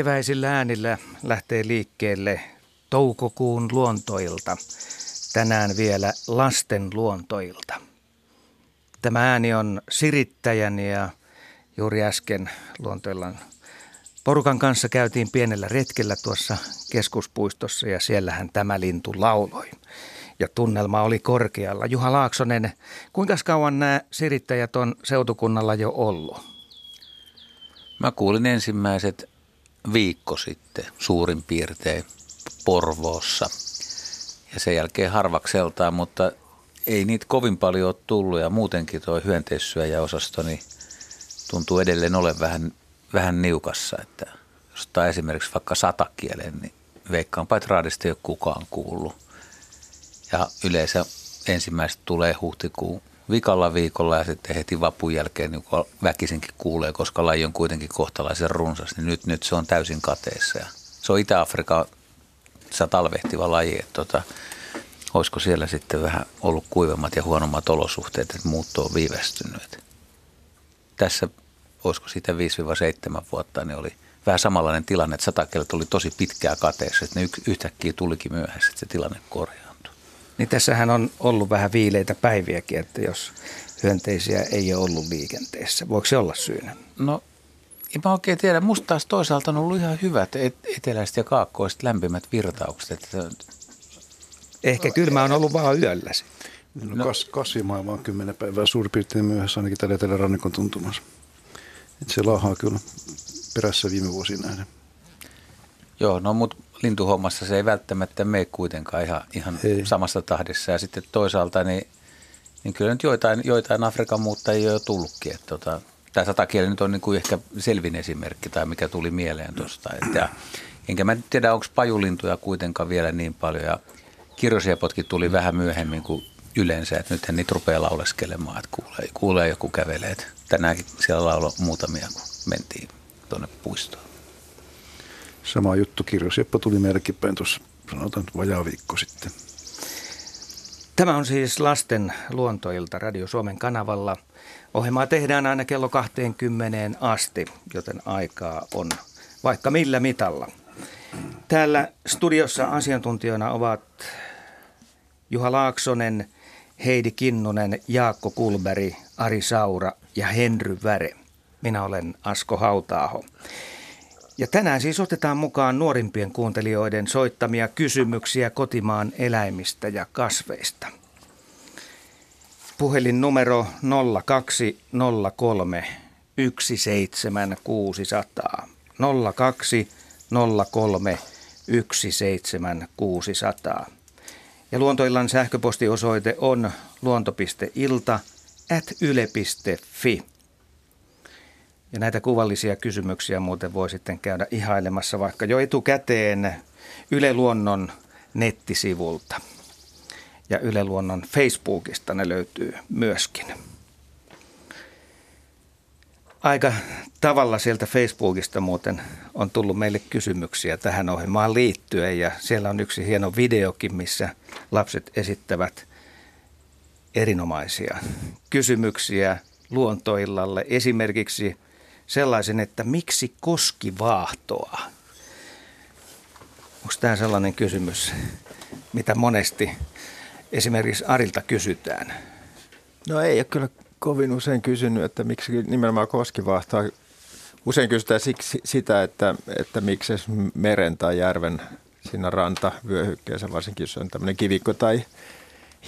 Keväisillä äänillä lähtee liikkeelle toukokuun luontoilta. Tänään vielä lasten luontoilta. Tämä ääni on Sirittäjän ja juuri äsken luontoillan porukan kanssa käytiin pienellä retkellä tuossa keskuspuistossa ja siellähän tämä lintu lauloi. Ja tunnelma oli korkealla. Juha Laaksonen, kuinka kauan nämä sirittäjät on seutukunnalla jo ollut? Mä kuulin ensimmäiset viikko sitten suurin piirtein Porvoossa ja sen jälkeen harvakseltaan, mutta ei niitä kovin paljon ole tullut ja muutenkin tuo hyönteissyöjäosasto niin tuntuu edelleen ole vähän, vähän niukassa, että jos ottaa esimerkiksi vaikka satakielen, niin veikkaanpa, että raadista ei ole kukaan kuullut. Ja yleensä ensimmäiset tulee huhtikuun vikalla viikolla ja sitten heti vapun jälkeen niin väkisinkin kuulee, koska laji on kuitenkin kohtalaisen runsas, niin nyt, nyt se on täysin kateessa. Ja se on Itä-Afrikan talvehtiva laji, että tota, olisiko siellä sitten vähän ollut kuivemmat ja huonommat olosuhteet, että muutto on viivästynyt. Tässä, olisiko siitä 5-7 vuotta, niin oli vähän samanlainen tilanne, että satakelet oli tosi pitkää kateessa, että ne yhtäkkiä tulikin myöhässä, että se tilanne korjaa. Niin tässähän on ollut vähän viileitä päiviäkin, että jos hyönteisiä ei ole ollut liikenteessä. Voiko se olla syynä? No, en mä oikein tiedä. Musta taas toisaalta on ollut ihan hyvät eteläiset ja kaakkoiset lämpimät virtaukset. Että... Ehkä no, kylmä on ollut vaan yöllä sitten. No, no. Kas, kasvimaailma on kymmenen päivää suurin piirtein myöhässä ainakin tällä etelärannikon tuntumassa. Että se laahaa kyllä perässä viime vuosina nähden. Joo, no mutta lintuhommassa se ei välttämättä mene kuitenkaan ihan, ihan samassa tahdissa. Ja sitten toisaalta niin, niin kyllä nyt joitain, joitain Afrikan muuttajia on jo tullutkin. Että tota, tämä satakieli nyt on niin kuin ehkä selvin esimerkki tai mikä tuli mieleen tuosta. Että, enkä mä tiedä, onko pajulintuja kuitenkaan vielä niin paljon. Ja kirjosiepotkin tuli vähän myöhemmin kuin yleensä, että nythän niitä rupeaa lauleskelemaan, että kuulee, kuulee joku kävelee. Tänäänkin siellä laulo muutamia, kun mentiin tuonne puistoon. Sama juttu Seppo tuli meillekin päin tuossa sanotaan vajaa viikko sitten. Tämä on siis lasten luontoilta Radio Suomen kanavalla. Ohjelmaa tehdään aina kello 20 asti, joten aikaa on vaikka millä mitalla. Täällä studiossa asiantuntijoina ovat Juha Laaksonen, Heidi Kinnunen, Jaakko Kulberi, Ari Saura ja Henry Väre. Minä olen Asko Hautaaho. Ja tänään siis otetaan mukaan nuorimpien kuuntelijoiden soittamia kysymyksiä kotimaan eläimistä ja kasveista. Puhelin numero 0203 17600. 0203 17600. Ja luontoillan sähköpostiosoite on luonto.ilta at yle.fi. Ja näitä kuvallisia kysymyksiä muuten voi sitten käydä ihailemassa vaikka jo etukäteen Yle Luonnon nettisivulta. Ja Yle Luonnon Facebookista ne löytyy myöskin. Aika tavalla sieltä Facebookista muuten on tullut meille kysymyksiä tähän ohjelmaan liittyen ja siellä on yksi hieno videokin, missä lapset esittävät erinomaisia kysymyksiä luontoillalle. Esimerkiksi sellaisen, että miksi koski vaahtoa? Onko tämä sellainen kysymys, mitä monesti esimerkiksi Arilta kysytään? No ei ole kyllä kovin usein kysynyt, että miksi nimenomaan koskivaahtoa. Usein kysytään siksi sitä, että, että miksi meren tai järven siinä rantavyöhykkeessä, varsinkin jos on tämmöinen kivikko tai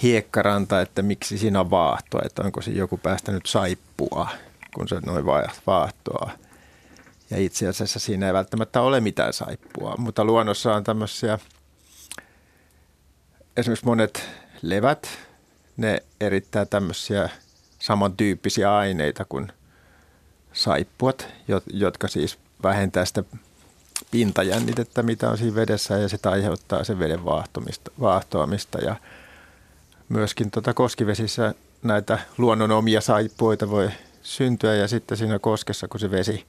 hiekkaranta, että miksi siinä on vaahtoa, että onko siinä joku päästänyt saippua kun se noin vaahtoa. Ja itse asiassa siinä ei välttämättä ole mitään saippua, mutta luonnossa on tämmöisiä, esimerkiksi monet levät, ne erittää tämmöisiä samantyyppisiä aineita kuin saippuat, jotka siis vähentää sitä pintajännitettä, mitä on siinä vedessä, ja sitä aiheuttaa sen veden vaahtoamista. Ja myöskin tuota koskivesissä näitä luonnon omia saippuita voi syntyä ja sitten siinä koskessa, kun se vesi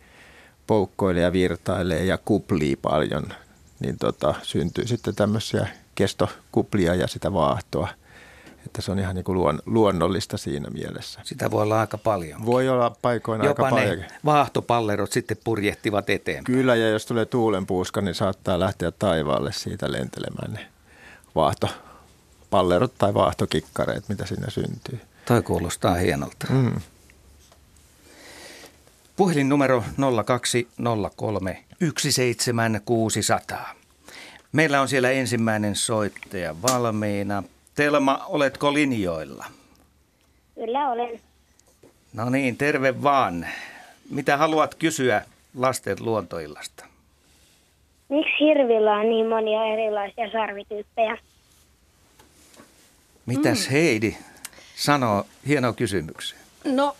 poukkoilee ja virtailee ja kuplii paljon, niin tota, syntyy sitten tämmöisiä kestokuplia ja sitä vaahtoa. Että se on ihan niin kuin luon, luonnollista siinä mielessä. Sitä voi olla aika paljon. Voi olla paikoin Jopa aika paljon. vaahtopallerot sitten purjehtivat eteenpäin. Kyllä, ja jos tulee tuulenpuuska, niin saattaa lähteä taivaalle siitä lentelemään ne vaahtopallerot tai vaahtokikkareet, mitä siinä syntyy. Toi kuulostaa hienolta. Mm. Puhelinnumero 0203 17600. Meillä on siellä ensimmäinen soittaja valmiina. Telma, oletko linjoilla? Kyllä olen. No niin, terve vaan. Mitä haluat kysyä lasten luontoillasta? Miksi hirvillä on niin monia erilaisia sarvityyppejä? Mitäs Heidi sanoo? Hieno kysymys. No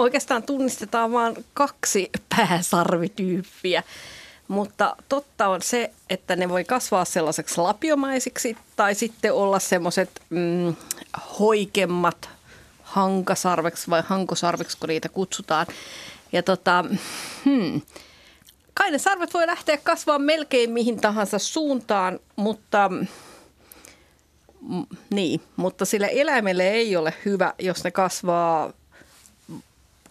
oikeastaan tunnistetaan vain kaksi pääsarvityyppiä, mutta totta on se, että ne voi kasvaa sellaiseksi lapiomaisiksi tai sitten olla semmoiset mm, hoikemmat hankasarveksi vai hankosarveksi, kun niitä kutsutaan. Ja tota, hmm, kai ne sarvet voi lähteä kasvaa melkein mihin tahansa suuntaan, mutta mm, niin, mutta sille eläimelle ei ole hyvä, jos ne kasvaa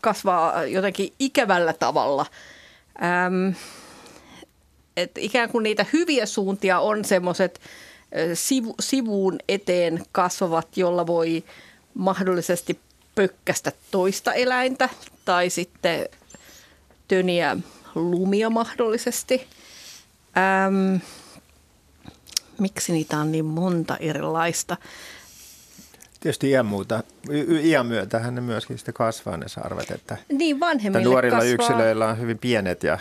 kasvaa jotenkin ikävällä tavalla. Ähm, et ikään kuin niitä hyviä suuntia on semmoiset sivu, sivuun eteen kasvavat, jolla voi mahdollisesti pökkästä toista eläintä tai sitten töniä lumia mahdollisesti. Ähm, miksi niitä on niin monta erilaista? Tietysti iän, muuta, iän myötähän ne myöskin sitten kasvaa ne sarvet. Että, niin vanhemmille että nuorilla kasvaa. yksilöillä on hyvin pienet ja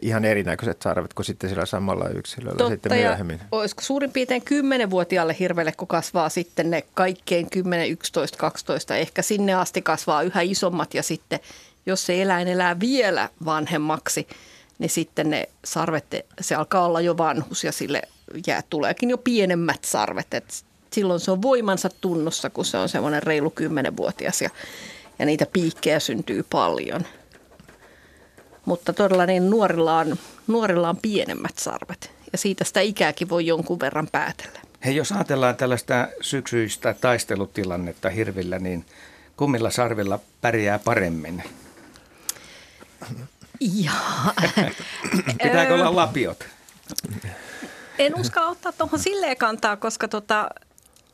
ihan erinäköiset sarvet kuin sitten sillä samalla yksilöllä Totta, sitten myöhemmin. Ja olisiko suurin piirtein 10-vuotiaalle hirvelle, kun kasvaa sitten ne kaikkein 10, 11, 12, ehkä sinne asti kasvaa yhä isommat ja sitten jos se eläin elää vielä vanhemmaksi, niin sitten ne sarvet, se alkaa olla jo vanhus ja sille jää, tuleekin jo pienemmät sarvet. Et silloin se on voimansa tunnossa, kun se on semmoinen reilu kymmenenvuotias ja, ja niitä piikkejä syntyy paljon. Mutta todella niin nuorilla on, nuorilla on pienemmät sarvet ja siitä sitä ikääkin voi jonkun verran päätellä. Hei, jos ajatellaan tällaista syksyistä taistelutilannetta hirvillä, niin kummilla sarvilla pärjää paremmin? Ja, Pitääkö olla lapiot? En uskalla ottaa tuohon silleen kantaa, koska tota,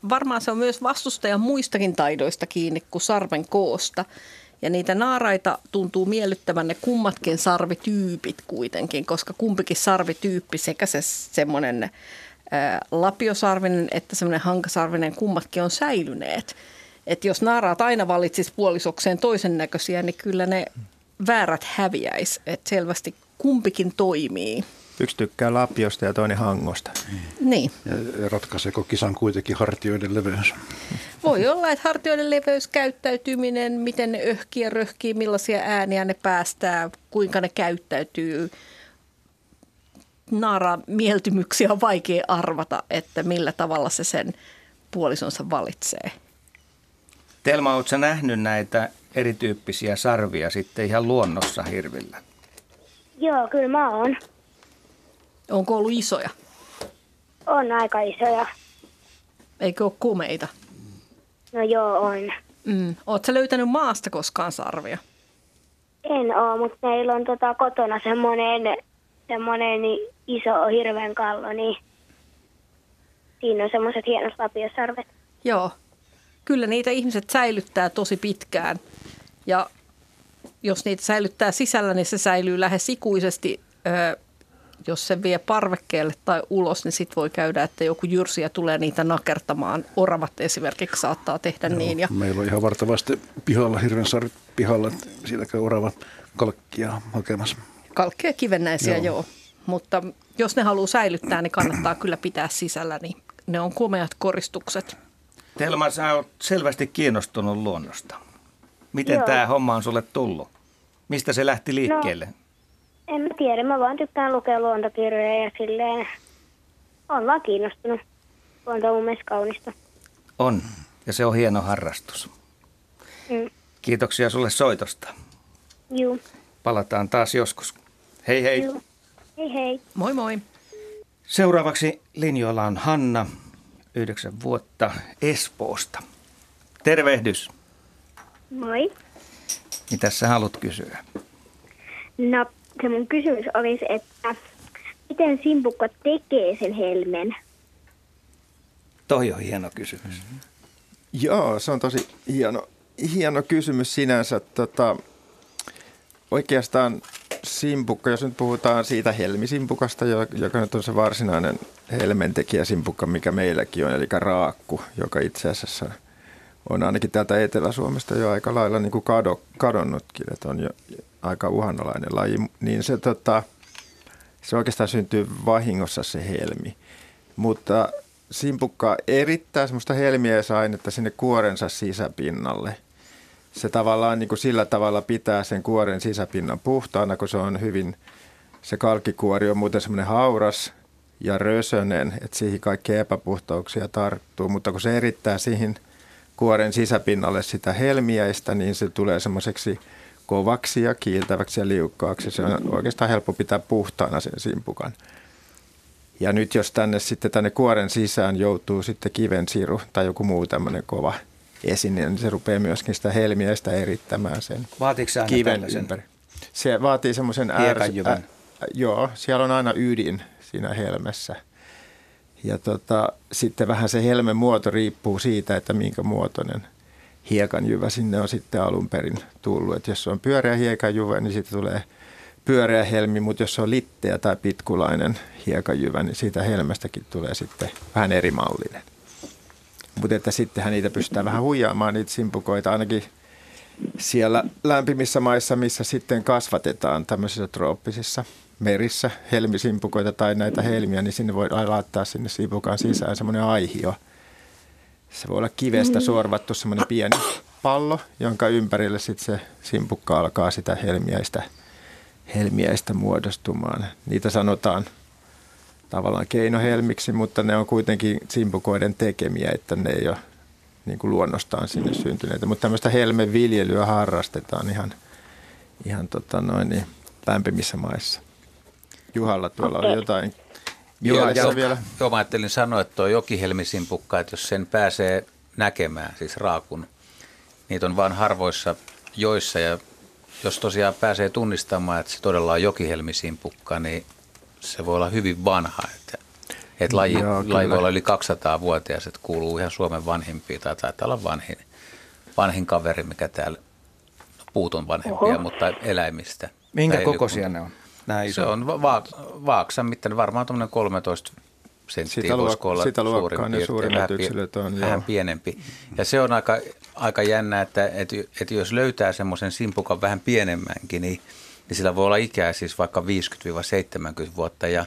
varmaan se on myös vastustajan muistakin taidoista kiinni kuin sarven koosta. Ja niitä naaraita tuntuu miellyttävän ne kummatkin sarvityypit kuitenkin, koska kumpikin sarvityyppi, sekä se semmoinen lapiosarvinen että semmoinen hankasarvinen, kummatkin on säilyneet. Että jos naaraat aina valitsis puolisokseen toisen näköisiä, niin kyllä ne väärät häviäisi. Että selvästi kumpikin toimii. Yksi tykkää lapiosta ja toinen hangosta. Niin. Ja ratkaiseeko kisan kuitenkin hartioiden leveys? Voi olla, että hartioiden leveys, käyttäytyminen, miten ne öhkii ja röhkii, millaisia ääniä ne päästää, kuinka ne käyttäytyy. Naara mieltymyksiä on vaikea arvata, että millä tavalla se sen puolisonsa valitsee. Telma, oletko nähnyt näitä erityyppisiä sarvia sitten ihan luonnossa hirvillä? Joo, kyllä mä oon. Onko ollut isoja? On aika isoja. Eikö ole komeita? No joo, on. Mm. Oletko löytänyt maasta koskaan sarvia? En oo, mutta meillä on tota kotona semmoinen, semmoinen iso hirven kallo, niin siinä on semmoiset hienot lapiosarvet. Joo. Kyllä niitä ihmiset säilyttää tosi pitkään. Ja jos niitä säilyttää sisällä, niin se säilyy lähes ikuisesti. Öö, jos se vie parvekkeelle tai ulos, niin sitten voi käydä, että joku jyrsiä tulee niitä nakertamaan. Oravat esimerkiksi saattaa tehdä Joo, niin. Ja... Meillä on ihan vartavasti pihalla, hirveän sarvi pihalla, että käy orava kalkkia hakemassa. Kalkkia kivennäisiä, joo. joo. Mutta jos ne haluaa säilyttää, niin kannattaa kyllä pitää sisällä, niin ne on komeat koristukset. Telma, sä oot selvästi kiinnostunut luonnosta. Miten tämä homma on sulle tullut? Mistä se lähti liikkeelle? No, en mä tiedä, mä vaan tykkään lukea luontokirjoja ja silleen on vaan kiinnostunut. Luonto on mun mielestä kaunista. On, ja se on hieno harrastus. Mm. Kiitoksia sulle soitosta. Joo. Palataan taas joskus. Hei hei. Juu. Hei hei. Moi moi. Seuraavaksi linjoilla on Hanna. yhdeksän vuotta Espoosta. Tervehdys. Moi. Mitä sä haluat kysyä? No, se mun kysymys olisi, että miten simpukka tekee sen helmen? Toi on hieno kysymys. Mm-hmm. Joo, se on tosi hieno, hieno kysymys sinänsä. Tota, oikeastaan simpukka, jos nyt puhutaan siitä helmisimpukasta, joka nyt on se varsinainen helmentekijäsimpukka, mikä meilläkin on, eli raakku, joka itse asiassa on ainakin täältä Etelä-Suomesta jo aika lailla niin kuin kado, kadonnutkin, että on jo aika uhanalainen laji, niin se, tota, se oikeastaan syntyy vahingossa se helmi. Mutta simpukka erittää semmoista helmiäisainetta sinne kuorensa sisäpinnalle. Se tavallaan niin kuin sillä tavalla pitää sen kuoren sisäpinnan puhtaana, kun se on hyvin, se kalkkikuori on muuten semmoinen hauras ja rösönen, että siihen kaikki epäpuhtauksia tarttuu, mutta kun se erittää siihen kuoren sisäpinnalle sitä helmiäistä, niin se tulee semmoiseksi kovaksi ja kiiltäväksi ja liukkaaksi. Se on oikeastaan helppo pitää puhtaana sen simpukan. Ja nyt jos tänne sitten tänne kuoren sisään joutuu sitten kivensiru tai joku muu tämmöinen kova esine, niin se rupeaa myöskin sitä helmiäistä erittämään sen Vaatiiko se aina kiven tällaisen? ympäri. Se vaatii semmoisen Hiekanjyvän. ä, joo, siellä on aina ydin siinä helmessä. Ja tota, sitten vähän se helmen muoto riippuu siitä, että minkä muotoinen hiekanjyvä sinne on sitten alun perin tullut. Et jos se on pyöreä hiekanjyvä, niin sitten tulee pyöreä helmi, mutta jos se on litteä tai pitkulainen hiekanjyvä, niin siitä helmestäkin tulee sitten vähän eri mallinen. Mutta että sittenhän niitä pystytään vähän huijaamaan niitä simpukoita ainakin siellä lämpimissä maissa, missä sitten kasvatetaan tämmöisissä trooppisissa merissä helmisimpukoita tai näitä helmiä, niin sinne voi laittaa sinne simpukan sisään semmoinen aihio. Se voi olla kivestä sorvattu semmoinen pieni pallo, jonka ympärille sitten se simpukka alkaa sitä helmiäistä, helmiäistä muodostumaan. Niitä sanotaan tavallaan keinohelmiksi, mutta ne on kuitenkin simpukoiden tekemiä, että ne ei ole niin kuin luonnostaan sinne syntyneitä. Mutta tämmöistä helmeviljelyä harrastetaan ihan, ihan tota noin, niin lämpimissä maissa. Juhalla tuolla on jotain Juha, mielessä jatka. vielä. Joo, mä ajattelin sanoa, että tuo jokihelmisimpukka, että jos sen pääsee näkemään, siis raakun, niitä on vain harvoissa joissa ja jos tosiaan pääsee tunnistamaan, että se todella on jokihelmisimpukka, niin se voi olla hyvin vanha. Että, että laji, Joo, kyllä. laji voi olla yli 200-vuotias, että kuuluu ihan Suomen vanhimpiin tai taitaa olla vanhin, vanhin kaveri, mikä täällä, no puut on vanhempia, Oho. mutta eläimistä. Minkä kokoisia ne on? Nämä Se isot. on va- va- vaaksan mittainen, varmaan tuommoinen 13 senttiä Sitä luok- voisiko olla sitä suurin piirtein, suurimmat yksilöt on, vähän joo. pienempi. Ja se on aika, aika jännä, että, että, että jos löytää semmoisen simpukan vähän pienemmänkin, niin, niin sillä voi olla ikää siis vaikka 50-70 vuotta ja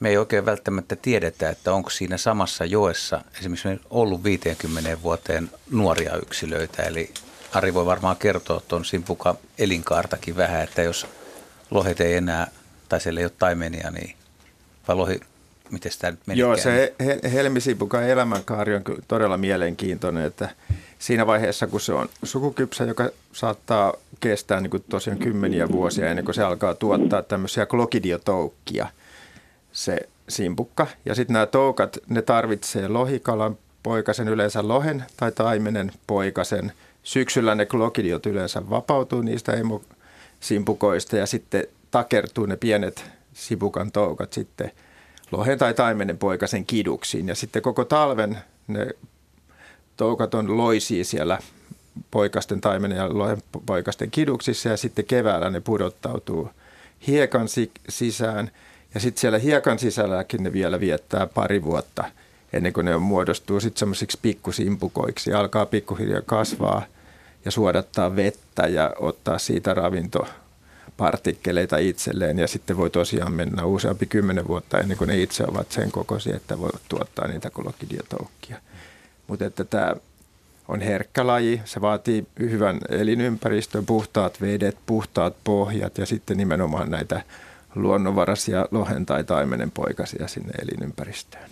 me ei oikein välttämättä tiedetä, että onko siinä samassa joessa esimerkiksi ollut 50 vuoteen nuoria yksilöitä. Eli Ari voi varmaan kertoa tuon simpukan elinkaartakin vähän, että jos lohet ei enää, tai siellä ei ole taimenia, niin vai lohi, miten sitä nyt menikään? Joo, se he- helmisipukan elämänkaari on todella mielenkiintoinen, että siinä vaiheessa, kun se on sukukypsä, joka saattaa kestää niin kuin tosiaan kymmeniä vuosia ennen kuin se alkaa tuottaa tämmöisiä klokidiotoukkia, se simpukka. Ja sitten nämä toukat, ne tarvitsee lohikalan poikasen, yleensä lohen tai taimenen poikasen. Syksyllä ne klokidiot yleensä vapautuu niistä emosimpukoista ja sitten takertuu ne pienet sipukan toukat sitten lohen tai taimenen poikasen kiduksiin. Ja sitten koko talven ne toukat on loisia siellä poikasten taimenen ja lohen poikasten kiduksissa ja sitten keväällä ne pudottautuu hiekan si- sisään. Ja sitten siellä hiekan sisälläkin ne vielä viettää pari vuotta ennen kuin ne muodostuu sitten semmoisiksi pikkusimpukoiksi ja alkaa pikkuhiljaa kasvaa ja suodattaa vettä ja ottaa siitä ravintopartikkeleita itselleen ja sitten voi tosiaan mennä useampi kymmenen vuotta ennen kuin ne itse ovat sen kokoisia, että voivat tuottaa niitä kolokidiotoukkia. Mutta että tämä on herkkä laji, se vaatii hyvän elinympäristön, puhtaat vedet, puhtaat pohjat ja sitten nimenomaan näitä luonnonvaraisia lohen tai taimenen poikasia sinne elinympäristöön.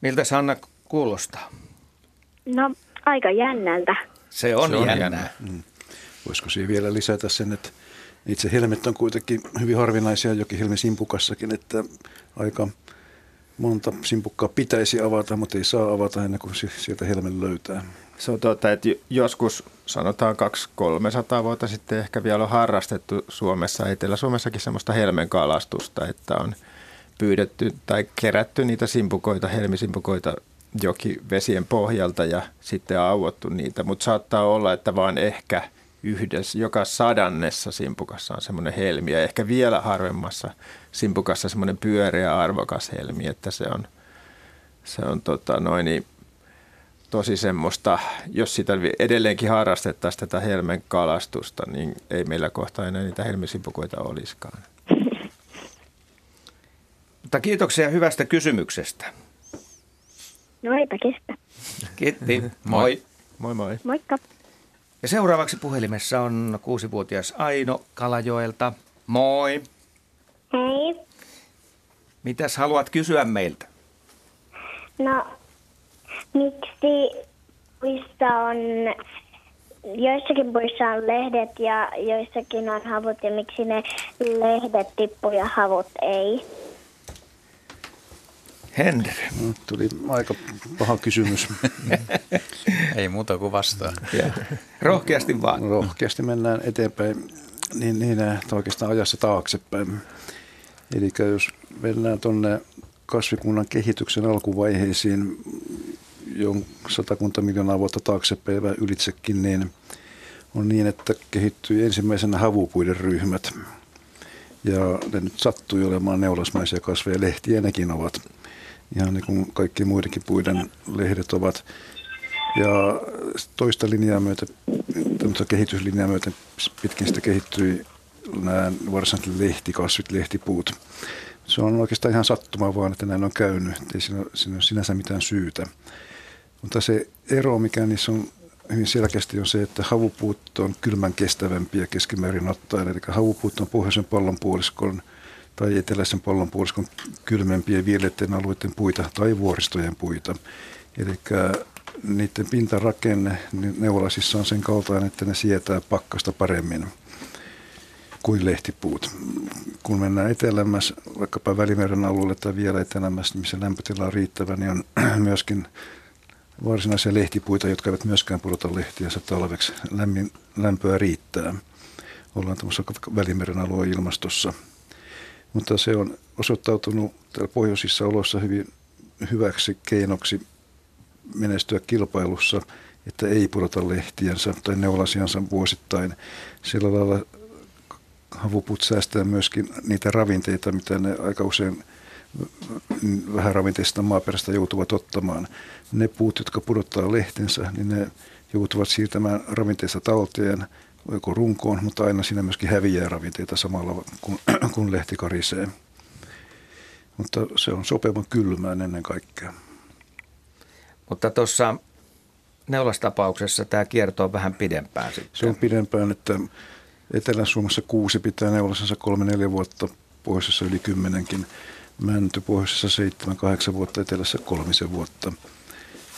Miltä Sanna kuulostaa? No, aika jännältä. Se on, Se on jännää. jännä. Voisiko siihen vielä lisätä sen, että itse helmet on kuitenkin hyvin harvinaisia jokin helmisimpukassakin, että aika monta simpukkaa pitäisi avata, mutta ei saa avata ennen kuin sieltä helmen löytää. Se on totta, että joskus sanotaan 200-300 vuotta sitten ehkä vielä on harrastettu Suomessa, Etelä-Suomessakin semmoista helmenkalastusta, että on pyydetty tai kerätty niitä simpukoita, helmisimpukoita vesien pohjalta ja sitten auottu niitä, mutta saattaa olla, että vaan ehkä yhdessä, joka sadannessa simpukassa on semmoinen helmi ja ehkä vielä harvemmassa simpukassa semmoinen pyöreä arvokas helmi, että se on, se on tota noin, niin tosi semmoista, jos sitä edelleenkin harrastettaisiin tätä helmen kalastusta, niin ei meillä kohta enää niitä helmisimpukoita olisikaan. Mutta kiitoksia hyvästä kysymyksestä. No eipä kestä. Kiitti. Moi. Moi moi. Moikka. Ja seuraavaksi puhelimessa on kuusivuotias Aino Kalajoelta. Moi. Hei. Mitäs haluat kysyä meiltä? No, miksi puissa on, joissakin puissa on lehdet ja joissakin on havut ja miksi ne lehdet tippuu ja havut ei? Henry. No, tuli aika paha kysymys. Ei muuta kuin vastaa. Rohkeasti vaan. Rohkeasti mennään eteenpäin niin, niin että oikeastaan ajassa taaksepäin. Eli jos mennään tuonne kasvikunnan kehityksen alkuvaiheisiin jo satakunta miljoonaa vuotta taaksepäin ja ylitsekin, niin on niin, että kehittyi ensimmäisenä havupuiden ryhmät. Ja ne nyt sattui olemaan neulasmaisia kasveja, lehtiä nekin ovat ihan niin kuin kaikki muidenkin puiden lehdet ovat. Ja toista linjaa myöten, kehityslinjaa myöten pitkin sitä kehittyi nämä varsinaiset lehtikasvit, lehtipuut. Se on oikeastaan ihan sattuma vaan, että näin on käynyt. Ei siinä, siinä ole sinänsä mitään syytä. Mutta se ero, mikä niissä on hyvin selkeästi, on se, että havupuut on kylmän kestävämpiä keskimäärin ottaen. Eli havupuut on pohjoisen pallonpuoliskon tai eteläisen pallonpuoliskon kylmempien viileiden alueiden puita tai vuoristojen puita. Eli niiden pintarakenne neulasissa on sen kaltainen, että ne sietää pakkasta paremmin kuin lehtipuut. Kun mennään etelämmäs, vaikkapa Välimeren alueelle tai vielä etelämmäs, missä lämpötila on riittävä, niin on myöskin varsinaisia lehtipuita, jotka eivät myöskään pudota lehtiänsä talveksi. Lämmin, lämpöä riittää. Ollaan tämmöisessä Välimeren alueen ilmastossa – mutta se on osoittautunut täällä pohjoisissa oloissa hyvin hyväksi keinoksi menestyä kilpailussa, että ei pudota lehtiänsä tai neulasiansa vuosittain. Sillä lailla havuput säästää myöskin niitä ravinteita, mitä ne aika usein vähän ravinteista maaperästä joutuvat ottamaan. Ne puut, jotka pudottaa lehtensä, niin ne joutuvat siirtämään ravinteista talteen – joko runkoon, mutta aina siinä myöskin häviää ravinteita samalla, kun, kun lehti karisee. Mutta se on sopivan kylmään ennen kaikkea. Mutta tuossa neulastapauksessa tämä kierto on vähän pidempään sitten. Se on pidempään, että Etelä-Suomessa kuusi pitää neulasensa kolme-neljä vuotta, pohjoisessa yli kymmenenkin. Mänty pohjoisessa seitsemän, kahdeksan vuotta, etelässä kolmisen vuotta.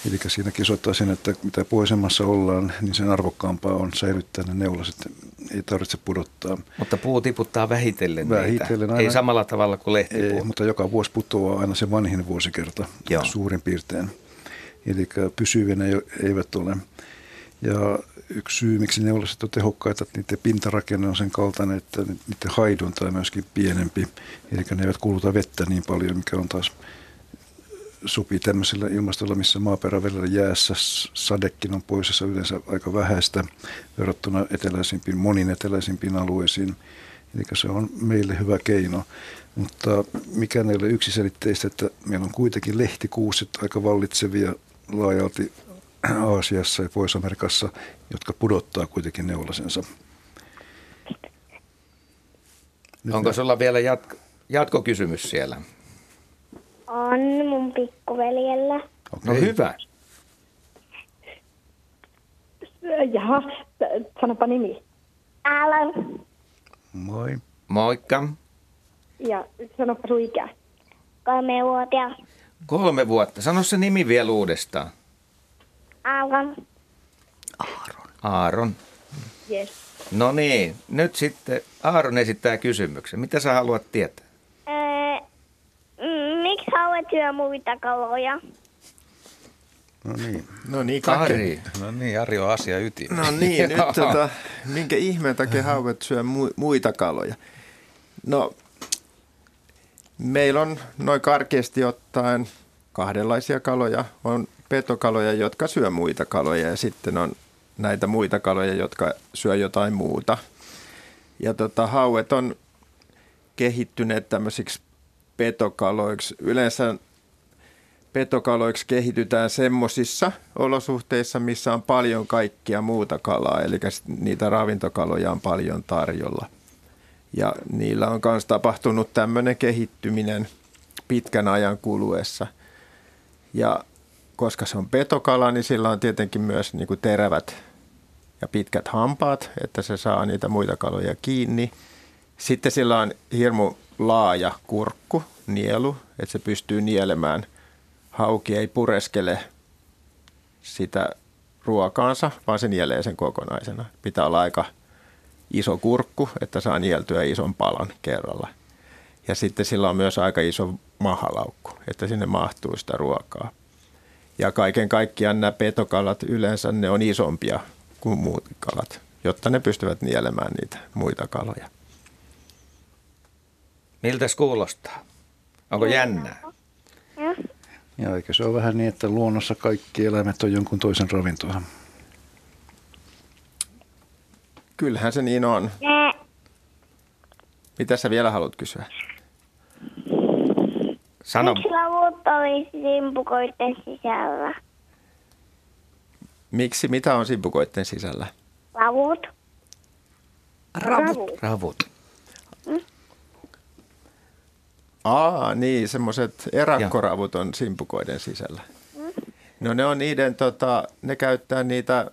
Eli siinäkin osoittaa sen, että mitä pohjoisemmassa ollaan, niin sen arvokkaampaa on säilyttää ne neulaset. Ei tarvitse pudottaa. Mutta puu tiputtaa vähitellen, vähitellen aina, Ei samalla tavalla kuin lehtipuu. Ei, mutta joka vuosi putoaa aina se vanhin vuosikerta Joo. suurin piirtein. Eli pysyviä ne eivät ole. Ja yksi syy, miksi neulaset on tehokkaita, että niiden pintarakenne on sen kaltainen, että niiden haidunta on myöskin pienempi. Eli ne eivät kuluta vettä niin paljon, mikä on taas sopii tämmöisellä ilmastolla, missä maaperä välillä jäässä sadekin on poissa yleensä aika vähäistä verrattuna eteläisimpiin, monin eteläisimpiin alueisiin. Eli se on meille hyvä keino. Mutta mikä ei ole yksiselitteistä, että meillä on kuitenkin lehtikuuset aika vallitsevia laajalti Aasiassa ja Pohjois-Amerikassa, jotka pudottaa kuitenkin neulasensa. Nyt Onko sulla vielä jatko, jatkokysymys siellä? On mun pikkuveljellä. Okay. No hyvä. Jaha, sanopa nimi. Alan. Moi. Moikka. Ja sanopa sun ikä. Kolme vuotta. Kolme vuotta. Sano se nimi vielä uudestaan. Aaron. Aaron. Aaron. Yes. No niin, nyt sitten Aaron esittää kysymyksen. Mitä sä haluat tietää? Syö muita kaloja. No niin. No niin, kaikki. Ari. No niin, Ari on asia yti. No niin, nyt tota, minkä ihmeen takia hauet syö mu- muita kaloja? No, meillä on noin karkeasti ottaen kahdenlaisia kaloja. On petokaloja, jotka syö muita kaloja ja sitten on näitä muita kaloja, jotka syö jotain muuta. Ja tota, hauet on kehittyneet tämmöisiksi petokaloiksi. Yleensä petokaloiksi kehitytään semmoisissa olosuhteissa, missä on paljon kaikkia muuta kalaa, eli niitä ravintokaloja on paljon tarjolla. Ja niillä on myös tapahtunut tämmöinen kehittyminen pitkän ajan kuluessa. Ja koska se on petokala, niin sillä on tietenkin myös niin kuin terävät ja pitkät hampaat, että se saa niitä muita kaloja kiinni. Sitten sillä on hirmu laaja kurkku, nielu, että se pystyy nielemään. Hauki ei pureskele sitä ruokaansa, vaan se nielee sen kokonaisena. Pitää olla aika iso kurkku, että saa nieltyä ison palan kerralla. Ja sitten sillä on myös aika iso mahalaukku, että sinne mahtuu sitä ruokaa. Ja kaiken kaikkiaan nämä petokalat yleensä ne on isompia kuin muut kalat, jotta ne pystyvät nielemään niitä muita kaloja. Miltä kuulostaa? Onko jännää? Ja eikö se ole vähän niin, että luonnossa kaikki eläimet on jonkun toisen ravintoa? Kyllähän se niin on. Mitä sä vielä haluat kysyä? Sano, Miksi lavut olisi simpukoiden sisällä? Miksi, mitä on simpukoiden sisällä? Lavut? Ravut. ravut. Aa, niin, semmoiset erakkoravut on simpukoiden sisällä. No ne on niiden, tota, ne käyttää niitä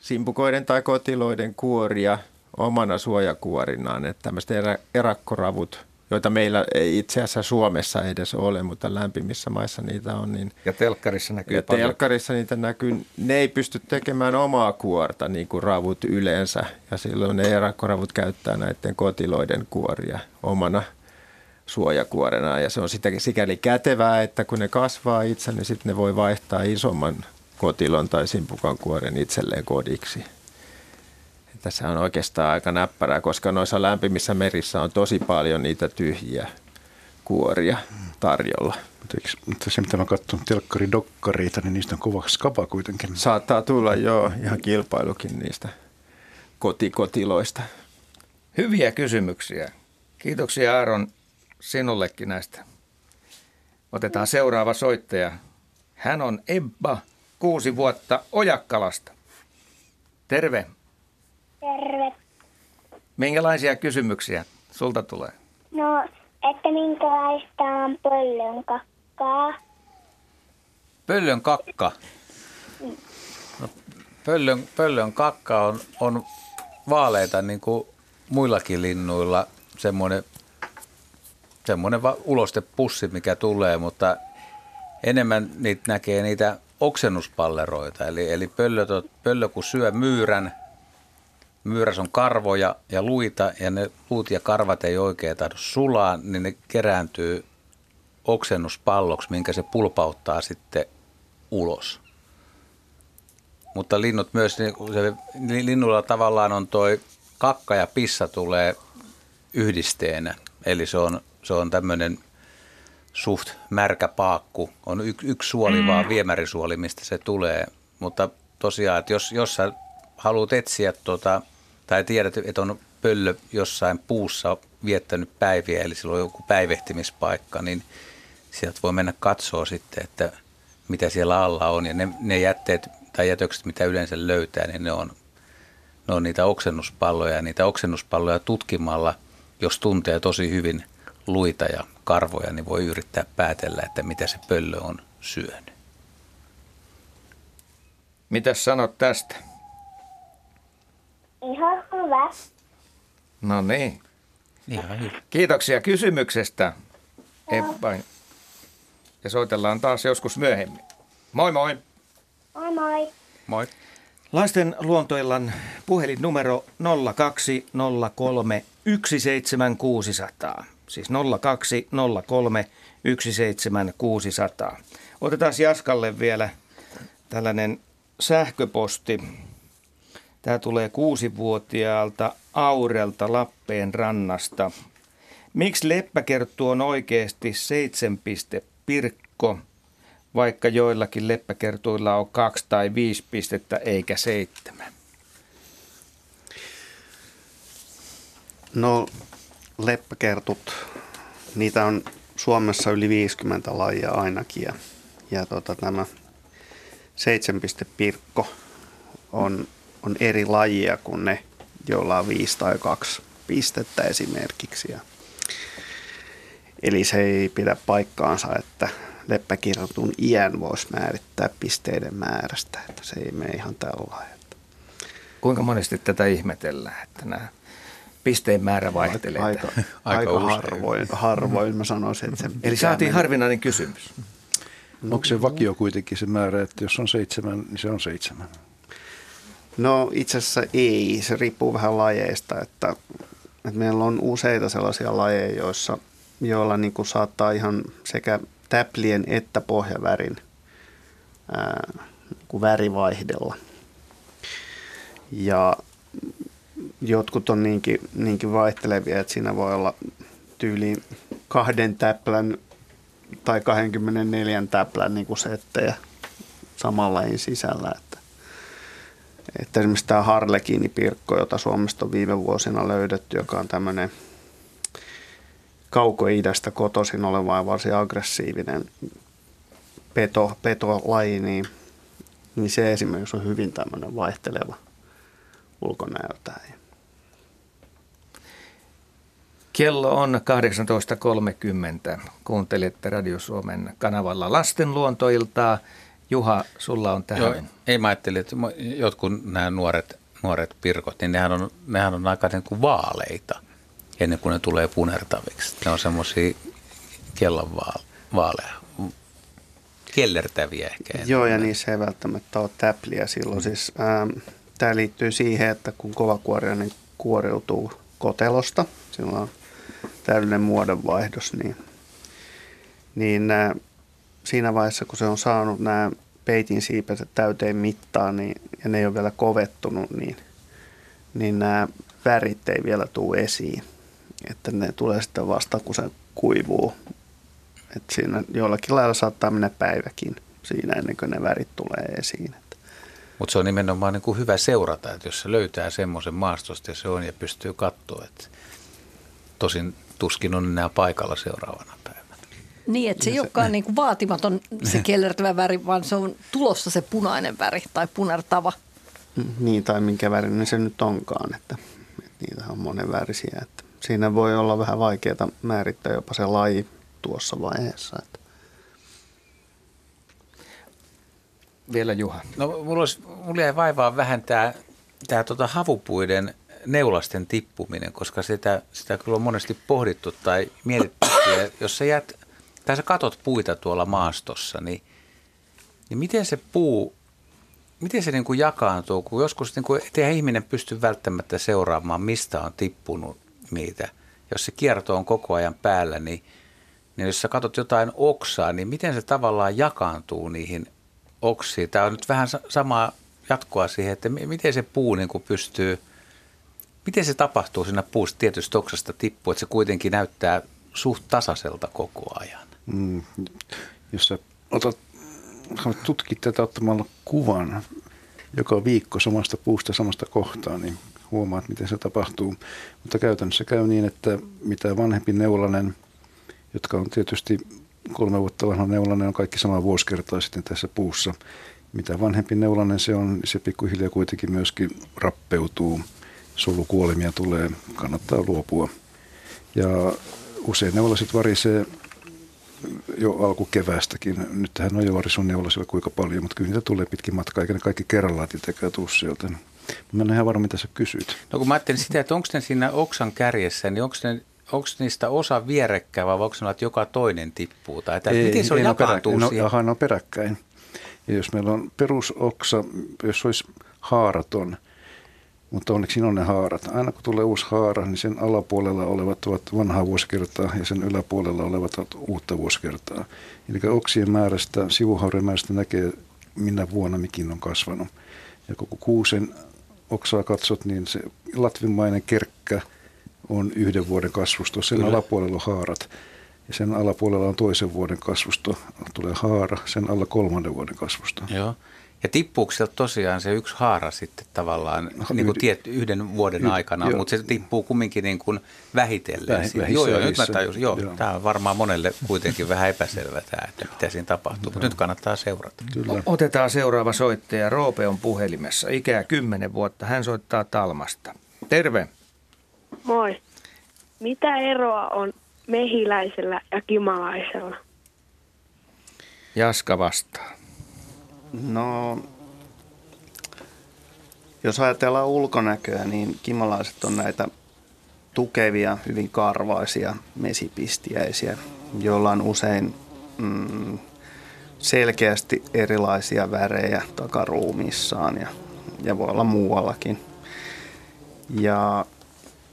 simpukoiden tai kotiloiden kuoria omana suojakuorinaan. Että tämmöiset erä, erakkoravut, joita meillä ei itse asiassa Suomessa edes ole, mutta lämpimissä maissa niitä on, niin Ja telkkarissa näkyy ja paljon. telkkarissa niitä näkyy, ne ei pysty tekemään omaa kuorta niin kuin ravut yleensä. Ja silloin ne erakkoravut käyttää näiden kotiloiden kuoria omana suojakuorena. Ja se on sitä, sikäli kätevää, että kun ne kasvaa itse, niin sitten ne voi vaihtaa isomman kotilon tai simpukan kuoren itselleen kodiksi. Tässä on oikeastaan aika näppärää, koska noissa lämpimissä merissä on tosi paljon niitä tyhjiä kuoria tarjolla. Mutta, se, mitä mä katson telkkaridokkareita, niin niistä on kova skapa kuitenkin. Saattaa tulla jo ihan kilpailukin niistä kotikotiloista. Hyviä kysymyksiä. Kiitoksia Aaron sinullekin näistä. Otetaan seuraava soittaja. Hän on Ebba, kuusi vuotta Ojakkalasta. Terve. Terve. Minkälaisia kysymyksiä sulta tulee? No, että minkälaista on pöllön kakkaa? Pöllön kakka. No, pöllön, pöllön kakka on, on vaaleita niin kuin muillakin linnuilla semmoinen, semmoinen va- ulostepussi, mikä tulee, mutta enemmän niitä näkee niitä oksennuspalleroita. Eli, eli pöllö, pöllö kun syö myyrän, myyrässä on karvoja ja luita ja ne luut ja karvat ei oikein tahdo sulaa, niin ne kerääntyy oksennuspalloksi, minkä se pulpauttaa sitten ulos. Mutta linnut myös, niin se, linnulla tavallaan on toi kakka ja pissa tulee yhdisteenä. Eli se on, se on tämmöinen suht märkä paakku. On y, yksi suoli vaan, viemärisuoli, mistä se tulee. Mutta tosiaan, että jos, jos sä haluat etsiä tuota, tai tiedät, että on pöllö jossain puussa viettänyt päiviä, eli sillä on joku päivehtimispaikka, niin sieltä voi mennä katsoa sitten, että mitä siellä alla on. Ja ne, ne jätteet tai jätökset, mitä yleensä löytää, niin ne on, ne on niitä oksennuspalloja. Ja niitä oksennuspalloja tutkimalla, jos tuntee tosi hyvin luita ja karvoja, niin voi yrittää päätellä, että mitä se pöllö on syönyt. Mitäs sanot tästä? Ihan hyvä. No niin. Ihan hyvä. Kiitoksia kysymyksestä, Ebba. Ja soitellaan taas joskus myöhemmin. Moi moi! Moi moi. Moi. Lasten luontoillan puhelinnumero 0203 17600. Siis 0203 17600. Otetaan Jaskalle vielä tällainen sähköposti. Tämä tulee kuusivuotiaalta Aurelta Lappeen rannasta. Miksi leppäkerttu on oikeasti 7 piste pirkko, vaikka joillakin leppäkertuilla on kaksi tai viisi pistettä eikä seitsemän? No leppäkertut, niitä on Suomessa yli 50 lajia ainakin ja, ja tota, tämä 7 pirkko on, on eri lajia kuin ne, joilla on viisi tai kaksi pistettä esimerkiksi. Ja, eli se ei pidä paikkaansa, että leppäkirjoitun iän voisi määrittää pisteiden määrästä, että se ei mene ihan tällainen. Kuinka monesti tätä ihmetellään, että nämä pisteen määrä vaihtelee? Aika, aika, aika, harvoin, harvoin mä sanoisin, että se Eli saatiin mennä. harvinainen kysymys. No, Onko se vakio kuitenkin se määrä, että jos on seitsemän, niin se on seitsemän? No itse asiassa ei, se riippuu vähän lajeista, että, että meillä on useita sellaisia lajeja, joissa, joilla niin kuin saattaa ihan sekä täplien että pohjavärin ää, niin kuin värivaihdella. Ja jotkut on niinkin, niinkin vaihtelevia, että siinä voi olla tyyliin kahden täplän tai 24 täplän niin kuin settejä samalla lajin sisällä. Että, että esimerkiksi tämä Harlekiinipirkko, jota Suomesta on viime vuosina löydetty, joka on tämmöinen kauko-idästä kotoisin oleva ja varsin aggressiivinen peto, petolaji, niin, niin se esimerkiksi on hyvin tämmöinen vaihteleva ulkonäöltään. Kello on 18.30. Kuuntelette Radio Suomen kanavalla lasten luontoiltaa. Juha, sulla on tähän. Joo, ei mä ajattelin, että jotkut nämä nuoret, nuoret pirkot, niin nehän on, nehän on aika niin kuin vaaleita ennen kuin ne tulee punertaviksi. Ne on semmoisia kellon vaaleja, kellertäviä ehkä. Joo, ja niissä ei välttämättä ole täpliä silloin. Mm. Siis, ähm, tämä liittyy siihen, että kun kovakuoriainen kuoriutuu kotelosta, silloin on täydellinen muodonvaihdos, niin, niin nämä, siinä vaiheessa, kun se on saanut nämä peitin siipänsä täyteen mittaan niin, ja ne ei ole vielä kovettunut, niin, niin nämä värit ei vielä tule esiin. Että ne tulee sitten vasta, kun se kuivuu. että siinä jollakin lailla saattaa mennä päiväkin siinä ennen kuin ne värit tulee esiin. Mutta se on nimenomaan niin kuin hyvä seurata, että jos se löytää semmoisen maastosta ja se on ja pystyy katsoa, että tosin tuskin on enää paikalla seuraavana päivänä. Niin, että se ei olekaan niin kuin vaatimaton se kellertävä väri, vaan se on tulossa se punainen väri tai punertava. Niin, tai minkä värinen se nyt onkaan, että, että niitä on monenvärisiä. Että siinä voi olla vähän vaikeaa määrittää jopa se laji tuossa vaiheessa. Että. Vielä Juha. No mulla, olisi, mulla jäi vaivaa vähän tämä, tämä tota havupuiden neulasten tippuminen, koska sitä, sitä kyllä on monesti pohdittu tai mietitty. Ja jos sä jäät, tai sä katot puita tuolla maastossa, niin, niin miten se puu, miten se niin kuin jakaantuu, kun joskus niin kuin, eihän ihminen pysty välttämättä seuraamaan, mistä on tippunut niitä. Jos se kierto on koko ajan päällä, niin, niin jos sä katsot jotain oksaa, niin miten se tavallaan jakaantuu niihin oksiin? Tämä on nyt vähän samaa jatkoa siihen, että miten se puu niin kuin pystyy – Miten se tapahtuu siinä puusta tietystä oksasta tippuu, että se kuitenkin näyttää suht tasaiselta koko ajan? Mm, jos sä otat, tutkit tätä ottamalla kuvan joka viikko samasta puusta samasta kohtaa, niin huomaat, miten se tapahtuu. Mutta käytännössä käy niin, että mitä vanhempi neulanen, jotka on tietysti kolme vuotta vanha neulanen, on kaikki sama vuosikertaa sitten tässä puussa. Mitä vanhempi neulanen se on, se pikkuhiljaa kuitenkin myöskin rappeutuu – solukuolemia tulee, kannattaa luopua. Ja usein neulaset varisee jo alkukeväästäkin. Nyt tähän on jo varisun neulasilla kuinka paljon, mutta kyllä niitä tulee pitkin matkaa, eikä ne kaikki kerrallaan tietenkään tuu sieltä. Mä en ihan varma, mitä sä kysyt. No kun mä ajattelin sitä, että onko ne siinä oksan kärjessä, niin onko ne onko niistä osa vierekkäin vai onko ne, että joka toinen tippuu? Tai että ei, miten se on ei, jakaantuu no, siihen? No, on peräkkäin. Ja jos meillä on perusoksa, jos olisi haaraton, mutta onneksi siinä on ne haarat. Aina kun tulee uusi haara, niin sen alapuolella olevat ovat vanhaa vuosikertaa ja sen yläpuolella olevat ovat uutta vuosikertaa. Eli oksien määrästä, sivuhauren määrästä näkee, minä vuonna mikin on kasvanut. Ja koko kuusen oksaa katsot, niin se latvimainen kerkkä on yhden vuoden kasvusto. Sen Kyllä. alapuolella on haarat. Ja sen alapuolella on toisen vuoden kasvusto. Tulee haara, sen alla kolmannen vuoden kasvusto. Joo. Ja tippuuko sieltä tosiaan se yksi haara sitten tavallaan no, niin kuin tiet, yhden vuoden y- aikana, jo. mutta se tippuu kumminkin niin kuin vähitellen. Väh, joo, joo, nyt mä tajusin, joo, joo. tämä on varmaan monelle kuitenkin vähän epäselvä tämä, että mitä siinä tapahtuu, mutta nyt kannattaa seurata. Kyllä. Otetaan seuraava soittaja. Roope on puhelimessa, ikää 10 vuotta. Hän soittaa Talmasta. Terve. Moi. Mitä eroa on mehiläisellä ja kimalaisella? Jaska vastaa. No, jos ajatellaan ulkonäköä, niin kimalaiset on näitä tukevia, hyvin karvaisia mesipistiäisiä, joilla on usein mm, selkeästi erilaisia värejä takaruumissaan ja, ja voi olla muuallakin. Ja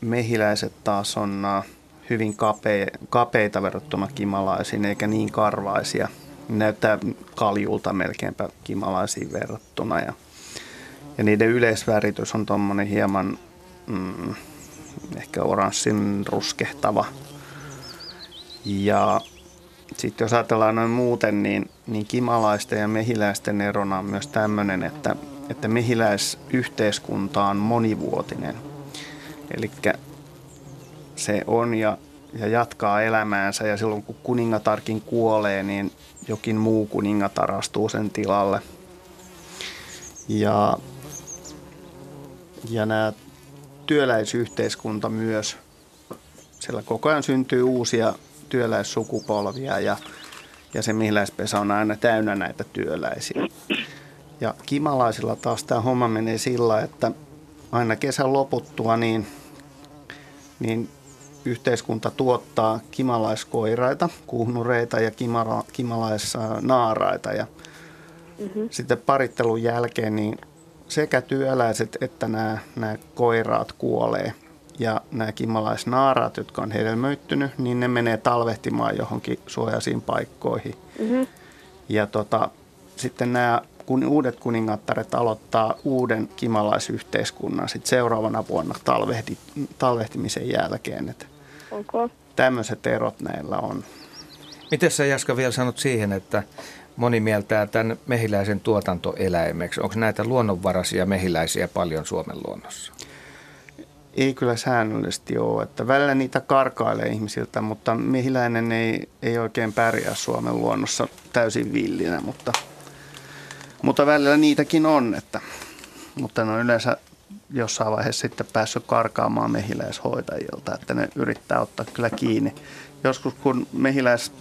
mehiläiset taas on äh, hyvin kapea, kapeita verrattuna kimalaisiin eikä niin karvaisia – näyttää kaljulta melkeinpä kimalaisiin verrattuna. Ja, ja niiden yleisväritys on tuommoinen hieman mm, ehkä oranssin ruskehtava. Ja sitten jos ajatellaan noin muuten, niin, niin kimalaisten ja mehiläisten erona on myös tämmöinen, että, että mehiläisyhteiskunta on monivuotinen. Eli se on ja, ja jatkaa elämäänsä ja silloin kun kuningatarkin kuolee, niin jokin muu kuningatar astuu sen tilalle. Ja, ja nämä työläisyhteiskunta myös, siellä koko ajan syntyy uusia työläissukupolvia ja, ja se mihiläispesä on aina täynnä näitä työläisiä. Ja kimalaisilla taas tämä homma menee sillä, että aina kesän loputtua niin, niin yhteiskunta tuottaa kimalaiskoiraita, kuhnureita ja kimala, kimalaisnaaraita. Ja mm-hmm. sitten parittelun jälkeen niin sekä työläiset että nämä, nämä koiraat kuolee. Ja nämä kimalaisnaaraat, jotka on hedelmöittynyt, niin ne menee talvehtimaan johonkin suojaisiin paikkoihin. Mm-hmm. Ja tota, sitten nämä kun uudet kuningattaret aloittaa uuden kimalaisyhteiskunnan sit seuraavana vuonna talvehti, talvehtimisen jälkeen. Et Okay. Tämmöiset erot näillä on. Miten sä Jaska vielä sanot siihen, että moni mieltää tämän mehiläisen tuotantoeläimeksi? Onko näitä luonnonvaraisia mehiläisiä paljon Suomen luonnossa? Ei kyllä säännöllisesti ole. Että välillä niitä karkailee ihmisiltä, mutta mehiläinen ei, ei oikein pärjää Suomen luonnossa täysin villinä, mutta, mutta välillä niitäkin on. Että, mutta ne on yleensä jossain vaiheessa sitten päässyt karkaamaan mehiläishoitajilta, että ne yrittää ottaa kyllä kiinni. Joskus kun mehiläis,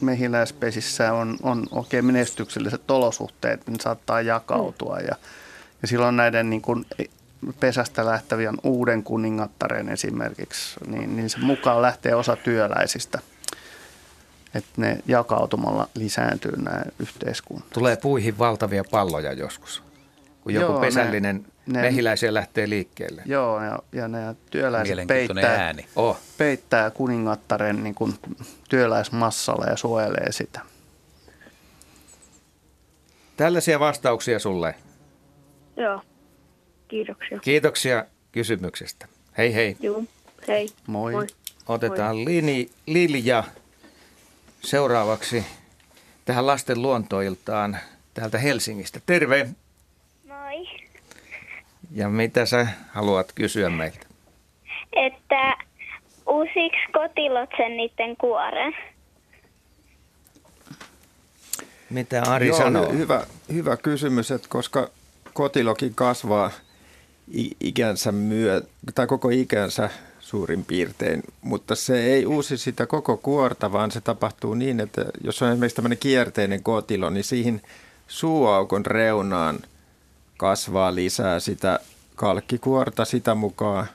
mehiläispesissä on, on oikein menestykselliset olosuhteet, niin saattaa jakautua ja, ja silloin näiden niin kuin pesästä lähtevien uuden kuningattaren esimerkiksi, niin, niin se mukaan lähtee osa työläisistä että ne jakautumalla lisääntyy nämä yhteiskunnat. Tulee puihin valtavia palloja joskus, kun joku Joo, pesällinen ne, ne, mehiläisiä lähtee liikkeelle. Joo, ja, ja ne työläiset peittää, ääni. Oh. peittää kuningattaren niin kuin työläismassalla ja suojelee sitä. Tällaisia vastauksia sulle. Joo, kiitoksia. Kiitoksia kysymyksestä. Hei hei. Joo, hei. Moi. Moi. Otetaan Moi. Lini, Lilja seuraavaksi tähän lasten luontoiltaan täältä Helsingistä. Terve. Ja mitä sä haluat kysyä meiltä? Että uusiksi kotilot sen niiden kuoren? Mitä Ari Joo, sanoo? Hyvä, hyvä kysymys, että koska kotilokin kasvaa ikänsä myö, tai koko ikänsä suurin piirtein, mutta se ei uusi sitä koko kuorta, vaan se tapahtuu niin, että jos on esimerkiksi tämmöinen kierteinen kotilo, niin siihen suuaukon reunaan – kasvaa lisää sitä kalkkikuorta sitä mukaan,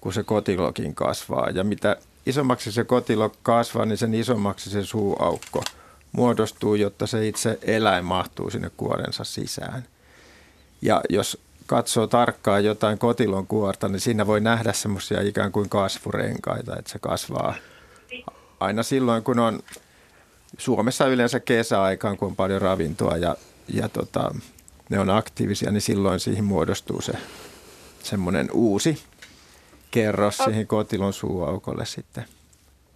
kun se kotilokin kasvaa. Ja mitä isommaksi se kotilo kasvaa, niin sen isommaksi se suuaukko muodostuu, jotta se itse eläin mahtuu sinne kuorensa sisään. Ja jos katsoo tarkkaan jotain kotilon kuorta, niin siinä voi nähdä semmoisia ikään kuin kasvurenkaita, että se kasvaa aina silloin, kun on Suomessa yleensä kesäaikaan, kun on paljon ravintoa ja, ja tota, ne on aktiivisia, niin silloin siihen muodostuu se semmoinen uusi kerros siihen kotilon suuaukolle sitten.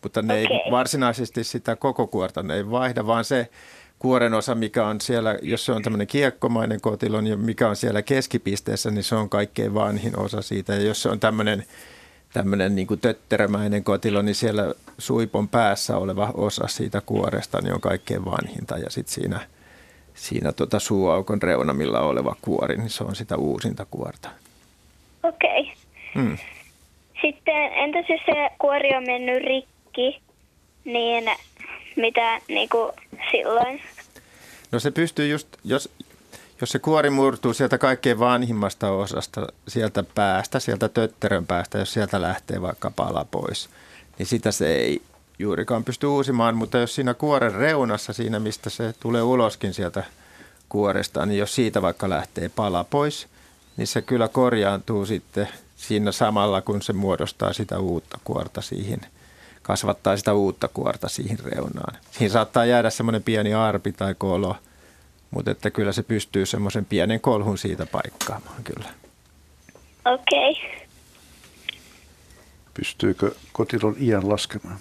Mutta ne okay. ei varsinaisesti sitä koko kuorta ne ei vaihda, vaan se kuoren osa, mikä on siellä, jos se on tämmöinen kiekkomainen kotilo, niin mikä on siellä keskipisteessä, niin se on kaikkein vanhin osa siitä. Ja jos se on tämmöinen, tämmöinen niin tötterämäinen kotilo, niin siellä suipon päässä oleva osa siitä kuoresta niin on kaikkein vanhinta. Ja sitten siinä, siinä tota suuaukon reunamilla oleva kuori, niin se on sitä uusinta kuorta. Okei. Okay. Hmm. Sitten entäs jos se kuori on mennyt rikki, niin mitä niin kuin silloin? No se pystyy just, jos, jos se kuori murtuu sieltä kaikkein vanhimmasta osasta, sieltä päästä, sieltä tötterön päästä, jos sieltä lähtee vaikka pala pois, niin sitä se ei juurikaan pysty uusimaan, mutta jos siinä kuoren reunassa, siinä mistä se tulee uloskin sieltä kuoresta, niin jos siitä vaikka lähtee pala pois, niin se kyllä korjaantuu sitten siinä samalla, kun se muodostaa sitä uutta kuorta siihen, kasvattaa sitä uutta kuorta siihen reunaan. Siinä saattaa jäädä semmoinen pieni arpi tai kolo, mutta että kyllä se pystyy semmoisen pienen kolhun siitä paikkaamaan kyllä. Okei. Okay. Pystyykö kotilon iän laskemaan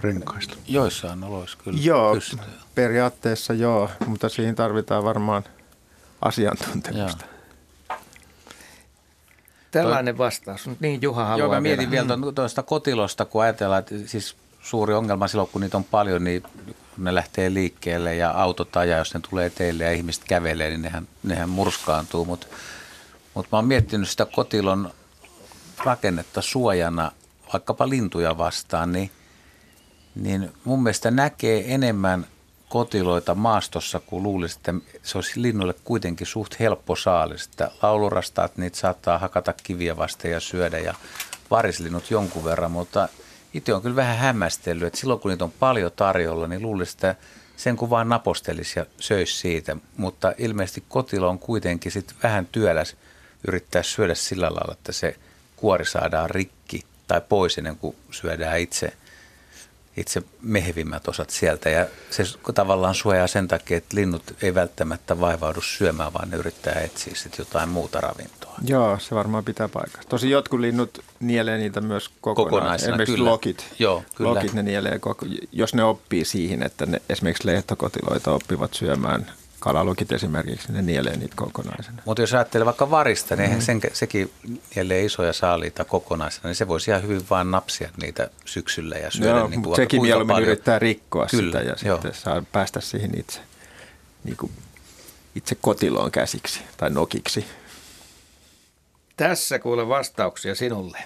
renkaista? Joissain oloissa kyllä Joo, pystyy. periaatteessa joo, mutta siihen tarvitaan varmaan asiantuntemusta. Joo. Tällainen vastaus. Niin Juha haluaa Joo, mä mietin vielä, vielä tuosta kotilosta, kun ajatellaan, että siis suuri ongelma silloin, kun niitä on paljon, niin kun ne lähtee liikkeelle ja autot ajaa, jos ne tulee teille ja ihmiset kävelee, niin nehän, nehän murskaantuu. Mutta mut mä oon miettinyt sitä kotilon rakennetta suojana vaikkapa lintuja vastaan, niin, niin mun mielestä näkee enemmän kotiloita maastossa, kun luulisi, että se olisi linnuille kuitenkin suht helppo saalis. Että laulurastaat niitä saattaa hakata kiviä vasten ja syödä ja varislinnut jonkun verran, mutta itse on kyllä vähän hämmästellyt, että silloin kun niitä on paljon tarjolla, niin luulisi, että sen kun vaan napostelisi ja söisi siitä. Mutta ilmeisesti kotilo on kuitenkin sit vähän työläs yrittää syödä sillä lailla, että se kuori saadaan rikki tai pois ennen kuin syödään itse – itse mehevimmät osat sieltä. Ja se tavallaan suojaa sen takia, että linnut ei välttämättä vaivaudu syömään, vaan ne yrittää etsiä sitten jotain muuta ravintoa. Joo, se varmaan pitää paikkaa. Tosi jotkut linnut nielee niitä myös kokonaan. kokonaisena. Esimerkiksi kyllä. lokit. Joo, kyllä. Lokit ne nielee, koko, jos ne oppii siihen, että ne esimerkiksi lehtokotiloita oppivat syömään kalalukit esimerkiksi, ne nielee niitä kokonaisena. Mutta jos ajattelee vaikka varista, niin mm. sen, sekin nielee isoja saaliita kokonaisena, niin se voisi ihan hyvin vain napsia niitä syksyllä ja syödä. Joo, niin mutta sekin mieluummin paljon. yrittää rikkoa Kyllä, sitä ja joo. sitten saa päästä siihen itse, niin kuin itse kotiloon käsiksi tai nokiksi. Tässä kuule vastauksia sinulle.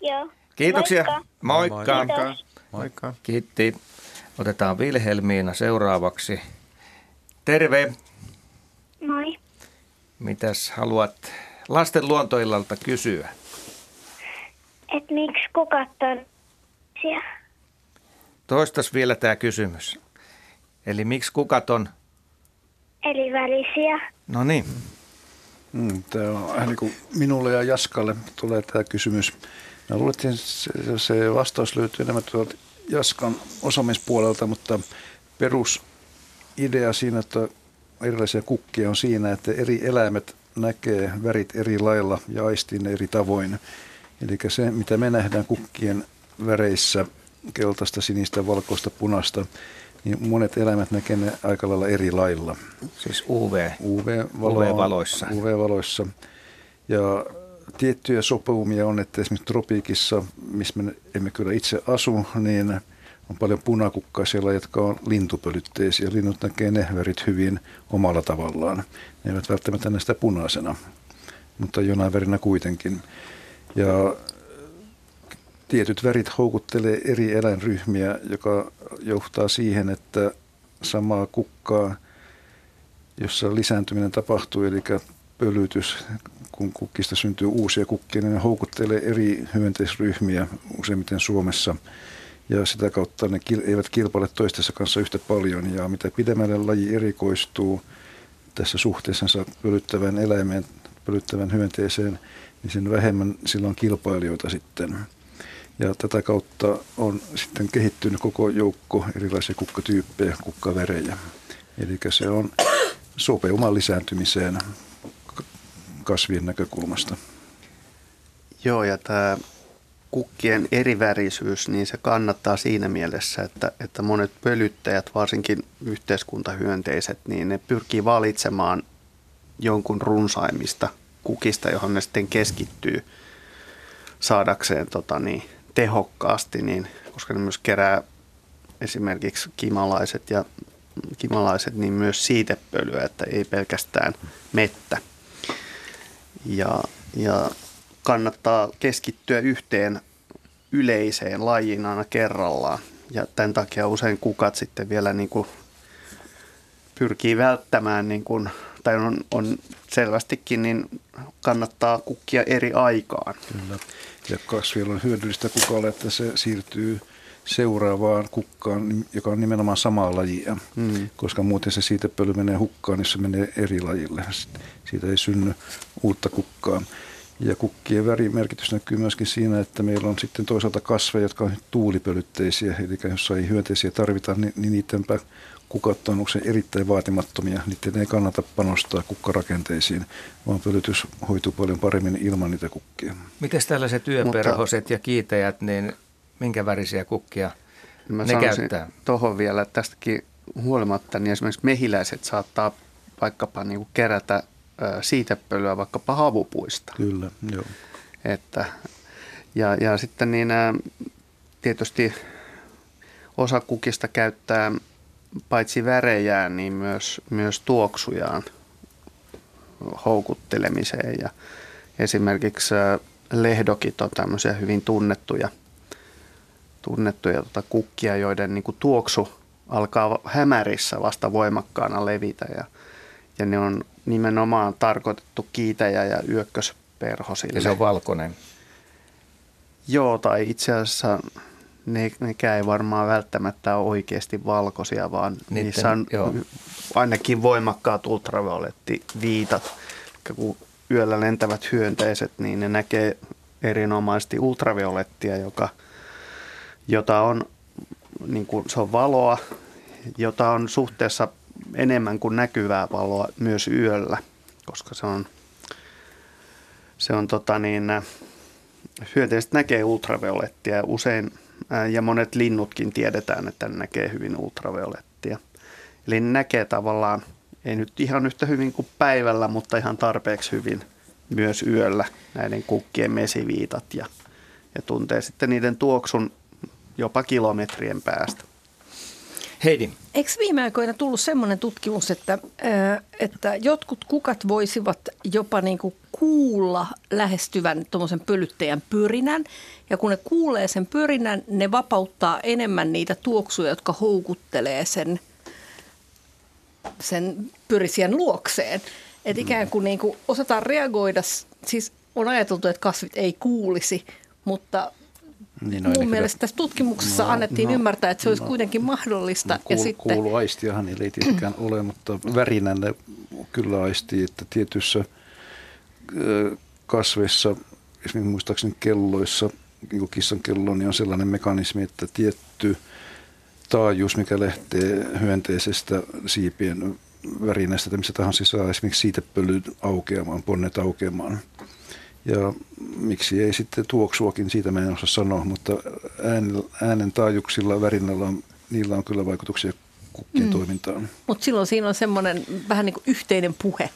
Joo. Kiitoksia. Moikka. Moikka. Moikka. Moikka. Kiitti. Otetaan Vilhelmiina seuraavaksi. Terve. Moi. Mitäs haluat lasten luontoillalta kysyä? Et miksi kukat on siellä? Toistas vielä tämä kysymys. Eli miksi kukat on? Eli välisiä. No niin. Mm, tämä on vähän niin kuin minulle ja Jaskalle tulee tämä kysymys. Mä luulen, että se, se vastaus löytyy enemmän tuolta Jaskan osaamispuolelta, mutta perus idea siinä, että erilaisia kukkia on siinä, että eri eläimet näkee värit eri lailla ja aistii ne eri tavoin. Eli se, mitä me nähdään kukkien väreissä, keltaista, sinistä, valkoista, punaista, niin monet eläimet näkee ne aika lailla eri lailla. Siis UV, UV-valoissa. UV-valoissa. Ja tiettyjä sopuumia on, että esimerkiksi tropiikissa, missä me emme kyllä itse asu, niin – on paljon punakukkaisia, jotka on lintupölytteisiä. Linnut näkee ne värit hyvin omalla tavallaan. Ne eivät välttämättä näe sitä punaisena, mutta jonain värinä kuitenkin. Ja tietyt värit houkuttelee eri eläinryhmiä, joka johtaa siihen, että samaa kukkaa, jossa lisääntyminen tapahtuu, eli pölytys, kun kukkista syntyy uusia kukkia, niin ne houkuttelee eri hyönteisryhmiä, useimmiten Suomessa – ja sitä kautta ne eivät kilpaile toistensa kanssa yhtä paljon. Ja mitä pidemmälle laji erikoistuu, tässä suhteessa pölyttävän eläimeen, pölyttävän hyönteeseen, niin sen vähemmän sillä on kilpailijoita sitten. Ja tätä kautta on sitten kehittynyt koko joukko erilaisia kukkatyyppejä, kukkaverejä. Eli se on sopeuman lisääntymiseen kasvien näkökulmasta. Joo, ja tämä kukkien erivärisyys, niin se kannattaa siinä mielessä, että, että monet pölyttäjät, varsinkin yhteiskuntahyönteiset, niin ne pyrkii valitsemaan jonkun runsaimmista kukista, johon ne sitten keskittyy saadakseen tota niin, tehokkaasti, niin, koska ne myös kerää esimerkiksi kimalaiset ja kimalaiset, niin myös siitepölyä, että ei pelkästään mettä. Ja, ja kannattaa keskittyä yhteen yleiseen lajiin aina kerrallaan. Ja tämän takia usein kukat sitten vielä niin kuin pyrkii välttämään, niin kuin, tai on, on selvästikin, niin kannattaa kukkia eri aikaan. Kyllä. Ja kasvilla on hyödyllistä kukalle, että se siirtyy seuraavaan kukkaan, joka on nimenomaan samaa lajia, mm. koska muuten se siitepöly menee hukkaan, jos se menee eri lajille. Siitä ei synny uutta kukkaa. Ja kukkien värimerkitys näkyy myöskin siinä, että meillä on sitten toisaalta kasveja, jotka on tuulipölytteisiä, eli jos ei hyönteisiä tarvita, niin, niin niidenpä kukat on usein erittäin vaatimattomia. Niiden ei kannata panostaa kukkarakenteisiin, vaan pölytys hoituu paljon paremmin ilman niitä kukkia. Miten tällaiset yöperhoset ja kiitäjät, niin minkä värisiä kukkia Mä ne käyttää? Tuohon vielä tästäkin huolimatta, niin esimerkiksi mehiläiset saattaa vaikkapa niin kuin kerätä siitepölyä vaikkapa havupuista. Kyllä, joo. Että, ja, ja sitten niin tietysti osa kukista käyttää paitsi värejään, niin myös, myös tuoksujaan houkuttelemiseen. Ja esimerkiksi lehdokit on tämmöisiä hyvin tunnettuja, tunnettuja tota kukkia, joiden niin kuin tuoksu alkaa hämärissä vasta voimakkaana levitä. Ja, ja ne on nimenomaan tarkoitettu kiitäjä ja yökkösperhosille. Ja se on valkoinen. Joo, tai itse asiassa ne, nekään ei varmaan välttämättä ole oikeasti valkoisia, vaan Niitten, niissä on joo. ainakin voimakkaat ultraviolettiviitat. Kun yöllä lentävät hyönteiset, niin ne näkee erinomaisesti ultraviolettia, joka, jota on, niin kuin se on valoa, jota on suhteessa enemmän kuin näkyvää valoa myös yöllä, koska se on, se on tota niin, hyönteiset näkee ultraviolettia usein ja monet linnutkin tiedetään, että ne näkee hyvin ultraviolettia. Eli ne näkee tavallaan, ei nyt ihan yhtä hyvin kuin päivällä, mutta ihan tarpeeksi hyvin myös yöllä näiden kukkien mesiviitat ja, ja tuntee sitten niiden tuoksun jopa kilometrien päästä. Heidi. Eikö viime aikoina tullut semmoinen tutkimus, että, että jotkut kukat voisivat jopa niin kuin kuulla lähestyvän tuommoisen pölyttäjän pyrinän. Ja kun ne kuulee sen pyrinän, ne vapauttaa enemmän niitä tuoksuja, jotka houkuttelee sen, sen pyrisien luokseen. Että ikään kuin, niin kuin osataan reagoida, siis on ajateltu, että kasvit ei kuulisi, mutta niin no, Mun mielestä tässä tutkimuksessa no, annettiin no, ymmärtää, että se olisi no, kuitenkin mahdollista. No, kuul, ja sitten... Kuuluaistiahan niillä ei tietenkään ole, mutta värinän ne kyllä aistii, että tietyissä kasveissa, esimerkiksi muistaakseni kelloissa, niin kissan kello, niin on sellainen mekanismi, että tietty taajuus, mikä lähtee hyönteisestä siipien värinästä, että missä tahansa saa esimerkiksi siitepölyt aukeamaan, ponnet aukeamaan – ja miksi ei sitten tuoksuakin, siitä mä en osaa sanoa, mutta äänen, äänen taajuuksilla, värinnällä on, niillä on kyllä vaikutuksia kukkien mm. toimintaan. Mutta silloin siinä on semmoinen vähän niin kuin yhteinen puhe.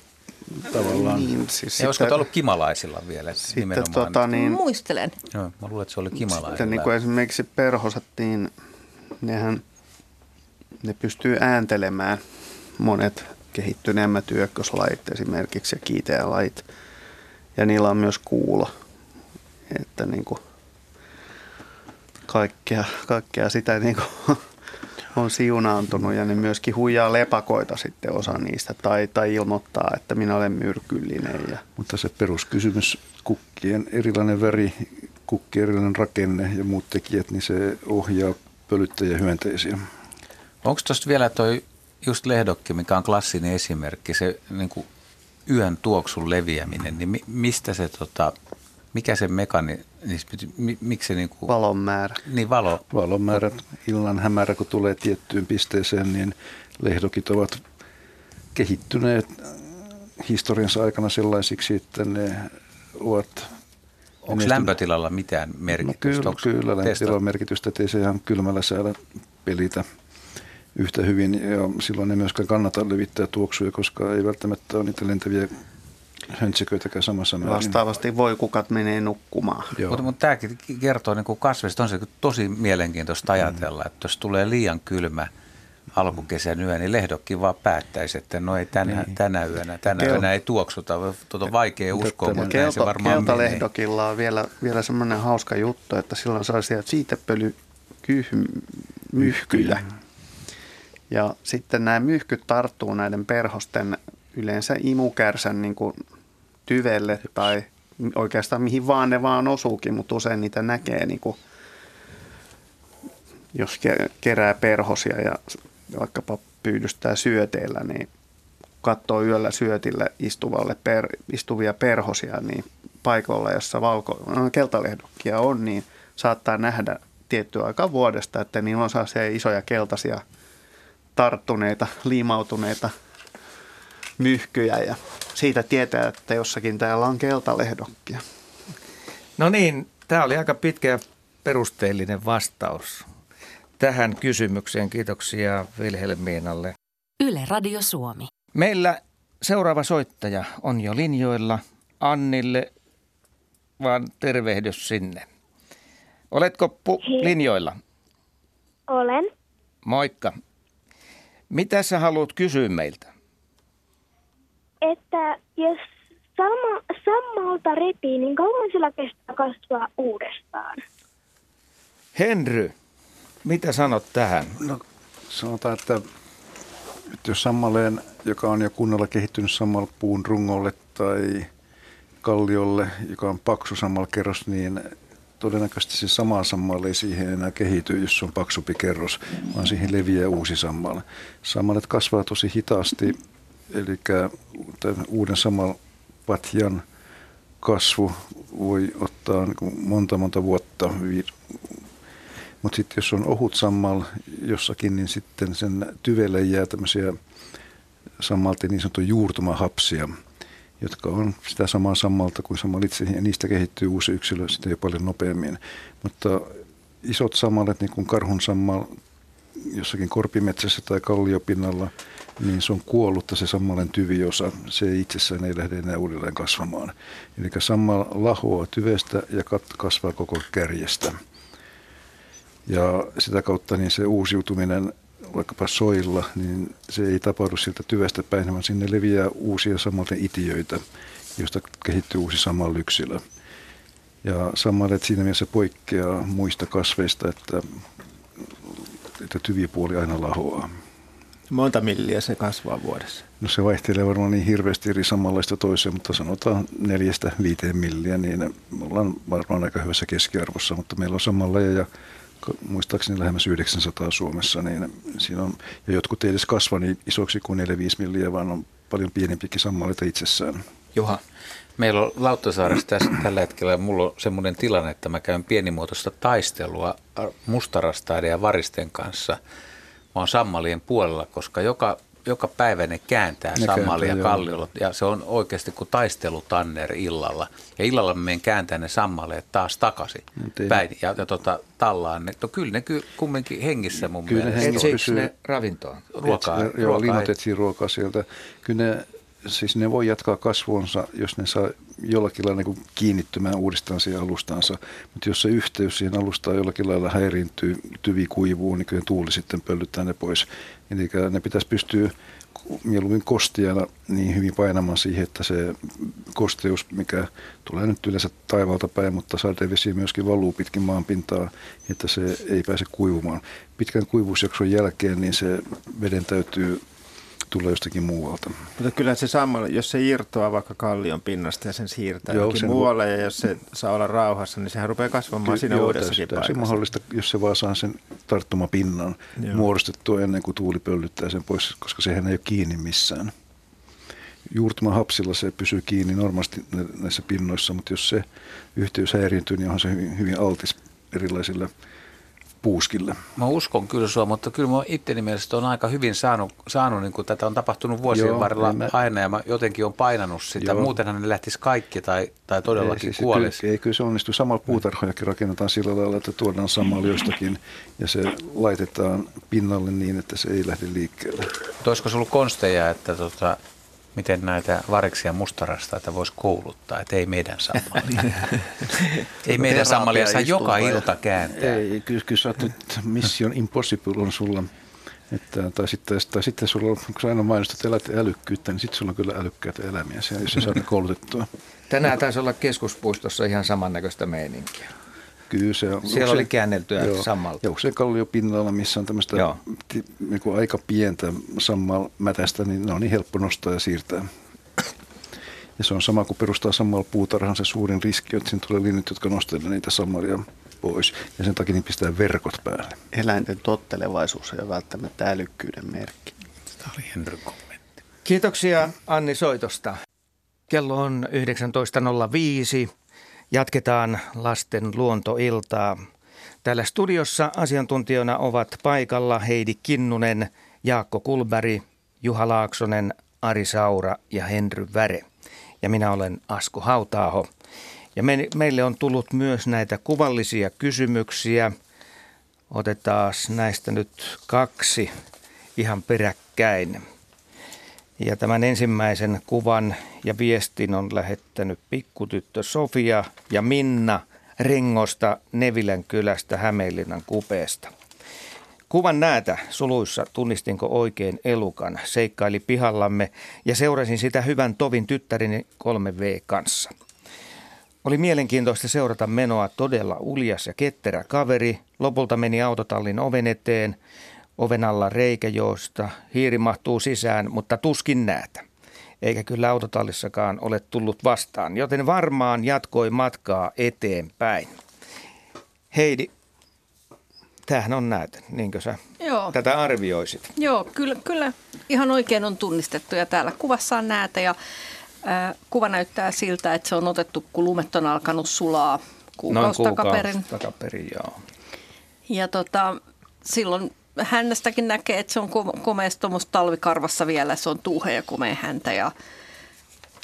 Tavallaan. Niin, siis ja olisiko ollut kimalaisilla vielä? Sitten tota, niin, Muistelen. Joo, mä luulen, että se oli kimalaisilla. Sitten niin kuin esimerkiksi perhosat, niin nehän ne pystyy ääntelemään monet kehittyneemmät yökköslajit esimerkiksi ja kiiteälajit – ja niillä on myös kuulo. Että niin kuin kaikkea, kaikkea sitä niin kuin on siunaantunut ja ne myöskin huijaa lepakoita sitten osa niistä tai, tai ilmoittaa, että minä olen myrkyllinen. Ja. Mutta se peruskysymys, kukkien erilainen väri, kukkien erilainen rakenne ja muut tekijät, niin se ohjaa pölyttäjähyönteisiä. Onko tuosta vielä toi just lehdokki, mikä on klassinen esimerkki, se niin kuin yön tuoksun leviäminen, niin mi, mistä se, tota, mikä se mekani, niin, miksi se niin kuin, Valon määrä. Niin valo. Valon määrä, illan hämärä, kun tulee tiettyyn pisteeseen, niin lehdokit ovat kehittyneet historiansa aikana sellaisiksi, että ne ovat Onko lämpötilalla mitään merkitystä? No kyllä, kyllä lämpötilalla on merkitystä, että ei se ihan kylmällä säällä pelitä yhtä hyvin. Ja silloin ei myöskään kannata levittää tuoksuja, koska ei välttämättä ole niitä lentäviä höntsiköitäkään samassa määrin. Vastaavasti voi kukat menee nukkumaan. Mutta, mutta tämäkin kertoo niin kasveista, on se tosi mielenkiintoista ajatella, mm. että jos tulee liian kylmä – alkukesän yö, niin lehdokki vaan päättäisi, että no ei tänä, niin. tänä yönä, tänä Kel- yönä ei tuoksuta. Tuota on vaikea uskoa, mutta Kelta, se varmaan Keltalehdokilla on vielä, vielä semmoinen hauska juttu, että silloin saa sieltä siitepölymyhkyjä. Ja sitten nämä myhkyt tarttuu näiden perhosten yleensä imukärsän niin kuin tyvelle tai oikeastaan mihin vaan ne vaan osuukin, mutta usein niitä näkee niin kuin jos kerää perhosia ja vaikkapa pyydystää syöteillä, niin katsoo yöllä syötille istuvalle per, istuvia perhosia, niin paikoilla, jossa valko, no, keltalehdokkia on, niin saattaa nähdä tiettyä aikaa vuodesta, että niillä on sellaisia isoja keltaisia tarttuneita, liimautuneita myhkyjä ja siitä tietää, että jossakin täällä on keltalehdokkia. No niin, tämä oli aika pitkä ja perusteellinen vastaus tähän kysymykseen. Kiitoksia Vilhelmiinalle. Yle Radio Suomi. Meillä seuraava soittaja on jo linjoilla. Annille vaan tervehdys sinne. Oletko pu- linjoilla? Olen. Moikka. Mitä sä haluat kysyä meiltä? Että jos sama, sammalta repii, niin kauan sillä kestää kasvaa uudestaan? Henry, mitä sanot tähän? No, sanotaan, että, että jos sammaleen, joka on jo kunnolla kehittynyt samalla puun rungolle tai kalliolle, joka on paksu sammalkerros, niin todennäköisesti se sama sammal ei siihen enää kehity, jos se on paksumpi kerros, vaan siihen leviää uusi sammal. Sammalet kasvaa tosi hitaasti, eli uuden sammalpatjan kasvu voi ottaa niin monta monta vuotta, mutta sitten jos on ohut sammal jossakin, niin sitten sen tyvelle jää tämmöisiä sammalti niin sanottu juurtumahapsia, jotka on sitä samaa sammalta kuin sammal itse, ja niistä kehittyy uusi yksilö sitten jo paljon nopeammin. Mutta isot sammalet, niin kuin karhun sammal jossakin korpimetsässä tai kalliopinnalla, niin se on kuollutta se sammalen tyviosa. Se itsessään ei lähde enää uudelleen kasvamaan. Eli sammal lahoaa tyvestä ja kasvaa koko kärjestä. Ja sitä kautta niin se uusiutuminen vaikkapa soilla, niin se ei tapahdu siltä tyvestä päin, vaan sinne leviää uusia samalta itiöitä, joista kehittyy uusi samal yksilö. Ja samalet siinä mielessä poikkeaa muista kasveista, että, että tyvipuoli aina lahoaa. Monta milliä se kasvaa vuodessa? No se vaihtelee varmaan niin hirveästi eri samanlaista toiseen, mutta sanotaan neljästä viiteen milliä, niin me ollaan varmaan aika hyvässä keskiarvossa, mutta meillä on samalla ja muistaakseni lähemmäs 900 Suomessa, niin siinä on, ja jotkut edes kasva niin isoksi kuin 4-5 milliä, vaan on paljon pienempikin sammaleita itsessään. Juha, meillä on Lauttasaaressa tässä tällä hetkellä, mulla on semmoinen tilanne, että mä käyn pienimuotoista taistelua mustarastaiden ja varisten kanssa. Mä oon sammalien puolella, koska joka joka päivä ne kääntää ne sammalia kääntää, kalliolla. Ja se on oikeasti kuin taistelutanner illalla. Ja illalla me menen kääntää ne sammaleet taas takaisin päin ja, ja tota, tallaan ne. No kyllä ne ky, kumminkin hengissä mun kyllä mielestä. Kyllä ne ravintoon? Ruokaa. Joo, linnut etsii ruokaa sieltä. Kyllä ne, siis ne voi jatkaa kasvuonsa, jos ne saa jollakin lailla niin kiinnittymään uudestaan siihen alustaansa. Mutta jos se yhteys siihen alustaan jollakin lailla häiriintyy, tyvi kuivuu, niin kyllä tuuli sitten pöllyttää ne pois. Eli ne pitäisi pystyä mieluummin kostiana niin hyvin painamaan siihen, että se kosteus, mikä tulee nyt yleensä taivaalta päin, mutta sadevesi myöskin valuu pitkin maanpintaa, että se ei pääse kuivumaan. Pitkän kuivuusjakson jälkeen niin se veden täytyy tulee jostakin muualta. Mutta kyllä se samalla, jos se irtoaa vaikka kallion pinnasta ja sen siirtää Joo, sen muualle ja jos se saa olla rauhassa, niin sehän rupeaa kasvamaan siinä Joo, uudessakin täysin- paikassa. mahdollista, jos se vaan saa sen tarttumapinnan Joo. muodostettua ennen kuin tuuli pöllyttää sen pois, koska sehän ei ole kiinni missään. Juurtumahapsilla se pysyy kiinni normaalisti nä- näissä pinnoissa, mutta jos se yhteys häiriintyy, niin onhan se hyvin, hyvin altis erilaisille puuskille. Mä uskon kyllä sua, mutta kyllä mä itteni mielestä on aika hyvin saanut, saanut niin kuin tätä on tapahtunut vuosien Joo, varrella mä- aina ja mä jotenkin on painanut sitä. Joo. Muutenhan ne lähtisi kaikki tai, tai todellakin ei, siis kuolisi. Kyllä, ei, kyllä se onnistuu. Samalla puutarhojakin rakennetaan sillä lailla, että tuodaan samalla jostakin ja se laitetaan pinnalle niin, että se ei lähde liikkeelle. Olisiko se ollut konsteja, että tota, miten näitä variksia mustarastaita voisi kouluttaa, että ei meidän sammalia. ei meidän sammalia saa joka ilta kääntää. Ei, kyllä, kyllä sä oot nyt Mission Impossible on sulla. Että, tai, sitten, tai sitten sulla on, kun sä aina mainostat elät älykkyyttä, niin sitten sulla on kyllä älykkäitä siellä, jos sä saat koulutettua. Tänään taisi olla keskuspuistossa ihan samannäköistä meininkiä. Kyllä se on. Siellä oli käänneltyä sammalta. Ja usein kalliopinnalla, missä on tämmöistä Joo. niin kuin aika pientä sammalmätästä, niin ne on niin helppo nostaa ja siirtää. Ja se on sama kuin perustaa samalla puutarhan se suurin riski, että siinä tulee linnut, jotka nostelee niitä sammalia pois. Ja sen takia niin pistää verkot päälle. Eläinten tottelevaisuus ei ole välttämättä älykkyyden merkki. Tämä oli Henry kommentti. Kiitoksia Anni soitosta. Kello on 19.05. Jatketaan lasten luontoiltaa. Täällä studiossa asiantuntijoina ovat paikalla Heidi Kinnunen, Jaakko Kulberi, Juha Laaksonen, Ari Saura ja Henry Väre. Ja minä olen Asko Hautaaho. Ja me, meille on tullut myös näitä kuvallisia kysymyksiä. Otetaan näistä nyt kaksi ihan peräkkäin. Ja tämän ensimmäisen kuvan ja viestin on lähettänyt pikkutyttö Sofia ja Minna Rengosta Nevilän kylästä Hämeenlinnan kupeesta. Kuvan näitä suluissa tunnistinko oikein elukan, seikkaili pihallamme ja seurasin sitä hyvän tovin tyttärini 3V kanssa. Oli mielenkiintoista seurata menoa todella uljas ja ketterä kaveri. Lopulta meni autotallin oven eteen. Oven alla reikä, josta hiiri mahtuu sisään, mutta tuskin näätä. Eikä kyllä autotallissakaan ole tullut vastaan, joten varmaan jatkoi matkaa eteenpäin. Heidi, tämähän on näitä, niinkö sä Joo. tätä arvioisit? Joo, kyllä, kyllä ihan oikein on tunnistettu ja täällä kuvassa on näitä ja ää, kuva näyttää siltä, että se on otettu, kun lumet on alkanut sulaa Noin kuukausi takaperin. kuukausi takaperin, joo. Ja tota, silloin hännästäkin näkee, että se on ko- komeassa tuommoista talvikarvassa vielä, se on tuuhe ja komea häntä ja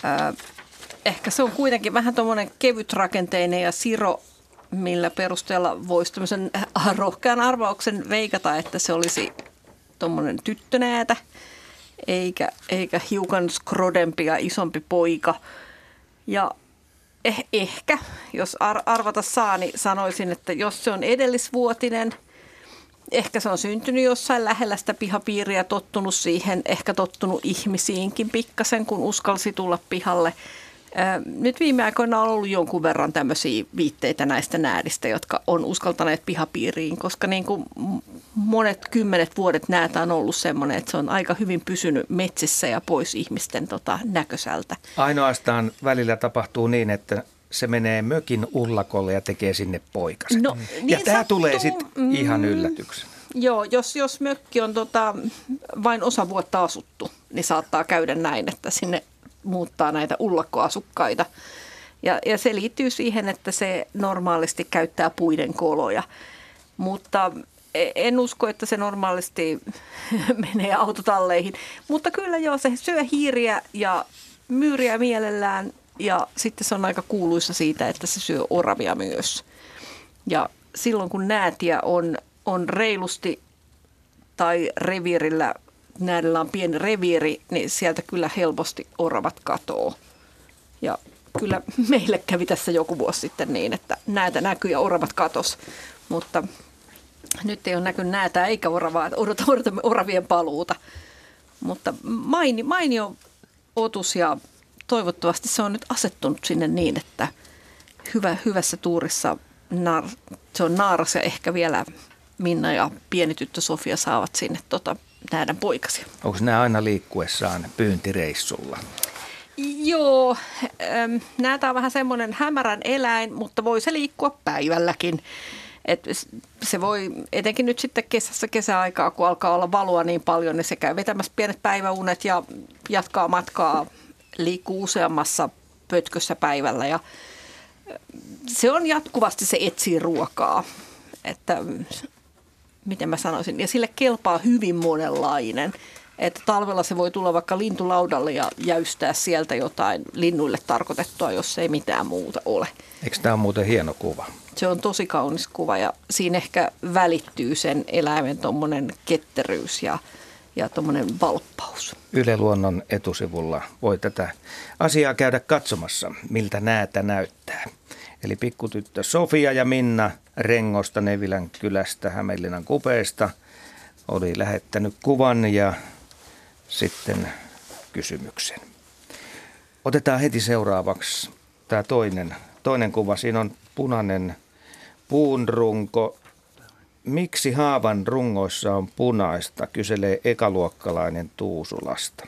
ää, ehkä se on kuitenkin vähän tuommoinen kevytrakenteinen ja siro, millä perusteella voisi tämmöisen rohkean arvauksen veikata, että se olisi tuommoinen tyttönäätä, eikä, eikä hiukan skrodempi ja isompi poika. Ja eh, ehkä, jos ar- arvata saa, niin sanoisin, että jos se on edellisvuotinen, ehkä se on syntynyt jossain lähellä sitä pihapiiriä, tottunut siihen, ehkä tottunut ihmisiinkin pikkasen, kun uskalsi tulla pihalle. Nyt viime aikoina on ollut jonkun verran tämmöisiä viitteitä näistä näädistä, jotka on uskaltaneet pihapiiriin, koska niin kuin monet kymmenet vuodet näätä on ollut semmoinen, että se on aika hyvin pysynyt metsissä ja pois ihmisten tota, näkösältä. Ainoastaan välillä tapahtuu niin, että se menee mökin ullakolle ja tekee sinne poikasen. No, ja niin tämä sattuu. tulee sitten Mm. ihan yllätyksenä. Joo, jos, jos mökki on tota, vain osa vuotta asuttu, niin saattaa käydä näin, että sinne muuttaa näitä ullakkoasukkaita. Ja, ja se liittyy siihen, että se normaalisti käyttää puiden koloja. Mutta en usko, että se normaalisti menee autotalleihin. Mutta kyllä joo, se syö hiiriä ja myyriä mielellään ja sitten se on aika kuuluisa siitä, että se syö oravia myös. Ja silloin kun näätiä on, on reilusti tai reviirillä, näillä on pieni reviiri, niin sieltä kyllä helposti oravat katoo. Ja kyllä meille kävi tässä joku vuosi sitten niin, että näitä näkyy ja oravat katos, mutta nyt ei ole näkynyt näitä eikä oravaa, että odot- odotamme oravien paluuta. Mutta maini, mainio otus ja toivottavasti se on nyt asettunut sinne niin, että hyvä, hyvässä tuurissa nar, se on naaras ja ehkä vielä Minna ja pieni tyttö Sofia saavat sinne tota, nähdä poikasia. Onko nämä aina liikkuessaan pyyntireissulla? Joo, näitä on vähän semmoinen hämärän eläin, mutta voi se liikkua päivälläkin. Et se voi, etenkin nyt sitten kesässä kesäaikaa, kun alkaa olla valua niin paljon, niin se käy vetämässä pienet päiväunet ja jatkaa matkaa, liikkuu useammassa pötkössä päivällä ja se on jatkuvasti, se etsii ruokaa. Että miten mä sanoisin, ja sille kelpaa hyvin monenlainen. Että talvella se voi tulla vaikka lintulaudalle ja jäystää sieltä jotain linnuille tarkoitettua, jos ei mitään muuta ole. Eikö tämä ole muuten hieno kuva? Se on tosi kaunis kuva ja siinä ehkä välittyy sen eläimen tuommoinen ketteryys ja, ja tuommoinen valppaus. Yle Luonnon etusivulla voi tätä asiaa käydä katsomassa, miltä näätä näyttää. Eli pikkutyttö Sofia ja Minna Rengosta Nevilän kylästä Hämeenlinnan kupeesta oli lähettänyt kuvan ja sitten kysymyksen. Otetaan heti seuraavaksi tämä toinen, toinen kuva. Siinä on punainen puunrunko. Miksi haavan rungoissa on punaista, kyselee ekaluokkalainen Tuusulasta.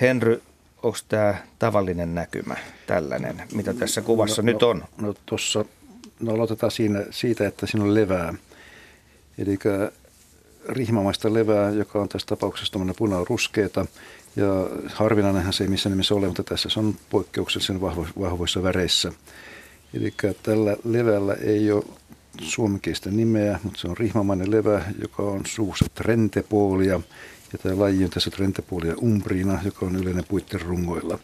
Henry, onko tämä tavallinen näkymä, tällainen, mitä tässä kuvassa no, nyt on? No, no tuossa, no aloitetaan siinä, siitä, että siinä on levää. Eli rihmamaista levää, joka on tässä tapauksessa tuommoinen punaruskeeta. Ja harvinainenhan se ei missään nimessä ole, mutta tässä se on poikkeuksellisen vahvo, vahvoissa väreissä. Eli tällä levällä ei ole suomenkielistä nimeä, mutta se on rihmamainen levä, joka on suussa trentepuolia. Ja tämä laji on tässä trentepuolia umbriina, joka on yleinen puitten rungoilla.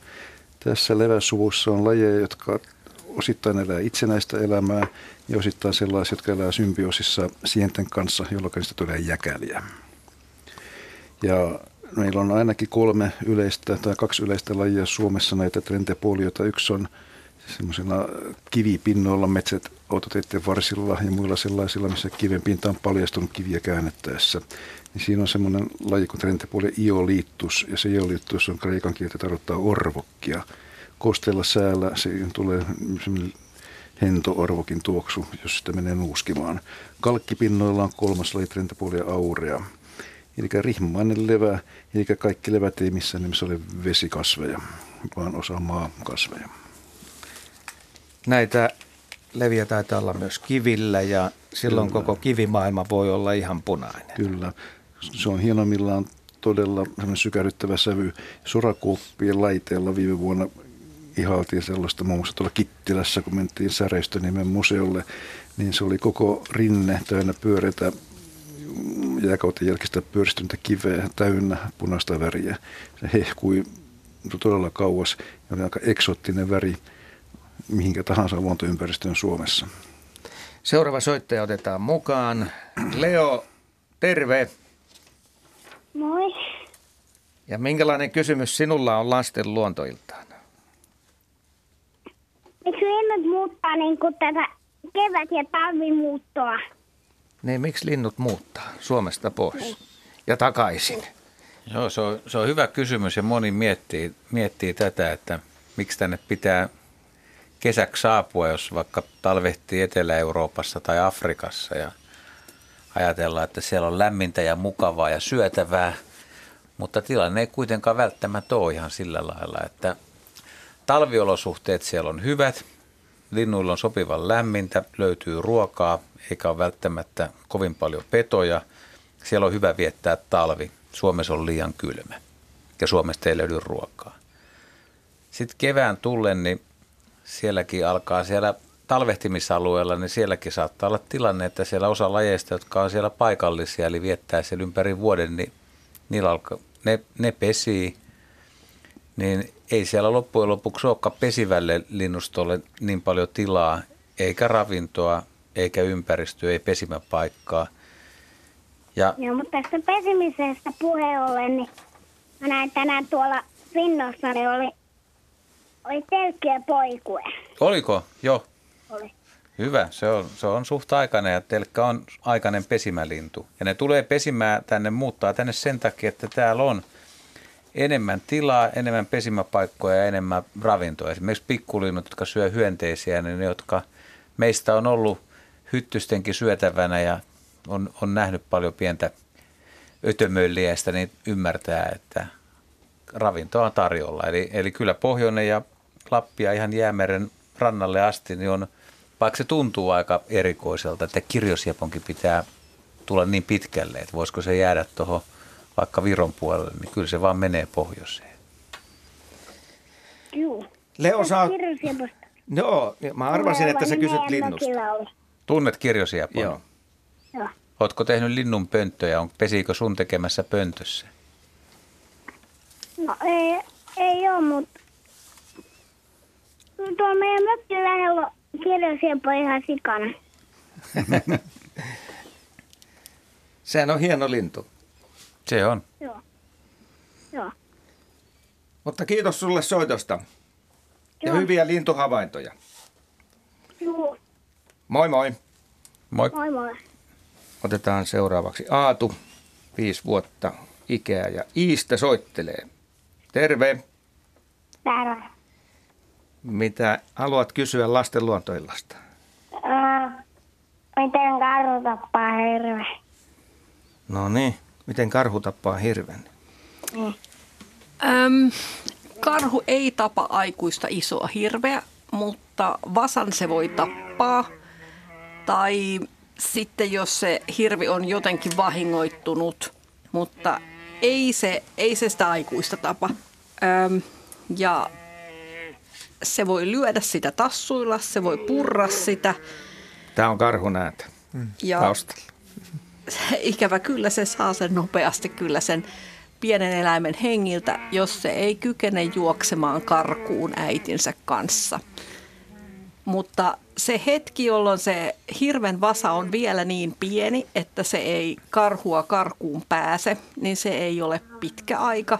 Tässä leväsuvussa on lajeja, jotka osittain elää itsenäistä elämää ja osittain sellaisia, jotka elää symbioosissa sienten kanssa, jolloin niistä tulee jäkäliä. Ja meillä on ainakin kolme yleistä tai kaksi yleistä lajia Suomessa näitä trentepolioita. Yksi on semmoisilla kivipinnoilla metsät ototeiden varsilla ja muilla sellaisilla, missä kiven pinta on paljastunut kiviä käännettäessä. Niin siinä on semmoinen laji kuin trentepuoli ioliittus, ja se ioliittus on kreikan kieltä tarkoittaa orvokkia. Kosteella säällä se tulee hentoorvokin tuoksu, jos sitä menee nuuskimaan. Kalkkipinnoilla on kolmas laji trentepuoli aurea. Eli rihmainen levä, eli kaikki levät ei missään nimessä ole vesikasveja, vaan osa maakasveja. Näitä leviä taitaa olla myös kivillä ja silloin Kyllä. koko kivimaailma voi olla ihan punainen. Kyllä. Se on hienommillaan todella sykähdyttävä sävy. Sorakuoppien laiteella viime vuonna ihailtiin sellaista muun muassa tuolla Kittilässä, kun mentiin Säreistöniemen museolle, niin se oli koko rinne täynnä pyöreitä jääkauden jälkistä pyöristynyttä kiveä täynnä punaista väriä. Se hehkui todella kauas ja oli aika eksoottinen väri mihinkä tahansa luontoympäristöön Suomessa. Seuraava soittaja otetaan mukaan. Leo, terve. Moi. Ja minkälainen kysymys sinulla on lasten luontoiltaan? Miksi linnut muuttaa niin kuin tätä kevät- ja talvimuuttoa? Niin, miksi linnut muuttaa Suomesta pois niin. ja takaisin? Joo, se on, se on hyvä kysymys ja moni miettii, miettii tätä, että miksi tänne pitää kesäksi saapua, jos vaikka talvehtii Etelä-Euroopassa tai Afrikassa ja ajatellaan, että siellä on lämmintä ja mukavaa ja syötävää, mutta tilanne ei kuitenkaan välttämättä ole ihan sillä lailla, että talviolosuhteet siellä on hyvät, linnuilla on sopivan lämmintä, löytyy ruokaa, eikä ole välttämättä kovin paljon petoja. Siellä on hyvä viettää talvi. Suomessa on liian kylmä ja Suomesta ei löydy ruokaa. Sitten kevään tullen, niin sielläkin alkaa siellä talvehtimisalueella, niin sielläkin saattaa olla tilanne, että siellä osa lajeista, jotka on siellä paikallisia, eli viettää siellä ympäri vuoden, niin niillä alkaa, ne, ne pesii, niin ei siellä loppujen lopuksi olekaan pesivälle linnustolle niin paljon tilaa, eikä ravintoa, eikä ympäristöä, ei pesimäpaikkaa. Ja, Joo, mutta tästä pesimisestä puheen ollen, niin mä näin tänään tuolla Finnossa, niin oli oli telkkiä poikue. Oliko? Joo. Oli. Hyvä, se on, se on suht aikainen ja telkkä on aikainen pesimälintu. Ja ne tulee pesimään tänne, muuttaa tänne sen takia, että täällä on enemmän tilaa, enemmän pesimäpaikkoja ja enemmän ravintoa. Esimerkiksi pikkulinnut, jotka syö hyönteisiä, niin ne, jotka meistä on ollut hyttystenkin syötävänä ja on, on nähnyt paljon pientä, ötömölliäistä, niin ymmärtää, että ravintoa on tarjolla. Eli, eli kyllä Pohjoinen ja Lappia ihan jäämeren rannalle asti, niin on, vaikka se tuntuu aika erikoiselta, että kirjosieponkin pitää tulla niin pitkälle, että voisiko se jäädä tuohon vaikka Viron puolelle, niin kyllä se vaan menee pohjoiseen. Juu. Leo saa... Joo, mä arvasin, että sä kysyt linnusta. Tunnet kirjosiepon? Joo. Joo. Ootko tehnyt linnun pönttöjä? On, pesiikö sun tekemässä pöntössä? No ei, ei ole, mutta tuolla meidän mökkin lähellä on kirjosiepo ihan sikana. Sehän on hieno lintu. Se on. Joo. Joo. Mutta kiitos sulle soitosta. Ja Joo. hyviä lintuhavaintoja. Juu. Moi moi. Moi. Moi moi. Otetaan seuraavaksi Aatu, viisi vuotta ikää ja Iistä soittelee. Terve. Täällä. Mitä haluat kysyä lasten luontoillasta? Uh, miten karhu tappaa hirve? No niin, miten karhu tappaa hirven? Öm, karhu ei tapa aikuista isoa hirveä, mutta vasan se voi tappaa. Tai sitten jos se hirvi on jotenkin vahingoittunut, mutta ei se, ei se sitä aikuista tapa. Öm, ja se voi lyödä sitä tassuilla, se voi purra sitä. Tämä on karhun ääntä Ja taustalla. ikävä kyllä se saa sen nopeasti kyllä sen pienen eläimen hengiltä, jos se ei kykene juoksemaan karkuun äitinsä kanssa. Mutta se hetki, jolloin se hirven vasa on vielä niin pieni, että se ei karhua karkuun pääse, niin se ei ole pitkä aika,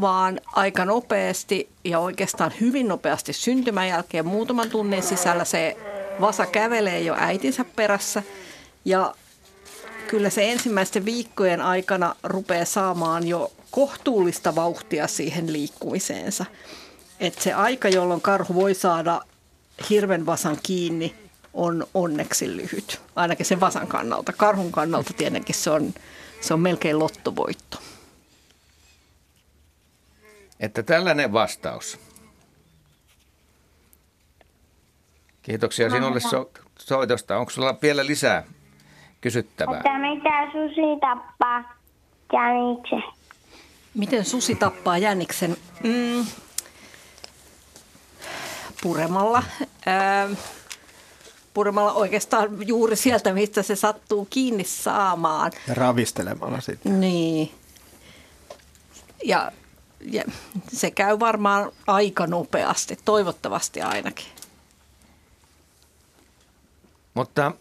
vaan aika nopeasti ja oikeastaan hyvin nopeasti syntymän jälkeen muutaman tunnin sisällä se vasa kävelee jo äitinsä perässä ja kyllä se ensimmäisten viikkojen aikana rupeaa saamaan jo kohtuullista vauhtia siihen liikkumiseensa. Et se aika, jolloin karhu voi saada hirven vasan kiinni, on onneksi lyhyt. Ainakin sen vasan kannalta. Karhun kannalta tietenkin se on, se on melkein lottovoitto. Että tällainen vastaus. Kiitoksia sinulle so- soitosta. Onko sulla vielä lisää kysyttävää? Että mitä susi tappaa jäniksen? Miten susi tappaa jäniksen? Mm, puremalla. Ää, puremalla oikeastaan juuri sieltä, mistä se sattuu kiinni saamaan. Ja ravistelemalla sitten. Niin. Ja, ja se käy varmaan aika nopeasti, toivottavasti ainakin. Mutta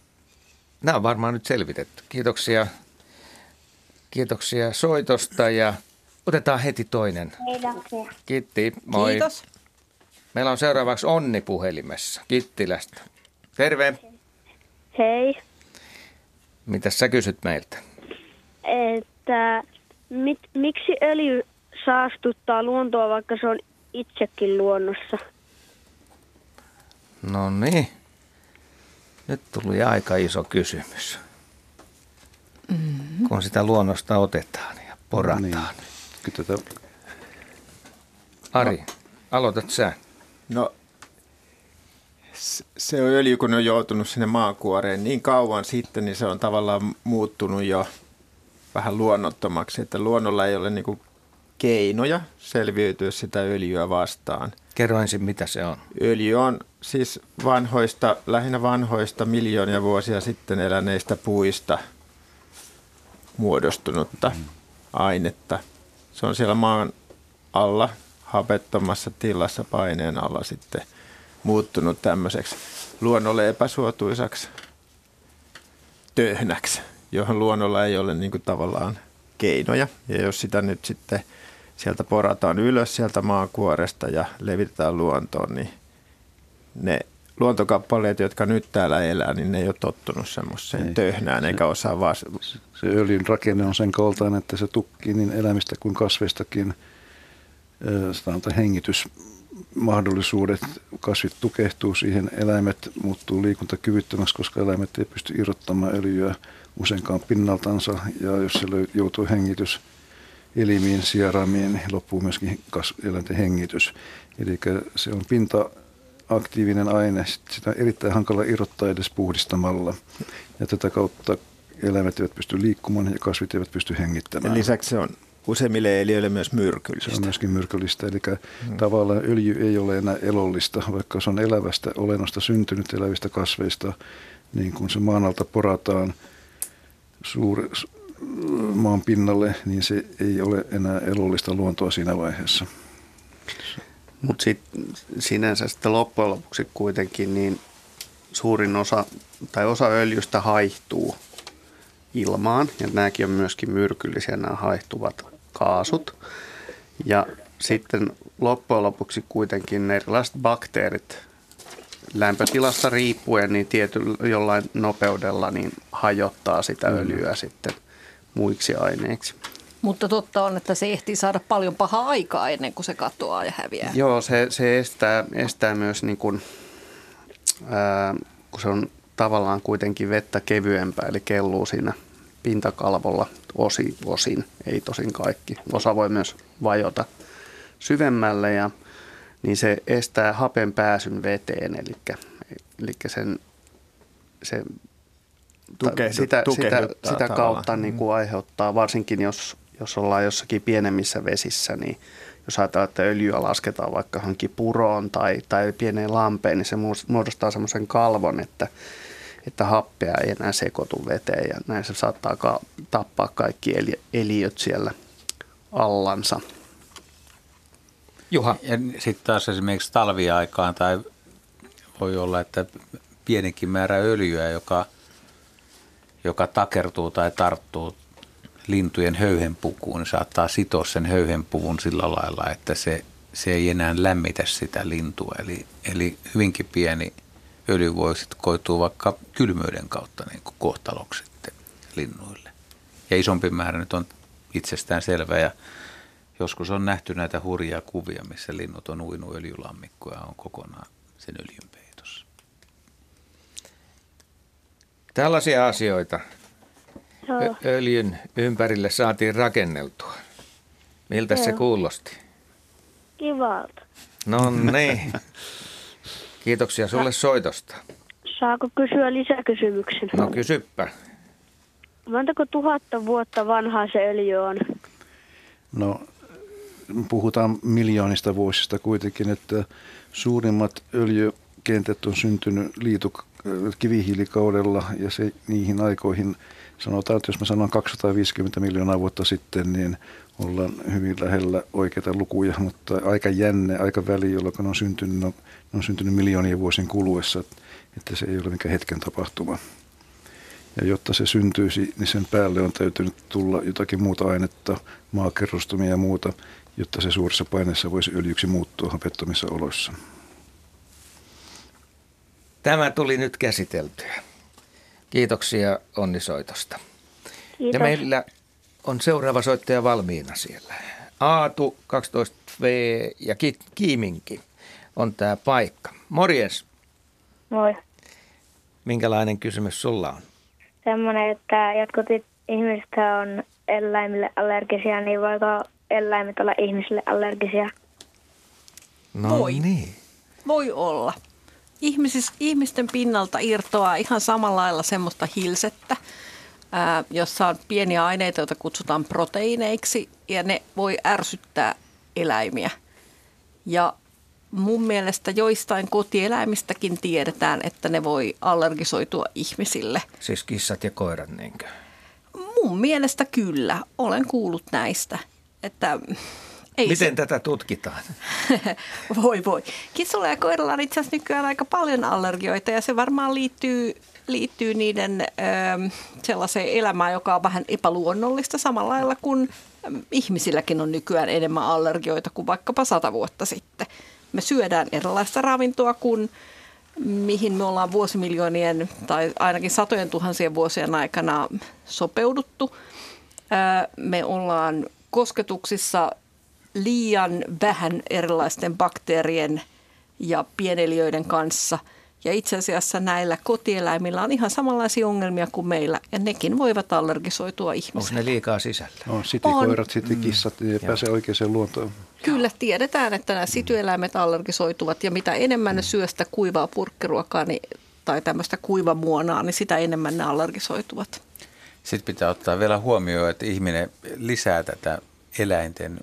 nämä on varmaan nyt selvitetty. Kiitoksia, kiitoksia soitosta ja otetaan heti toinen. Kiitoksia. Kiitti, moi. Kiitos. Meillä on seuraavaksi Onni puhelimessa Kittilästä. Terve. Hei, Mitä sä kysyt meiltä? että mit, miksi öljy saastuttaa luontoa, vaikka se on itsekin luonnossa? No niin. Nyt tuli aika iso kysymys. Mm-hmm. Kun sitä luonnosta otetaan ja porataan. Niin. Niin. Tätä, Ari, aloitat sä. No se on öljy, kun on joutunut sinne maakuoreen niin kauan sitten, niin se on tavallaan muuttunut jo vähän luonnottomaksi, että luonnolla ei ole niin keinoja selviytyä sitä öljyä vastaan. Kerro ensin, mitä se on. Öljy on siis vanhoista, lähinnä vanhoista miljoonia vuosia sitten eläneistä puista muodostunutta ainetta. Se on siellä maan alla, hapettomassa tilassa paineen alla sitten muuttunut tämmöiseksi luonnolle epäsuotuisaksi töhnäksi, johon luonnolla ei ole niin kuin tavallaan keinoja. Ja jos sitä nyt sitten sieltä porataan ylös sieltä maakuoresta ja levitetään luontoon, niin ne luontokappaleet, jotka nyt täällä elää, niin ne ei ole tottunut semmoiseen Ei. töhnään eikä osaa vaan se öljyn rakenne on sen kaltainen, että se tukkii niin elämistä kuin kasveistakin sanotaan, mahdollisuudet, kasvit tukehtuu siihen, eläimet muuttuu liikuntakyvyttömäksi, koska eläimet ei pysty irrottamaan öljyä useinkaan pinnaltansa ja jos se joutuu hengitys elimiin, sieraimiin, niin loppuu myöskin eläinten hengitys. Eli se on pinta aktiivinen aine, sitä on erittäin hankala irrottaa edes puhdistamalla. Ja tätä kautta eläimet eivät pysty liikkumaan ja kasvit eivät pysty hengittämään. Ja lisäksi se on useimmille eliöille myös myrkyllistä. Se on myöskin myrkyllistä, eli hmm. tavallaan öljy ei ole enää elollista, vaikka se on elävästä olennosta syntynyt elävistä kasveista, niin kun se maan alta porataan suuri, maan pinnalle, niin se ei ole enää elollista luontoa siinä vaiheessa. Mutta sitten sinänsä sitten loppujen lopuksi kuitenkin niin suurin osa tai osa öljystä haihtuu ilmaan ja nämäkin on myöskin myrkyllisiä nämä haihtuvat kaasut. Ja sitten loppujen lopuksi kuitenkin ne erilaiset bakteerit lämpötilasta riippuen niin tietyllä jollain nopeudella niin hajottaa sitä mm. öljyä mm. sitten muiksi aineiksi. Mutta totta on, että se ehtii saada paljon pahaa aikaa ennen kuin se katoaa ja häviää. Joo, se, se estää, estää myös, niin kuin, ää, kun se on tavallaan kuitenkin vettä kevyempää, eli kelluu siinä pintakalvolla osi, osin, ei tosin kaikki. Osa voi myös vajota syvemmälle, ja, niin se estää hapen pääsyn veteen, eli, eli sen, se Tukehdu, sitä, sitä, sitä kautta niin kuin aiheuttaa, varsinkin jos jos ollaan jossakin pienemmissä vesissä, niin jos ajatellaan, että öljyä lasketaan vaikka johonkin puroon tai, tai pieneen lampeen, niin se muodostaa semmoisen kalvon, että, että happea ei enää sekoitu veteen ja näin se saattaa ka- tappaa kaikki eli- eliöt siellä allansa. Juha. Ja sitten taas esimerkiksi talviaikaan tai voi olla, että pienenkin määrä öljyä, joka, joka takertuu tai tarttuu lintujen höyhenpukuun, niin saattaa sitoa sen höyhenpuvun sillä lailla, että se, se ei enää lämmitä sitä lintua. Eli, eli hyvinkin pieni öljy voi sitten koitua vaikka kylmyyden kautta niin kuin kohtaloksi sitten linnuille. Ja isompi määrä nyt on itsestään selvä ja joskus on nähty näitä hurjia kuvia, missä linnut on uinut öljylammikkoja on kokonaan sen öljyn. Tällaisia asioita Joo. öljyn ympärille saatiin rakenneltua. Miltä Joo. se kuulosti? Kivalta. No niin. Kiitoksia sulle soitosta. Saako kysyä lisäkysymyksen? No kysyppä. Montako tuhatta vuotta vanhaa se öljy on? No puhutaan miljoonista vuosista kuitenkin, että suurimmat öljykentät on syntynyt liitu kivihiilikaudella ja se niihin aikoihin – sanotaan, että jos mä sanon 250 miljoonaa vuotta sitten, niin ollaan hyvin lähellä oikeita lukuja, mutta aika jänne, aika väli, jolloin on syntynyt, on, on syntynyt miljoonien vuosien kuluessa, että se ei ole mikään hetken tapahtuma. Ja jotta se syntyisi, niin sen päälle on täytynyt tulla jotakin muuta ainetta, maakerrostumia ja muuta, jotta se suurissa paineissa voisi öljyksi muuttua hapettomissa oloissa. Tämä tuli nyt käsiteltyä. Kiitoksia onnisoitosta. Kiitos. Ja meillä on seuraava soittaja valmiina siellä. Aatu 12V ja Ki- Kiiminki on tämä paikka. Morjes. Moi. Minkälainen kysymys sulla on? Semmoinen, että jotkut ihmiset on eläimille allergisia, niin voiko eläimet olla ihmisille allergisia? No Voi. niin. Voi olla ihmisis, ihmisten pinnalta irtoaa ihan samalla lailla semmoista hilsettä, ää, jossa on pieniä aineita, joita kutsutaan proteiineiksi, ja ne voi ärsyttää eläimiä. Ja mun mielestä joistain kotieläimistäkin tiedetään, että ne voi allergisoitua ihmisille. Siis kissat ja koirat niinkö? Mun mielestä kyllä. Olen kuullut näistä. Että ei Miten se... tätä tutkitaan? voi voi. Kissalla ja koiralla on itse asiassa nykyään aika paljon allergioita ja se varmaan liittyy, liittyy niiden ö, ähm, sellaiseen elämään, joka on vähän epäluonnollista samalla lailla kuin ähm, ihmisilläkin on nykyään enemmän allergioita kuin vaikkapa sata vuotta sitten. Me syödään erilaista ravintoa kuin mihin me ollaan vuosimiljoonien tai ainakin satojen tuhansien vuosien aikana sopeuduttu. Äh, me ollaan kosketuksissa liian vähän erilaisten bakteerien ja pieneliöiden kanssa. Ja itse asiassa näillä kotieläimillä on ihan samanlaisia ongelmia kuin meillä, ja nekin voivat allergisoitua Onko ihmiseen. ne liikaa sisällä? On sitikoirat, sitikissat, niin ne pääsee oikeaan luontoon. Kyllä tiedetään, että nämä sityeläimet allergisoituvat, ja mitä enemmän ne syö sitä kuivaa purkkiruokaa niin, tai tämmöistä kuivamuonaa, niin sitä enemmän ne allergisoituvat. Sitten pitää ottaa vielä huomioon, että ihminen lisää tätä eläinten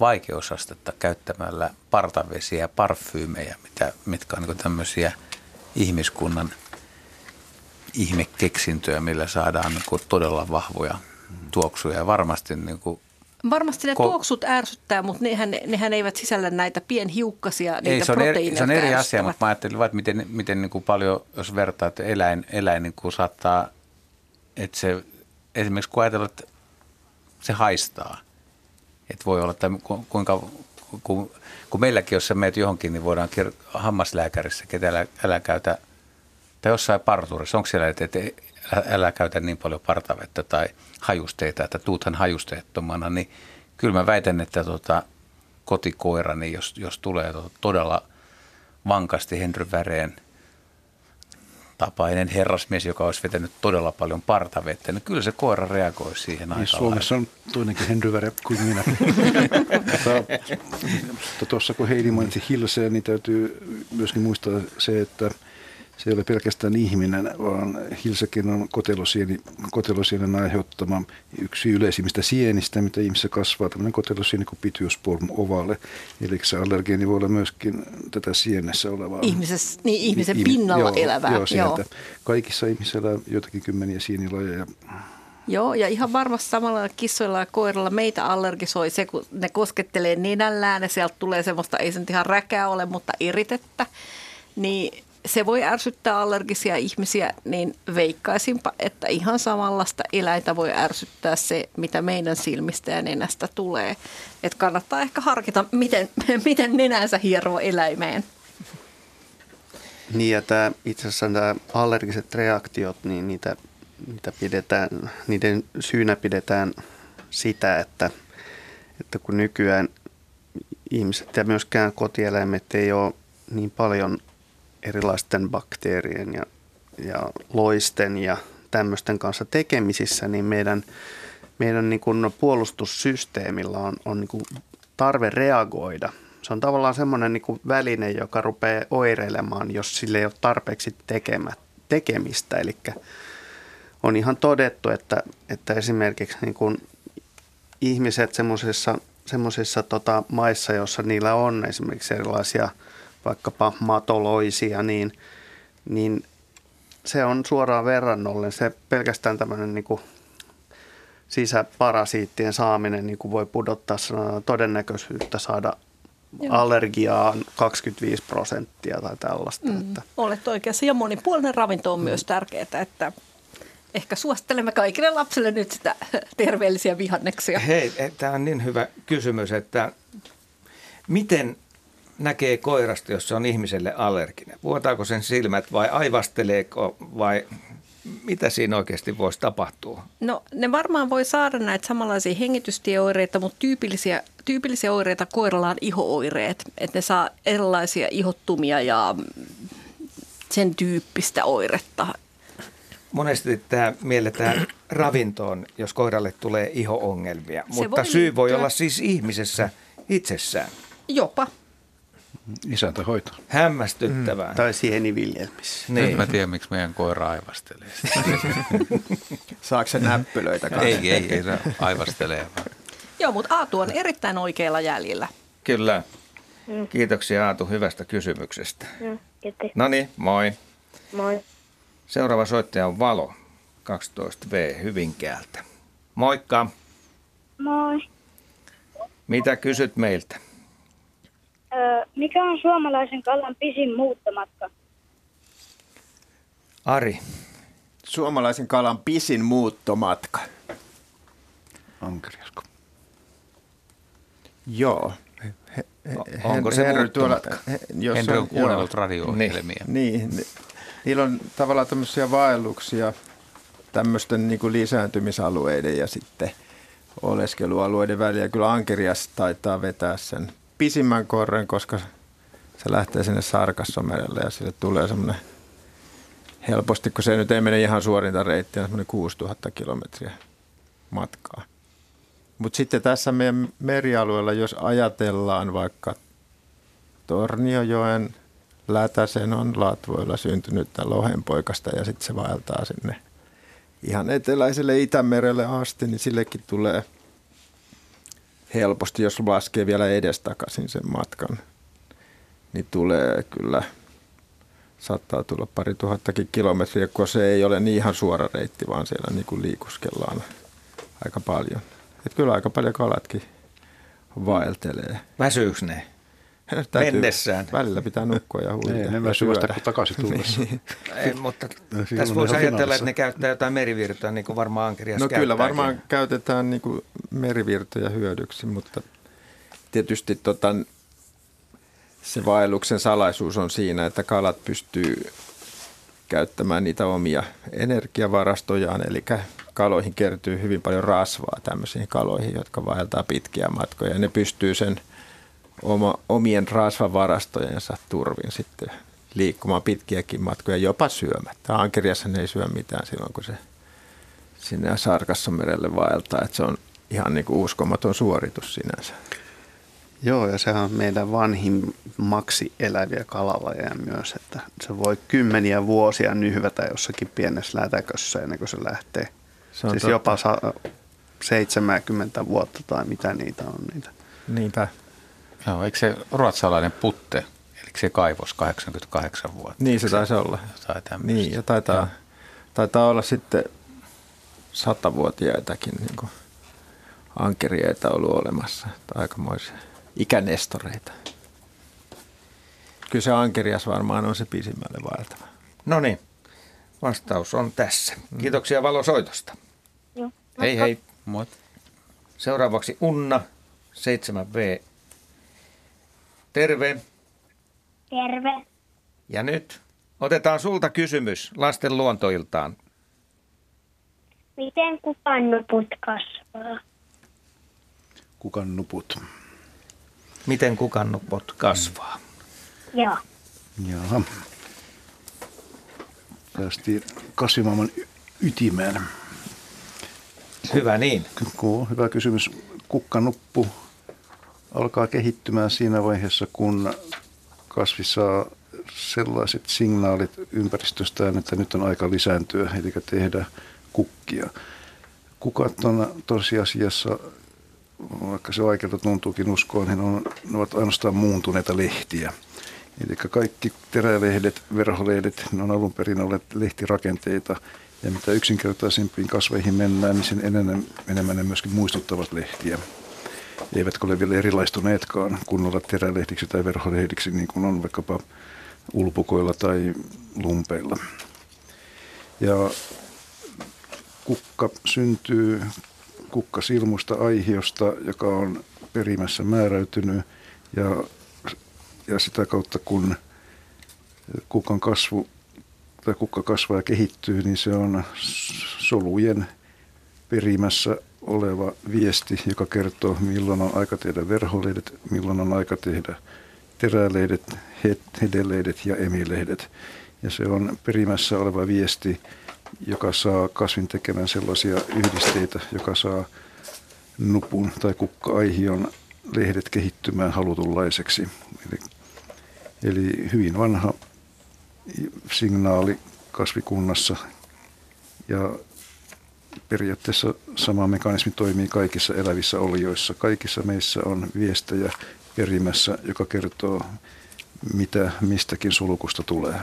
vaikeusastetta käyttämällä partavesiä ja parfyymejä, mitä, mitkä on niin tämmöisiä ihmiskunnan ihmekeksintöjä, millä saadaan niin todella vahvoja tuoksuja. Ja varmasti niin kuin Varmasti ne Ko- tuoksut ärsyttää, mutta nehän, nehän eivät sisällä näitä pienhiukkasia, niitä Ei, se on, eri, se on eri asia, mutta mä ajattelin vaan, että miten, miten niin kuin paljon, jos vertaa, että eläin, eläin niin kuin saattaa, että se esimerkiksi kun ajatellaan, että se haistaa, että voi olla, että ku- kuinka, kun, kun meilläkin, jos sä meet johonkin, niin voidaan kir- hammaslääkärissä, että älä, älä käytä, tai jossain parturissa, onko siellä, että, älä, älä käytä niin paljon partavettä tai hajusteita, että tuuthan hajusteettomana, niin kyllä mä väitän, että tota, kotikoira, niin jos, jos tulee to- todella vankasti Henry Väreen tapainen herrasmies, joka olisi vetänyt todella paljon partavettä, niin kyllä se koira reagoi siihen Niin aika Suomessa on toinenkin Henry Värä kuin minä. Mutta- Mutta tuossa kun Heidi mainitsi Hilseen, niin täytyy myöskin muistaa se, että se ei ole pelkästään ihminen, vaan Hilsekin on kotelosieni, kotelosienen aiheuttama yksi yleisimmistä sienistä, mitä ihmisessä kasvaa, tämmöinen kotelosieni kuin Pitiosporum ovale. Eli se allergeeni voi olla myöskin tätä sienessä olevaa. Ihmisessä, niin ihmisen Ihmi- pinnalla joo, elävää. Joo, joo. sieltä. Kaikissa ihmisissä elää jotakin kymmeniä sienilajeja. Joo, ja ihan varmasti samalla kissoilla ja koirilla meitä allergisoi se, kun ne koskettelee nenällään ja sieltä tulee semmoista, ei se nyt ihan räkää ole, mutta iritettä. Niin se voi ärsyttää allergisia ihmisiä, niin veikkaisinpa, että ihan samanlaista eläintä voi ärsyttää se, mitä meidän silmistä ja nenästä tulee. Että kannattaa ehkä harkita, miten, miten nenänsä hieroo eläimeen. Niin ja tämä, itse asiassa nämä allergiset reaktiot, niin niitä, niitä pidetään, niiden syynä pidetään sitä, että, että kun nykyään ihmiset ja myöskään kotieläimet ei ole niin paljon erilaisten bakteerien ja, ja loisten ja tämmöisten kanssa tekemisissä, niin meidän, meidän niin kuin puolustussysteemillä on, on niin kuin tarve reagoida. Se on tavallaan semmoinen niin väline, joka rupeaa oireilemaan, jos sille ei ole tarpeeksi tekemä, tekemistä. Eli on ihan todettu, että, että esimerkiksi niin kuin ihmiset semmoisissa tota, maissa, joissa niillä on esimerkiksi erilaisia vaikkapa matoloisia, niin, niin se on suoraan verrannollinen. Se pelkästään tämmöinen niin kuin sisäparasiittien saaminen niin kuin voi pudottaa todennäköisyyttä saada Joo. allergiaan 25 prosenttia tai tällaista. Mm. Että, Olet oikeassa ja monipuolinen ravinto on myös tärkeää, että ehkä suosittelemme kaikille lapsille nyt sitä terveellisiä vihanneksia. Hei, tämä on niin hyvä kysymys, että miten näkee koirasta, jos se on ihmiselle allerginen? Vuotaako sen silmät vai aivasteleeko vai mitä siinä oikeasti voisi tapahtua? No ne varmaan voi saada näitä samanlaisia hengitystieoireita, mutta tyypillisiä, tyypillisiä oireita koiralla on ihooireet. Että ne saa erilaisia ihottumia ja sen tyyppistä oiretta. Monesti tämä mielletään ravintoon, jos koiralle tulee iho-ongelmia, Se mutta voi syy voi liittyä- olla siis ihmisessä itsessään. Jopa. Isäntähoito. Hämmästyttävää. Mm. tai sieniviljelmissä. Nyt Niin. mä tiedän, miksi meidän koira aivastelee sitä. Saako se näppylöitä kanssa? ei, ei, ei, se aivastelee vaan. Joo, mutta Aatu on erittäin oikealla jäljellä. Kyllä. Kiitoksia Aatu hyvästä kysymyksestä. No niin, moi. Moi. Seuraava soittaja on Valo, 12V Hyvinkäältä. Moikka. Moi. Mitä kysyt meiltä? Mikä on suomalaisen kalan pisin muuttomatka? Ari. Suomalaisen kalan pisin muuttomatka. Ankeriasko. Joo. He, he, O- onko se muuttomatka? he, jos Henry on joo. kuunnellut radio-ohjelmia. Niin, ni- niillä on tavallaan tämmöisiä vaelluksia tämmöisten niin kuin lisääntymisalueiden ja sitten oleskelualueiden väliä. Kyllä Ankerias taitaa vetää sen pisimmän korren, koska se lähtee sinne Sarkassomerelle ja sille tulee semmoinen helposti, kun se nyt ei mene ihan suorinta reittiä, semmoinen 6000 kilometriä matkaa. Mutta sitten tässä meidän merialueella, jos ajatellaan vaikka Torniojoen Lätäsen on Latvoilla syntynyttä lohenpoikasta ja sitten se vaeltaa sinne ihan eteläiselle Itämerelle asti, niin sillekin tulee helposti, jos laskee vielä edestakaisin sen matkan, niin tulee kyllä, saattaa tulla pari tuhattakin kilometriä, kun se ei ole niin ihan suora reitti, vaan siellä niin kuin liikuskellaan aika paljon. Et kyllä aika paljon kalatkin vaeltelee. Väsyykö ne? Täytyy, Mennessään. Välillä pitää nukkua ja huilta. Ei, ne ja väsyy vasta kun takaisin tullessa. Ei, mutta No, tässä voisi ajatella, finaalissa. että ne käyttää jotain merivirtaa, niin kuin varmaan Ankerias No kyllä käyttääkin. varmaan käytetään niin kuin merivirtoja hyödyksi, mutta tietysti tota, se vaelluksen salaisuus on siinä, että kalat pystyy käyttämään niitä omia energiavarastojaan, eli kaloihin kertyy hyvin paljon rasvaa tämmöisiin kaloihin, jotka vaeltaa pitkiä matkoja. Ja ne pystyy sen oma, omien rasvavarastojensa turvin sitten liikkumaan pitkiäkin matkoja, jopa syömättä. Ankeriashan ei syö mitään silloin, kun se sinne Sarkassomerelle vaeltaa, että se on ihan niin kuin uskomaton suoritus sinänsä. Joo, ja sehän on meidän vanhimmaksi eläviä kalalajeja myös, että se voi kymmeniä vuosia nyhvätä jossakin pienessä lätäkössä ennen kuin se lähtee. Se on siis totta. jopa sa- 70 vuotta tai mitä niitä on niitä. Niinpä. Joo, eikö se ruotsalainen putte, eli se kaivos 88 vuotta? Niin se taisi olla. Jotain tämmöistä. Niin, ja taitaa, taitaa olla sitten satavuotiaitakin niin kuin ankeriaita ollut olemassa. Tai aikamoisia ikänestoreita. Kyllä se ankerias varmaan on se pisimmälle vaeltava. No niin, vastaus on tässä. Kiitoksia valosoitosta. Joo. Hei hei. Moi. Seuraavaksi Unna, 7V. Terve. Terve. Ja nyt otetaan sulta kysymys lasten luontoiltaan. Miten kupannuput kasvaa? Kukan nuput. Miten kukannupot kasvaa? Joo. Jaha. Päästiin kasvimaailman y- ytimeen. Hyvä niin. Kuu, hyvä kysymys. Kukkanuppu alkaa kehittymään siinä vaiheessa, kun kasvi saa sellaiset signaalit ympäristöstään, että nyt on aika lisääntyä, eli tehdä kukkia. Kukat on tosiasiassa, vaikka se vaikealta tuntuukin uskoa, niin on, ne ovat ainoastaan muuntuneita lehtiä. Eli kaikki terälehdet, verholehdet, ne on alun perin olleet lehtirakenteita, ja mitä yksinkertaisempiin kasveihin mennään, niin sen enemmän, enemmän ne myöskin muistuttavat lehtiä. Eivätkä ole vielä erilaistuneetkaan kunnolla terälehdiksi tai verholehdiksi, niin kuin on vaikkapa ulpukoilla tai lumpeilla. Ja kukka syntyy kukkasilmusta aihiosta, joka on perimässä määräytynyt ja, ja sitä kautta kun kukan kasvu tai kukka kasvaa ja kehittyy, niin se on solujen perimässä oleva viesti, joka kertoo, milloin on aika tehdä verholehdet, milloin on aika tehdä terälehdet, hedelehdet ja emilehdet. Ja se on perimässä oleva viesti, joka saa kasvin tekemään sellaisia yhdisteitä, joka saa nupun tai kukka-aihion lehdet kehittymään halutunlaiseksi. Eli, eli hyvin vanha signaali kasvikunnassa ja periaatteessa sama mekanismi toimii kaikissa elävissä olioissa. Kaikissa meissä on viestejä perimässä, joka kertoo, mitä mistäkin sulkusta tulee.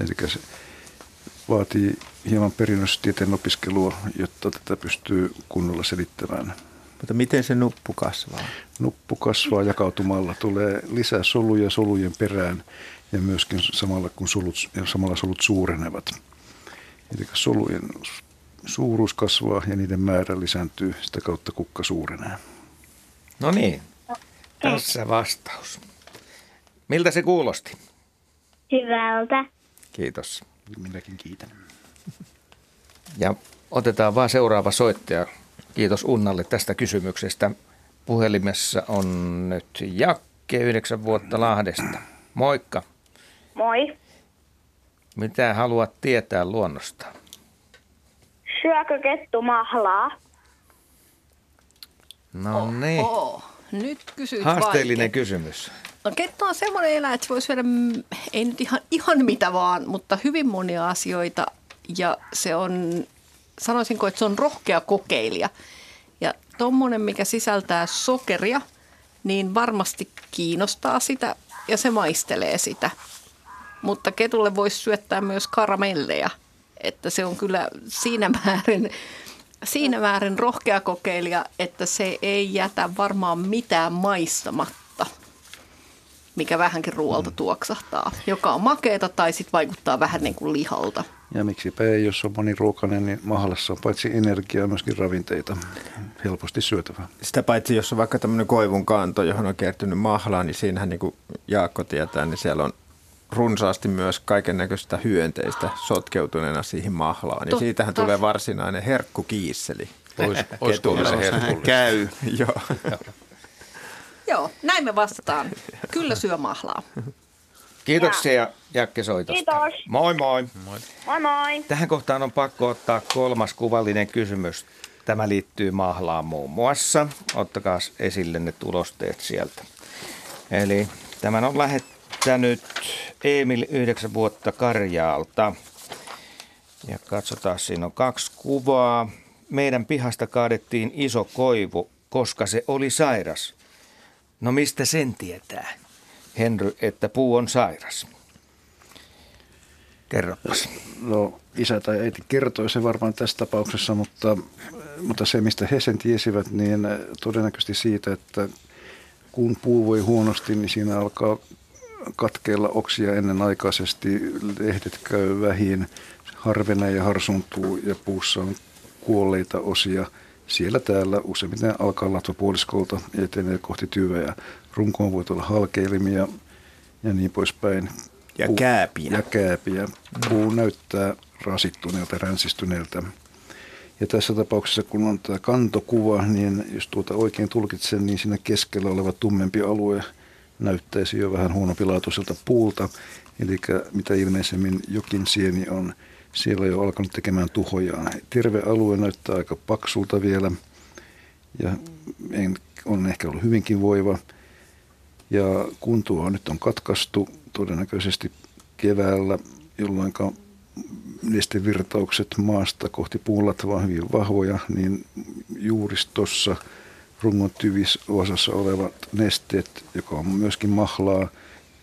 Eli se vaatii hieman perinnöstieteen opiskelua, jotta tätä pystyy kunnolla selittämään. Mutta miten se nuppu kasvaa? Nuppu kasvaa jakautumalla, tulee lisää soluja solujen perään ja myöskin samalla, kun solut, ja samalla solut suurenevat. Eli solujen suuruus kasvaa ja niiden määrä lisääntyy, sitä kautta kukka suurenee. No niin, tässä vastaus. Miltä se kuulosti? Hyvältä. Kiitos. Minäkin kiitän. Ja otetaan vaan seuraava soittaja Kiitos Unnalle tästä kysymyksestä. Puhelimessa on nyt Jakke, yhdeksän vuotta Lahdesta. Moikka. Moi. Mitä haluat tietää luonnosta? Syökö kettu mahlaa? No niin. Oh, nyt kysyt Haasteellinen vaikea. kysymys. No kettu on semmoinen eläin, että se voi syödä, mm, ei nyt ihan, ihan mitä vaan, mutta hyvin monia asioita. Ja se on, sanoisinko, että se on rohkea kokeilija. Ja tommonen, mikä sisältää sokeria, niin varmasti kiinnostaa sitä ja se maistelee sitä. Mutta ketulle voisi syöttää myös karamelleja, että se on kyllä siinä määrin, siinä määrin rohkea kokeilija, että se ei jätä varmaan mitään maistamatta, mikä vähänkin ruoalta tuoksahtaa, joka on makeeta tai sitten vaikuttaa vähän niin kuin lihalta. Ja miksipä ei, jos on moniruokainen, niin mahallassa on paitsi energiaa myöskin ravinteita. Helposti syötävää. Sitä paitsi, jos on vaikka tämmöinen koivun kanto, johon on kertynyt mahlaa, niin siinähän niin kuin Jaakko tietää, niin siellä on runsaasti myös kaiken näköistä hyönteistä sotkeutuneena siihen mahlaan. Ja Totta. siitähän tulee varsinainen herkkukiisseli. Olisiko se herkullista? Käy. Joo. Joo, näin me vastataan. Kyllä syö mahlaa. Kiitoksia Jakke soitosta. Kiitos. Moi moi. Moi. Moi moi. Tähän kohtaan on pakko ottaa kolmas kuvallinen kysymys. Tämä liittyy mahlaan muun muassa. Ottakaa esille ne tulosteet sieltä. Eli tämän on lähettänyt Emil 9 vuotta Karjaalta. Ja katsotaan, siinä on kaksi kuvaa. Meidän pihasta kaadettiin iso koivu, koska se oli sairas. No mistä sen tietää, Henry, että puu on sairas? Kerropas. No isä tai äiti kertoi se varmaan tässä tapauksessa, mutta, mutta se mistä he sen tiesivät, niin todennäköisesti siitä, että kun puu voi huonosti, niin siinä alkaa katkeilla oksia ennenaikaisesti, lehdet käy vähin, harvenee ja harsuntuu ja puussa on kuolleita osia. Siellä täällä useimmiten alkaa latvapuoliskolta ja etenee kohti tyveä. Runkoon voi olla halkeilimia ja niin poispäin. Ja Puu- kääpiä. Ja kääpiä. Puu näyttää rasittuneelta, ränsistyneeltä. Ja tässä tapauksessa, kun on tämä kantokuva, niin jos tuota oikein tulkitsen, niin siinä keskellä oleva tummempi alue näyttäisi jo vähän huonopilaatuiselta puulta. Eli mitä ilmeisemmin jokin sieni on siellä jo alkanut tekemään tuhojaan. Terve alue näyttää aika paksulta vielä ja en, on ehkä ollut hyvinkin voiva. Ja kun tuo nyt on katkaistu todennäköisesti keväällä, jolloin nestevirtaukset maasta kohti puulatvaa hyvin vahvoja, niin juuristossa rungon tyvisosassa olevat nesteet, joka on myöskin mahlaa,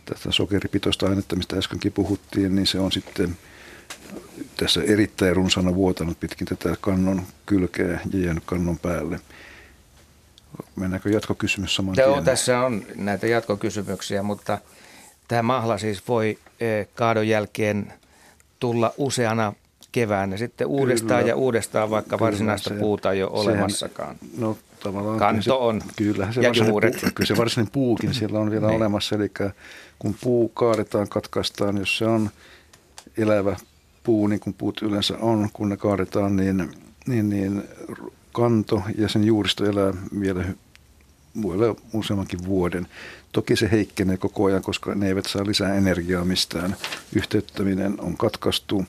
tätä sokeripitoista ainetta, mistä äskenkin puhuttiin, niin se on sitten tässä erittäin runsana vuotanut pitkin tätä kannon kylkeä ja jäänyt kannon päälle. Mennäänkö jatkokysymys saman Joo, tien? tässä on näitä jatkokysymyksiä, mutta tämä mahla siis voi eh, kaadon jälkeen tulla useana keväänä sitten uudestaan Kyllä. ja uudestaan, vaikka Kyllä, varsinaista se- puuta ei ole sehän- olemassakaan. No tavallaan Kanto kyllä se, on Kyllähän se ja juuret. puu, kyllä se varsinainen puukin siellä on vielä Niin. olemassa. Eli kun puu kaadetaan, katkaistaan, jos se on elävä puu, niin kuin puut yleensä on, kun ne kaadetaan, niin, niin, niin kanto ja sen juuristo elää vielä voi olla useammankin vuoden. Toki se heikkenee koko ajan, koska ne eivät saa lisää energiaa mistään. Yhteyttäminen on katkaistu,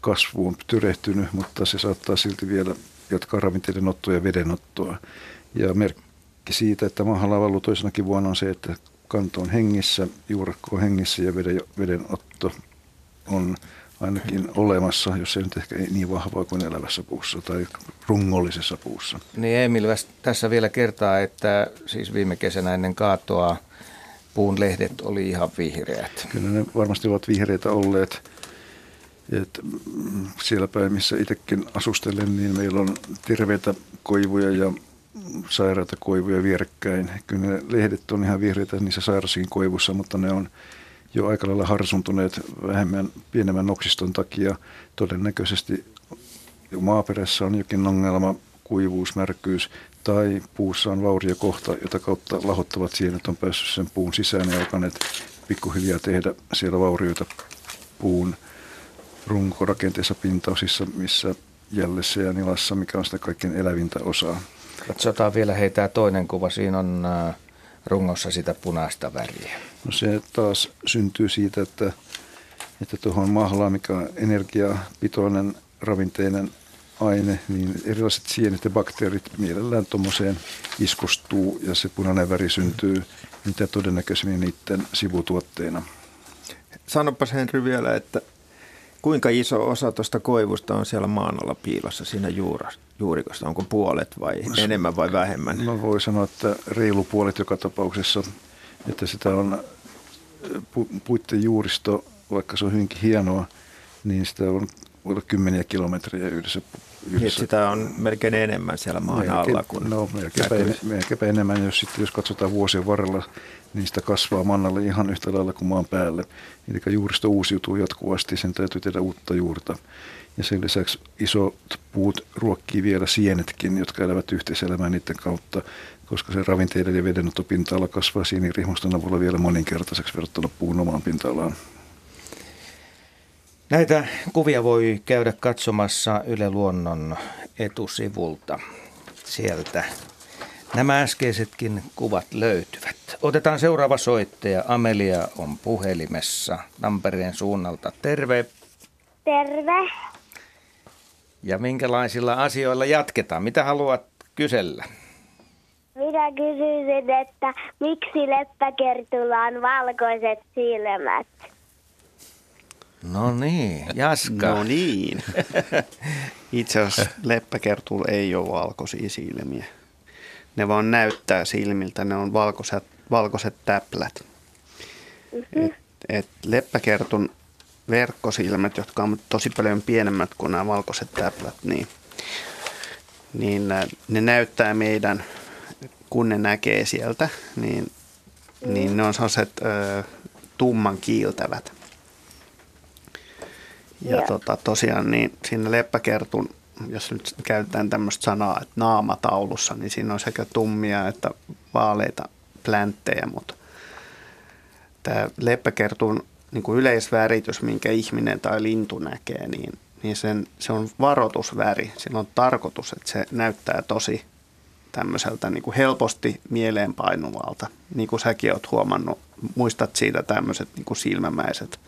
kasvu on tyrehtynyt, mutta se saattaa silti vielä jatkaa ravinteiden ottoa ja vedenottoa. Ja merkki siitä, että mahalla valuu toisenakin vuonna on se, että kanto on hengissä, juurakko on hengissä ja veden, vedenotto on ainakin olemassa, jos ei nyt ehkä niin vahvaa kuin elävässä puussa tai rungollisessa puussa. Niin Emil tässä vielä kertaa, että siis viime kesänä ennen kaatoa puun lehdet oli ihan vihreät. Kyllä ne varmasti ovat vihreitä olleet. Et mm, siellä päin, missä itsekin asustelen, niin meillä on terveitä koivuja ja sairaita koivuja vierekkäin. Kyllä ne lehdet on ihan vihreitä niissä sairassakin koivussa, mutta ne on jo aika lailla harsuntuneet vähemmän pienemmän noksiston takia. Todennäköisesti jo maaperässä on jokin ongelma, kuivuus, märkyys tai puussa on vauriokohta, jota kautta lahottavat sienet on päässyt sen puun sisään ja alkaneet pikkuhiljaa tehdä siellä vaurioita puun runkorakenteessa pintaosissa, missä jäljessä ja nilassa, mikä on sitä kaikkein elävintä osaa. Katsotaan vielä heitä toinen kuva. Siinä on äh, rungossa sitä punaista väriä. No se taas syntyy siitä, että, että tuohon mahlaan, mikä on energiapitoinen ravinteinen aine, niin erilaiset sienet ja bakteerit mielellään tuommoiseen iskostuu ja se punainen väri syntyy mitä todennäköisemmin niiden sivutuotteena. Sanopas Henry vielä, että kuinka iso osa tuosta koivusta on siellä maan alla piilossa siinä juurikosta? Onko puolet vai no, enemmän vai vähemmän? Mä voin sanoa, että reilu puolet joka tapauksessa, että sitä on pu- puitten juuristo, vaikka se on hyvinkin hienoa, niin sitä on voi olla kymmeniä kilometriä yhdessä. yhdessä. Niin, sitä on melkein enemmän siellä maan melkein, alla kuin No melkeinpä, en, melkeinpä enemmän, jos, sitten, jos katsotaan vuosien varrella, sitä kasvaa mannalle ihan yhtä lailla kuin maan päälle. Eli juuristo uusiutuu jatkuvasti, sen täytyy tehdä uutta juurta. Ja sen lisäksi isot puut ruokkii vielä sienetkin, jotka elävät yhteiselämään niiden kautta, koska se ravinteiden ja vedenotopinta-ala kasvaa sienirihmuston avulla vielä moninkertaiseksi verrattuna puun omaan pinta-alaan. Näitä kuvia voi käydä katsomassa Yle Luonnon etusivulta. Sieltä nämä äskeisetkin kuvat löytyvät. Otetaan seuraava soittaja. Amelia on puhelimessa Tampereen suunnalta. Terve. Terve. Ja minkälaisilla asioilla jatketaan? Mitä haluat kysellä? Minä kysyisin, että miksi leppäkertulla on valkoiset silmät? No niin, Jaska. No niin. Itse asiassa leppäkertulla ei ole valkoisia silmiä. Ne vaan näyttää silmiltä, ne on valkoiset, valkoiset täplät. Mm-hmm. Et, et leppäkertun verkkosilmät, jotka on tosi paljon pienemmät kuin nämä valkoiset täplät, niin, niin ne näyttää meidän, kun ne näkee sieltä, niin, niin ne on sellaiset ö, tumman kiiltävät. Ja tota, tosiaan niin siinä leppäkertun, jos nyt käytetään tämmöistä sanaa, että naamataulussa, niin siinä on sekä tummia että vaaleita plänttejä, mutta tämä leppäkertun niin kuin yleisväritys, minkä ihminen tai lintu näkee, niin, niin sen, se on varoitusväri. Sillä on tarkoitus, että se näyttää tosi tämmöiseltä niin kuin helposti mieleenpainuvalta. Niin kuin säkin oot huomannut, muistat siitä tämmöiset niin kuin silmämäiset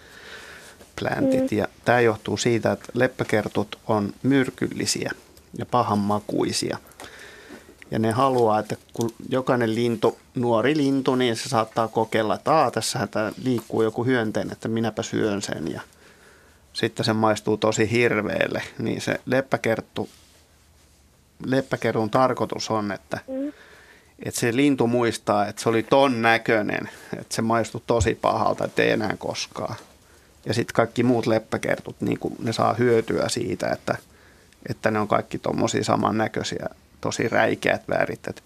pläntit. Mm. Ja tämä johtuu siitä, että leppäkertut on myrkyllisiä ja pahanmakuisia. Ja ne haluaa, että kun jokainen lintu, nuori lintu, niin se saattaa kokeilla, että Aa, tässä liikkuu joku hyönteinen, että minäpä syön sen. Ja sitten se maistuu tosi hirveelle. Niin se leppäkerttu, leppäkertun tarkoitus on, että, mm. että se lintu muistaa, että se oli ton näköinen, että se maistuu tosi pahalta, että ei enää koskaan. Ja sitten kaikki muut leppäkertut, niin kun ne saa hyötyä siitä, että, että ne on kaikki tuommoisia samannäköisiä, tosi räikeät värit. Et,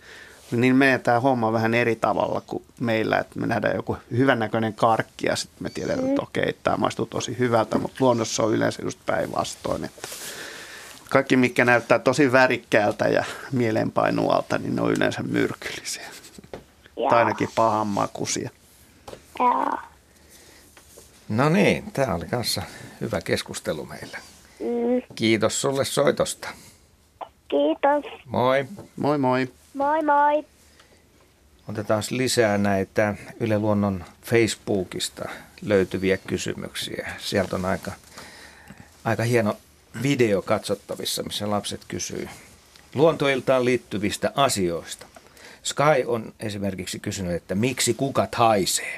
niin menee tämä homma vähän eri tavalla kuin meillä, että me nähdään joku hyvännäköinen karkki ja sitten me tiedetään, että mm. okei, tämä maistuu tosi hyvältä, mutta luonnossa on yleensä just päinvastoin. Että kaikki, mikä näyttää tosi värikkäältä ja mieleenpainualta, niin ne on yleensä myrkyllisiä. Tai ainakin pahanmakuisia. Joo. No niin, tämä oli kanssa hyvä keskustelu meillä. Mm. Kiitos sulle soitosta. Kiitos. Moi. Moi moi. Moi moi. Otetaan lisää näitä Yle Luonnon Facebookista löytyviä kysymyksiä. Sieltä on aika, aika hieno video katsottavissa, missä lapset kysyy luontoiltaan liittyvistä asioista. Sky on esimerkiksi kysynyt, että miksi kukat haisee?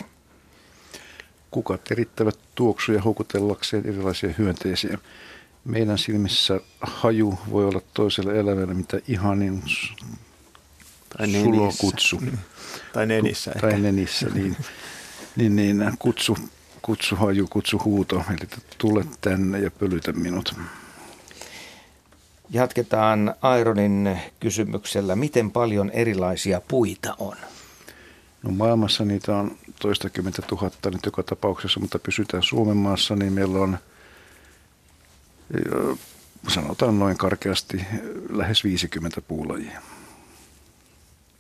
Kukat erittävät tuoksuja houkutellakseen erilaisia hyönteisiä. Meidän silmissä haju voi olla toiselle elämälle mitä ihanin tai sulokutsu. Tai nenissä. Tu- tai nenissä, niin, niin, niin kutsu, kutsu haju, kutsu huuto, eli tule tänne ja pölytä minut. Jatketaan Aironin kysymyksellä, miten paljon erilaisia puita on? No maailmassa niitä on toistakymmentä tuhatta nyt joka tapauksessa, mutta pysytään Suomen maassa, niin meillä on sanotaan noin karkeasti lähes 50 puulajia.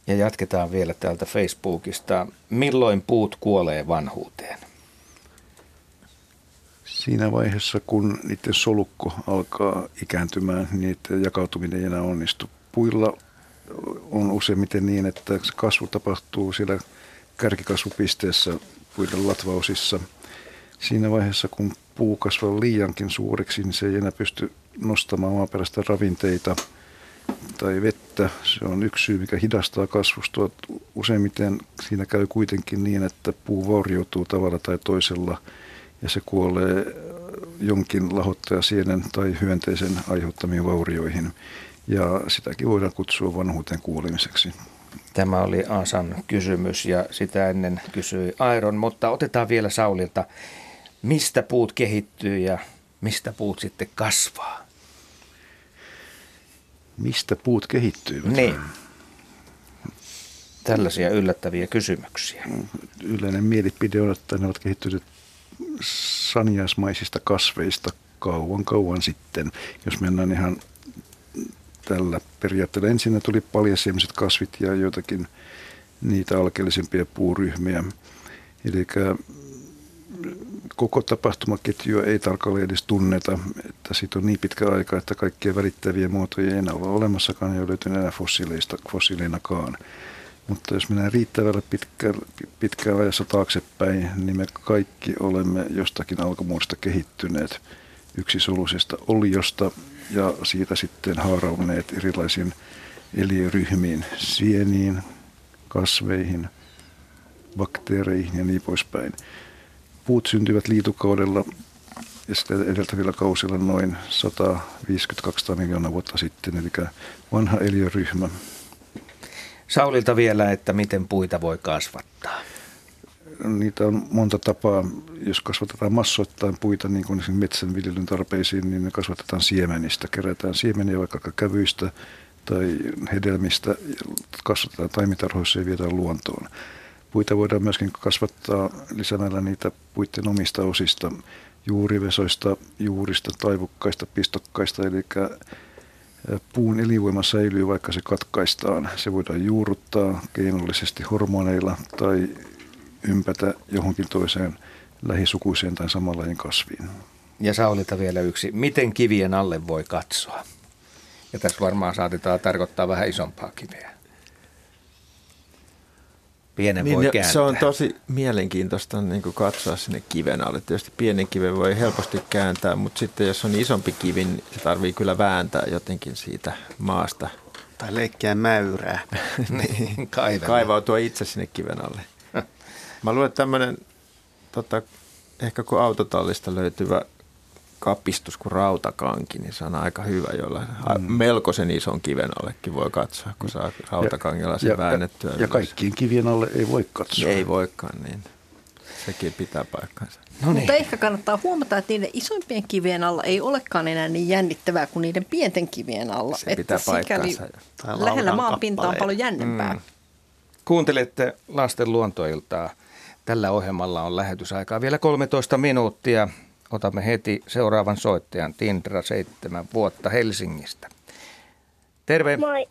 Ja jatketaan vielä täältä Facebookista. Milloin puut kuolee vanhuuteen? Siinä vaiheessa, kun niiden solukko alkaa ikääntymään, niin niiden jakautuminen ei enää onnistu. Puilla on useimmiten niin, että kasvu tapahtuu siellä kärkikasvupisteessä puiden latvausissa. Siinä vaiheessa, kun puu kasvaa liiankin suureksi, niin se ei enää pysty nostamaan maaperästä ravinteita tai vettä. Se on yksi syy, mikä hidastaa kasvustoa. Useimmiten siinä käy kuitenkin niin, että puu vaurioituu tavalla tai toisella ja se kuolee jonkin lahottajasienen tai hyönteisen aiheuttamiin vaurioihin. Ja sitäkin voidaan kutsua vanhuuteen kuolemiseksi. Tämä oli Asan kysymys ja sitä ennen kysyi Airon, mutta otetaan vielä Saulilta. Mistä puut kehittyy ja mistä puut sitten kasvaa? Mistä puut kehittyvät? Niin. Tällaisia yllättäviä kysymyksiä. Yleinen mielipide on, että ne ovat kehittyneet saniaismaisista kasveista kauan kauan sitten. Jos mennään ihan tällä periaatteella. Ensin tuli paljasiemiset kasvit ja joitakin niitä alkeellisempia puuryhmiä. Eli koko tapahtumaketjua ei tarkalleen edes tunneta, että siitä on niin pitkä aika, että kaikkia välittäviä muotoja ei enää ole olemassakaan ja ei löytynyt enää fossiileista, fossiileinakaan. Mutta jos mennään riittävällä pitkä, pitkään ajassa taaksepäin, niin me kaikki olemme jostakin alkumuodosta kehittyneet yksisolusesta oliosta ja siitä sitten haarauneet erilaisiin eliöryhmiin, sieniin, kasveihin, bakteereihin ja niin poispäin. Puut syntyvät liitukaudella ja sitä edeltävillä kausilla noin 150-200 miljoonaa vuotta sitten, eli vanha eliöryhmä. Saulilta vielä, että miten puita voi kasvattaa? Niitä on monta tapaa. Jos kasvatetaan massoittain puita, niin kuin metsän viljelyn tarpeisiin, niin ne kasvatetaan siemenistä. Kerätään siemeniä vaikka kävyistä tai hedelmistä, kasvatetaan taimitarhoissa ja viedään luontoon. Puita voidaan myöskin kasvattaa lisäämällä niitä puitten omista osista, juurivesoista, juurista, taivukkaista, pistokkaista, eli puun elinvoima säilyy, vaikka se katkaistaan. Se voidaan juurruttaa keinollisesti hormoneilla tai ympätä johonkin toiseen lähisukuiseen tai samanlainen kasviin. Ja Saulilta vielä yksi. Miten kivien alle voi katsoa? Ja tässä varmaan saatetaan tarkoittaa vähän isompaa kiveä. Pienen niin, voi kääntää. Se on tosi mielenkiintoista niin kuin katsoa sinne kiven alle. Tietysti pienen kiven voi helposti kääntää, mutta sitten jos on isompi kivi, niin se tarvii kyllä vääntää jotenkin siitä maasta. Tai leikkiä mäyrää. niin, kaivautua itse sinne kiven alle. Mä luulen, että tämmöinen tota, ehkä kun autotallista löytyvä kapistus kuin rautakanki, niin se on aika hyvä, jolla mm. melkoisen ison kiven allekin voi katsoa, kun saa rautakangella sen ja, väännettyä. Ja, ja kaikkiin kivien alle ei voi katsoa. Ei voikaan, niin sekin pitää paikkansa. No niin. Mutta ehkä kannattaa huomata, että niiden isompien kivien alla ei olekaan enää niin jännittävää kuin niiden pienten kivien alla. Se pitää että paikkansa. Lähellä maan pinta on paljon jännempää. Mm. Kuuntelette lasten luontoiltaa. Tällä ohjelmalla on lähetysaikaa vielä 13 minuuttia. Otamme heti seuraavan soittajan, Tindra, seitsemän vuotta Helsingistä. Terve. Moi.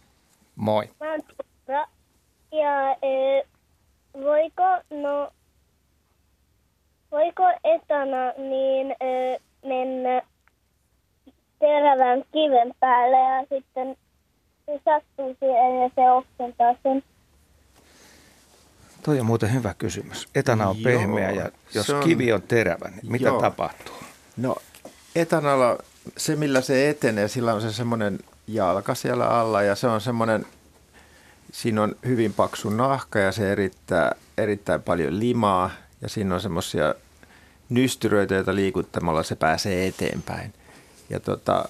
Moi. Mä oon Tindra. Ja e, voiko, no, voiko etana niin e, mennä terävän kiven päälle ja sitten se sattuu siihen ja se oksentaa sen? Toi on muuten hyvä kysymys. Etana on Joo, pehmeä ja jos on, kivi on terävä, niin mitä jo. tapahtuu? No etanalla se, millä se etenee, sillä on se semmoinen jalka siellä alla ja se on semmoinen, siinä on hyvin paksu nahka ja se erittää erittäin paljon limaa ja siinä on semmoisia nystyröitä, joita liikuttamalla se pääsee eteenpäin. Ja tota,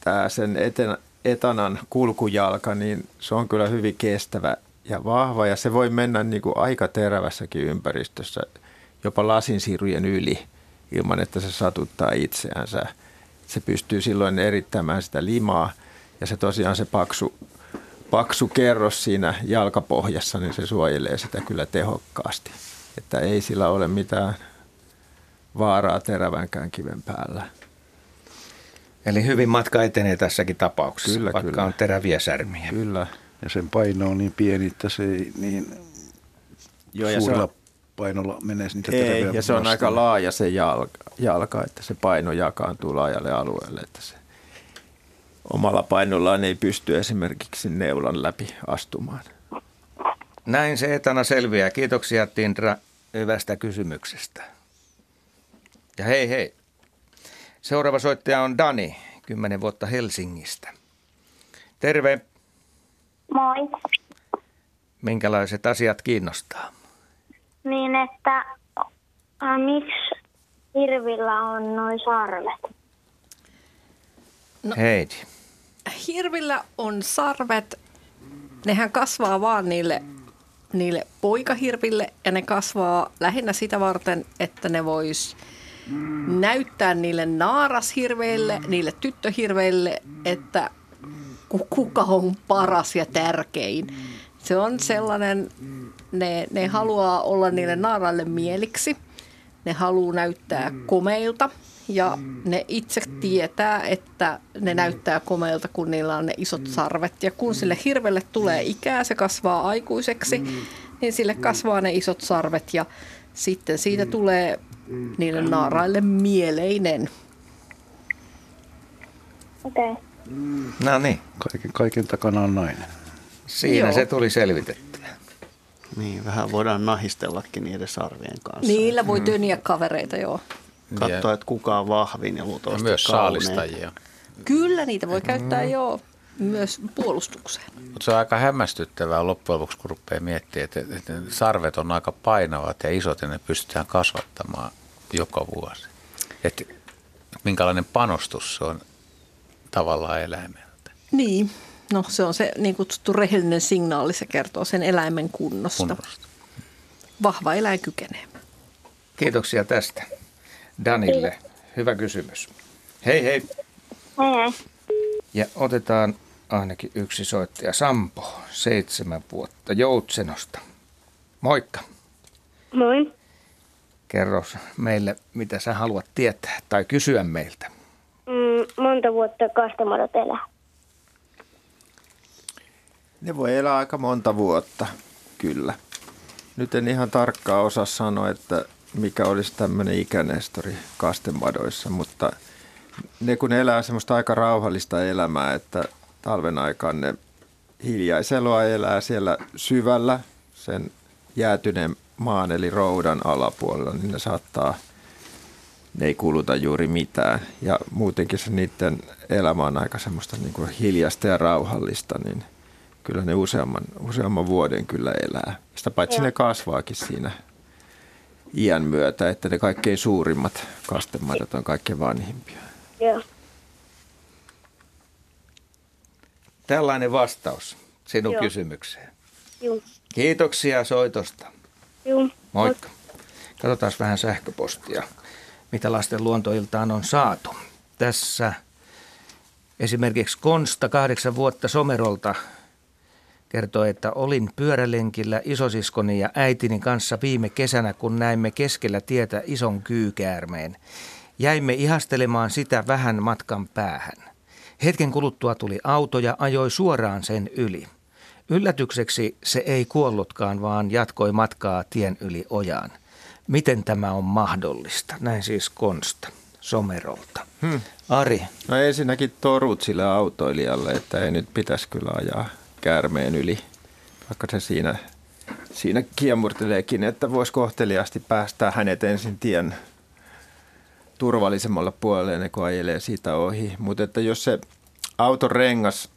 tämä sen eten, etanan kulkujalka, niin se on kyllä hyvin kestävä ja vahva ja se voi mennä niin kuin aika terävässäkin ympäristössä, jopa lasinsirujen yli ilman, että se satuttaa itseänsä. Se pystyy silloin erittämään sitä limaa ja se tosiaan se paksu, paksu kerros siinä jalkapohjassa, niin se suojelee sitä kyllä tehokkaasti. Että ei sillä ole mitään vaaraa terävänkään kiven päällä. Eli hyvin matka etenee tässäkin tapauksessa, kyllä, vaikka kyllä. on teräviä särmiä. Kyllä. Ja sen paino on niin pieni, että se ei niin Joo, ja suurella painolla menee niitä Ei, ja se on vastaan. aika laaja se jalka, jalka, että se paino jakaantuu laajalle alueelle, että se omalla painollaan ei pysty esimerkiksi neulan läpi astumaan. Näin se etana selviää. Kiitoksia Tindra hyvästä kysymyksestä. Ja hei hei. Seuraava soittaja on Dani, 10 vuotta Helsingistä. Terve. Moi. Minkälaiset asiat kiinnostaa? Niin, että äh, miksi hirvillä on noin sarvet? No. Heidi. Hirvillä on sarvet, nehän kasvaa vaan niille, niille poikahirville ja ne kasvaa lähinnä sitä varten, että ne vois näyttää niille naarashirveille, niille tyttöhirveille, että kuka on paras ja tärkein. Se on sellainen, ne, ne haluaa olla niille naaraille mieliksi. Ne haluaa näyttää komeilta ja ne itse tietää, että ne näyttää komeilta, kun niillä on ne isot sarvet. Ja kun sille hirvelle tulee ikää, se kasvaa aikuiseksi, niin sille kasvaa ne isot sarvet ja sitten siitä tulee niille naaraille mieleinen. Okei. Okay. No niin, Kaiken, kaiken takana on nainen. siinä Joo. se tuli selvitettyä. Niin, vähän voidaan nahistellakin niiden sarvien kanssa. Niillä voi töniä kavereita, joo. Katsoa, että kuka on vahvin ja Ja luultavasti myös kaunein. saalistajia. Kyllä niitä voi käyttää jo myös puolustukseen. Mutta se on aika hämmästyttävää loppujen lopuksi, kun rupeaa miettimään, että, että sarvet on aika painavat ja isot ja ne pystytään kasvattamaan joka vuosi. Että minkälainen panostus se on tavallaan eläimeltä. Niin, no se on se niin kutsuttu rehellinen signaali, se kertoo sen eläimen kunnosta. Kunnosta. Vahva eläin kykenee. Kiitoksia tästä Danille. Hyvä kysymys. Hei hei. Hei hei. Ja otetaan ainakin yksi soittaja. Sampo, seitsemän vuotta Joutsenosta. Moikka. Moi. Kerro meille, mitä sä haluat tietää tai kysyä meiltä. Mm, monta vuotta kastemadot elää. Ne voi elää aika monta vuotta, kyllä. Nyt en ihan tarkkaan osaa sanoa, että mikä olisi tämmöinen ikänestori kastemadoissa, mutta ne kun elää semmoista aika rauhallista elämää, että talven aikaan ne hiljaiseloa elää siellä syvällä sen jäätyneen maan eli roudan alapuolella, niin ne saattaa, ne ei kuluta juuri mitään. Ja muutenkin se niiden elämä on aika semmoista niin kuin hiljasta ja rauhallista, niin kyllä ne useamman, useamman vuoden kyllä elää. Sitä paitsi Joo. ne kasvaakin siinä iän myötä, että ne kaikkein suurimmat kastemadot on kaikkein vanhimpia. Joo. Tällainen vastaus sinun Joo. kysymykseen. Juu. Kiitoksia soitosta. Juu. Moikka. Katsotaan vähän sähköpostia, mitä lasten luontoiltaan on saatu. Tässä esimerkiksi Konsta, kahdeksan vuotta Somerolta, kertoi, että olin pyörälenkillä isosiskoni ja äitini kanssa viime kesänä, kun näimme keskellä tietä ison kyykäärmeen. Jäimme ihastelemaan sitä vähän matkan päähän. Hetken kuluttua tuli auto ja ajoi suoraan sen yli. Yllätykseksi se ei kuollutkaan, vaan jatkoi matkaa tien yli ojaan. Miten tämä on mahdollista? Näin siis Konsta Somerolta. Hmm. Ari, No ensinnäkin torut sille autoilijalle, että ei nyt pitäisi kyllä ajaa käärmeen yli, vaikka se siinä, siinä kiemurteleekin, että voisi kohteliaasti päästää hänet ensin tien turvallisemmalle puolelle ennen kuin ajelee siitä ohi. Mutta että jos se auton rengas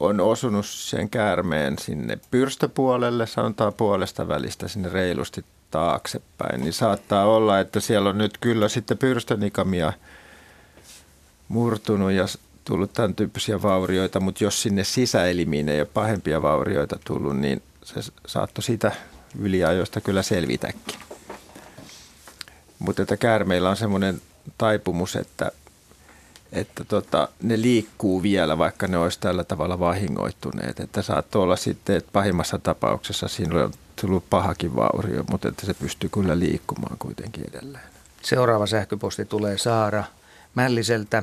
on osunut sen käärmeen sinne pyrstöpuolelle, sanotaan puolesta välistä sinne reilusti taaksepäin, niin saattaa olla, että siellä on nyt kyllä sitten pyrstönikamia murtunut ja tullut tämän tyyppisiä vaurioita, mutta jos sinne sisäelimiin ei ole pahempia vaurioita tullut, niin se saattoi sitä yliajoista kyllä selvitäkin. Mutta että käärmeillä on semmoinen taipumus, että, että tota, ne liikkuu vielä, vaikka ne olisi tällä tavalla vahingoittuneet. Että saattoi olla sitten, että pahimmassa tapauksessa siinä on tullut pahakin vaurio, mutta että se pystyy kyllä liikkumaan kuitenkin edelleen. seuraava sähköposti tulee Saara Mälliseltä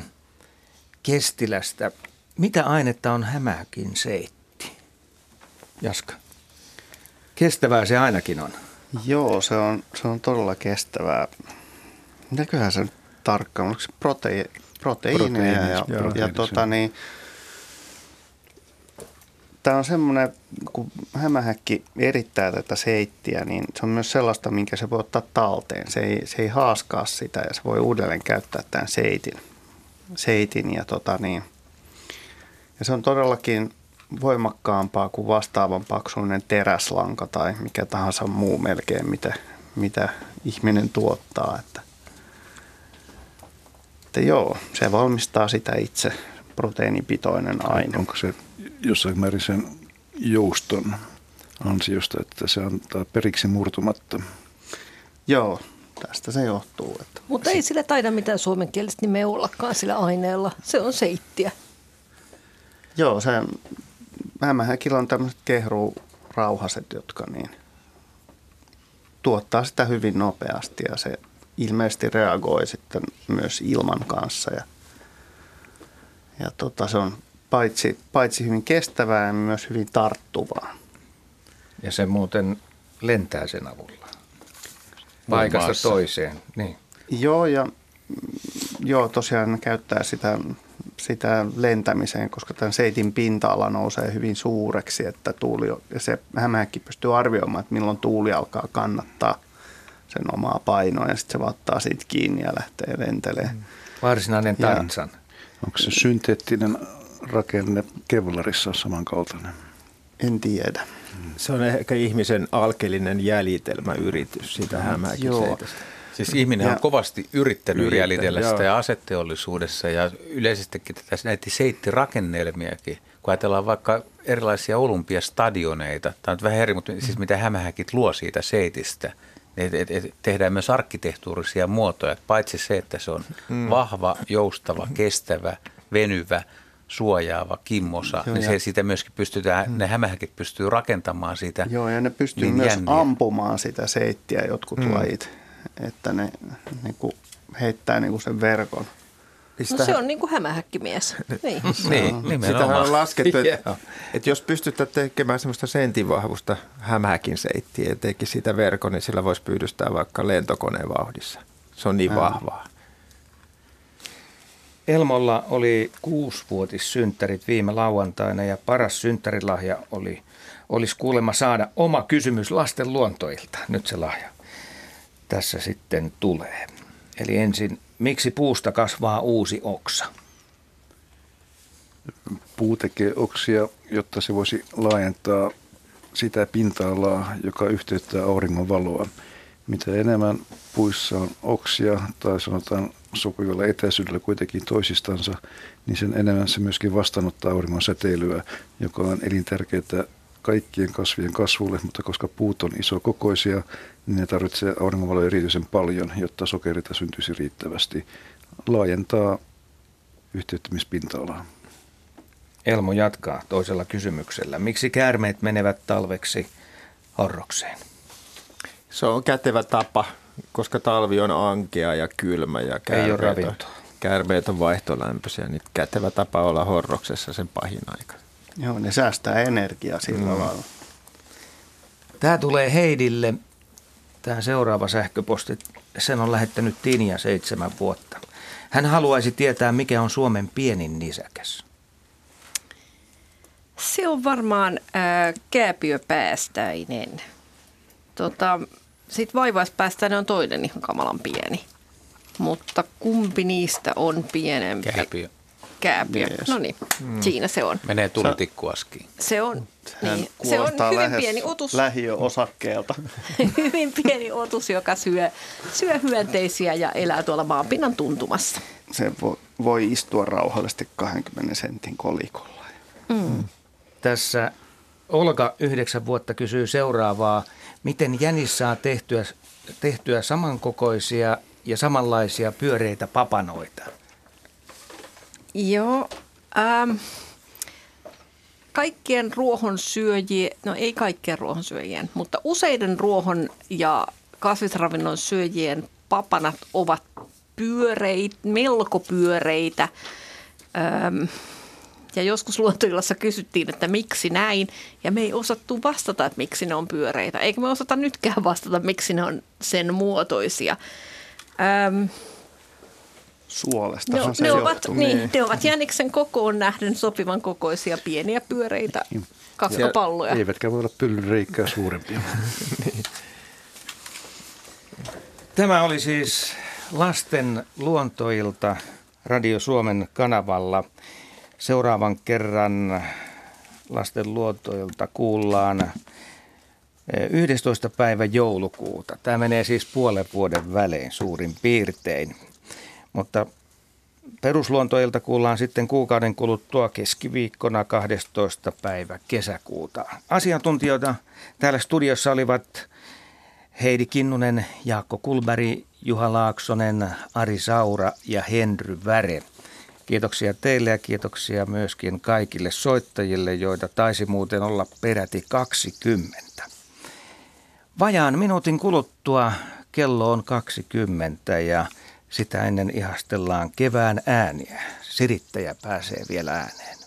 Kestilästä. Mitä ainetta on hämähäkin seitti? Jaska. Kestävää se ainakin on. Joo, se on, se on todella kestävää. Mitäköhän se tarkkaan, onko se protei, proteiineja? Proteiinit, ja, joo. ja tota niin, Tämä on semmoinen, kun hämähäkki erittää tätä seittiä, niin se on myös sellaista, minkä se voi ottaa talteen. Se ei, se ei haaskaa sitä ja se voi uudelleen käyttää tämän seitin. seitin ja, tota niin, ja se on todellakin voimakkaampaa kuin vastaavan paksuinen teräslanka tai mikä tahansa muu melkein, mitä, mitä ihminen tuottaa. Että, että joo, se valmistaa sitä itse proteiinipitoinen aine. Onko se jossain määrin sen jouston ansiosta, että se antaa periksi murtumatta? Joo, tästä se johtuu. Että Mutta ei sillä taida mitään suomenkielistä nimeä ollakaan sillä aineella. Se on seittiä. Joo, se hämähäkillä on tämmöiset kehrurauhaset, jotka niin tuottaa sitä hyvin nopeasti ja se ilmeisesti reagoi sitten myös ilman kanssa. Ja, ja tota, se on paitsi, paitsi hyvin kestävää ja myös hyvin tarttuvaa. Ja se muuten lentää sen avulla. Paikasta maassa. toiseen. Niin. Joo, ja joo, tosiaan käyttää sitä, sitä lentämiseen, koska tämän seitin pinta-ala nousee hyvin suureksi, että tuuli, ja se hämähäkki pystyy arvioimaan, että milloin tuuli alkaa kannattaa sen omaa painoa, ja sitten se vaan ottaa siitä kiinni ja lähtee lentelemään. Varsinainen Tarzan. Onko se synteettinen rakenne Kevlarissa samankaltainen? En tiedä. Se on ehkä ihmisen alkeellinen jäljitelmäyritys sitä Joo. hämähäkiseitosta. Siis ihminen Ja- on kovasti yrittänyt Yrittänyt, jäljitellä sitä joo. ja aseteollisuudessa ja yleisestikin tätä näitä seittirakennelmiakin. Kun ajatellaan vaikka erilaisia olympiastadioneita, tämä on nyt vähän eri, mutta siis mitä hämähäkit luo siitä seitistä, et, et, et tehdään myös arkkitehtuurisia muotoja. Paitsi se, että se on Mm. vahva, joustava, kestävä, venyvä, suojaava, kimmosa, Joo, niin se, siitä myöskin pystytään, ne hämähäkit pystyy rakentamaan siitä Joo, ja ne pystyy niin myös jänniä. ampumaan sitä seittiä jotkut mm. lajit, että ne niin kuin heittää niin kuin sen verkon. No se on niin kuin hämähäkkimies. Niin. Niin, Sitähän on laskettu, että, että jos pystytään tekemään semmoista sentinvahvusta hämähäkin seittiä ja teki siitä verkon, niin sillä voisi pyydystää vaikka lentokoneen vauhdissa. Se on niin vahvaa. Elmolla oli kuusivuotissynttärit viime lauantaina ja paras synttärilahja oli, olisi kuulemma saada oma kysymys lasten luontoilta. Nyt se lahja tässä sitten tulee. Eli ensin, miksi puusta kasvaa uusi oksa? Puu tekee oksia, jotta se voisi laajentaa sitä pinta-alaa, joka yhteyttää auringon valoa. Mitä enemmän puissa on oksia tai sanotaan sopivalla etäisyydellä kuitenkin toisistansa, niin sen enemmän se myöskin vastaanottaa auringon säteilyä, joka on elintärkeää kaikkien kasvien kasvulle, mutta koska puut on isokokoisia, niin ne tarvitsee auringonvaloa erityisen paljon, jotta sokerita syntyisi riittävästi. Laajentaa yhteyttämispinta-alaa. Elmo jatkaa toisella kysymyksellä. Miksi käärmeet menevät talveksi horrokseen? Se on kätevä tapa, koska talvi on ankea ja kylmä ja käärmeet, on, ravintoa. käärmeet on vaihtolämpöisiä. Niin kätevä tapa olla horroksessa sen pahin aika. Joo, ne säästää energiaa sillä mm. lailla. Tämä tulee Heidille, tämä seuraava sähköposti. Sen on lähettänyt Tinja seitsemän vuotta. Hän haluaisi tietää, mikä on Suomen pienin nisäkäs. Se on varmaan ää, kääpiöpäästäinen. Tota, Sitten vaivaispäästäinen on toinen ihan kamalan pieni. Mutta kumpi niistä on pienempi? Kääpiö. Kääpiö. Yes. No niin, mm. siinä se on. Menee tulitikkuaskiin. Se on, Hän niin, se on hyvin lähes pieni otus. lähiöosakkeelta. hyvin pieni otus, joka syö, syö hyönteisiä ja elää tuolla maanpinnan tuntumassa. Se voi, voi istua rauhallisesti 20 sentin kolikolla. Mm. Tässä Olga yhdeksän vuotta kysyy seuraavaa. Miten jänis saa tehtyä, tehtyä samankokoisia ja samanlaisia pyöreitä papanoita? Joo. Ähm, kaikkien ruohonsyöjien, no ei kaikkien ruohonsyöjien, mutta useiden ruohon ja kasvisravinnon syöjien papanat ovat pyöreitä, melko pyöreitä. Ähm, Ja joskus luontoillassa kysyttiin, että miksi näin, ja me ei osattu vastata, että miksi ne on pyöreitä. Eikä me osata nytkään vastata, miksi ne on sen muotoisia. Öm, Suolesta ne, se ne, ovat, johtuu. niin, ne ovat jäniksen kokoon nähden sopivan kokoisia pieniä pyöreitä kakkapalloja. Eivätkä voi olla pyllyreikää suurempia. Tämä oli siis lasten luontoilta Radio Suomen kanavalla. Seuraavan kerran lasten luontoilta kuullaan 11. päivä joulukuuta. Tämä menee siis puolen vuoden välein suurin piirtein. Mutta perusluontoilta kuullaan sitten kuukauden kuluttua keskiviikkona 12. päivä kesäkuuta. Asiantuntijoita täällä studiossa olivat Heidi Kinnunen, Jaakko Kulberi, Juha Laaksonen, Ari Saura ja Henry Väre. Kiitoksia teille ja kiitoksia myöskin kaikille soittajille, joita taisi muuten olla peräti 20. Vajaan minuutin kuluttua kello on 20 ja sitä ennen ihastellaan kevään ääniä. Sirittäjä pääsee vielä ääneen.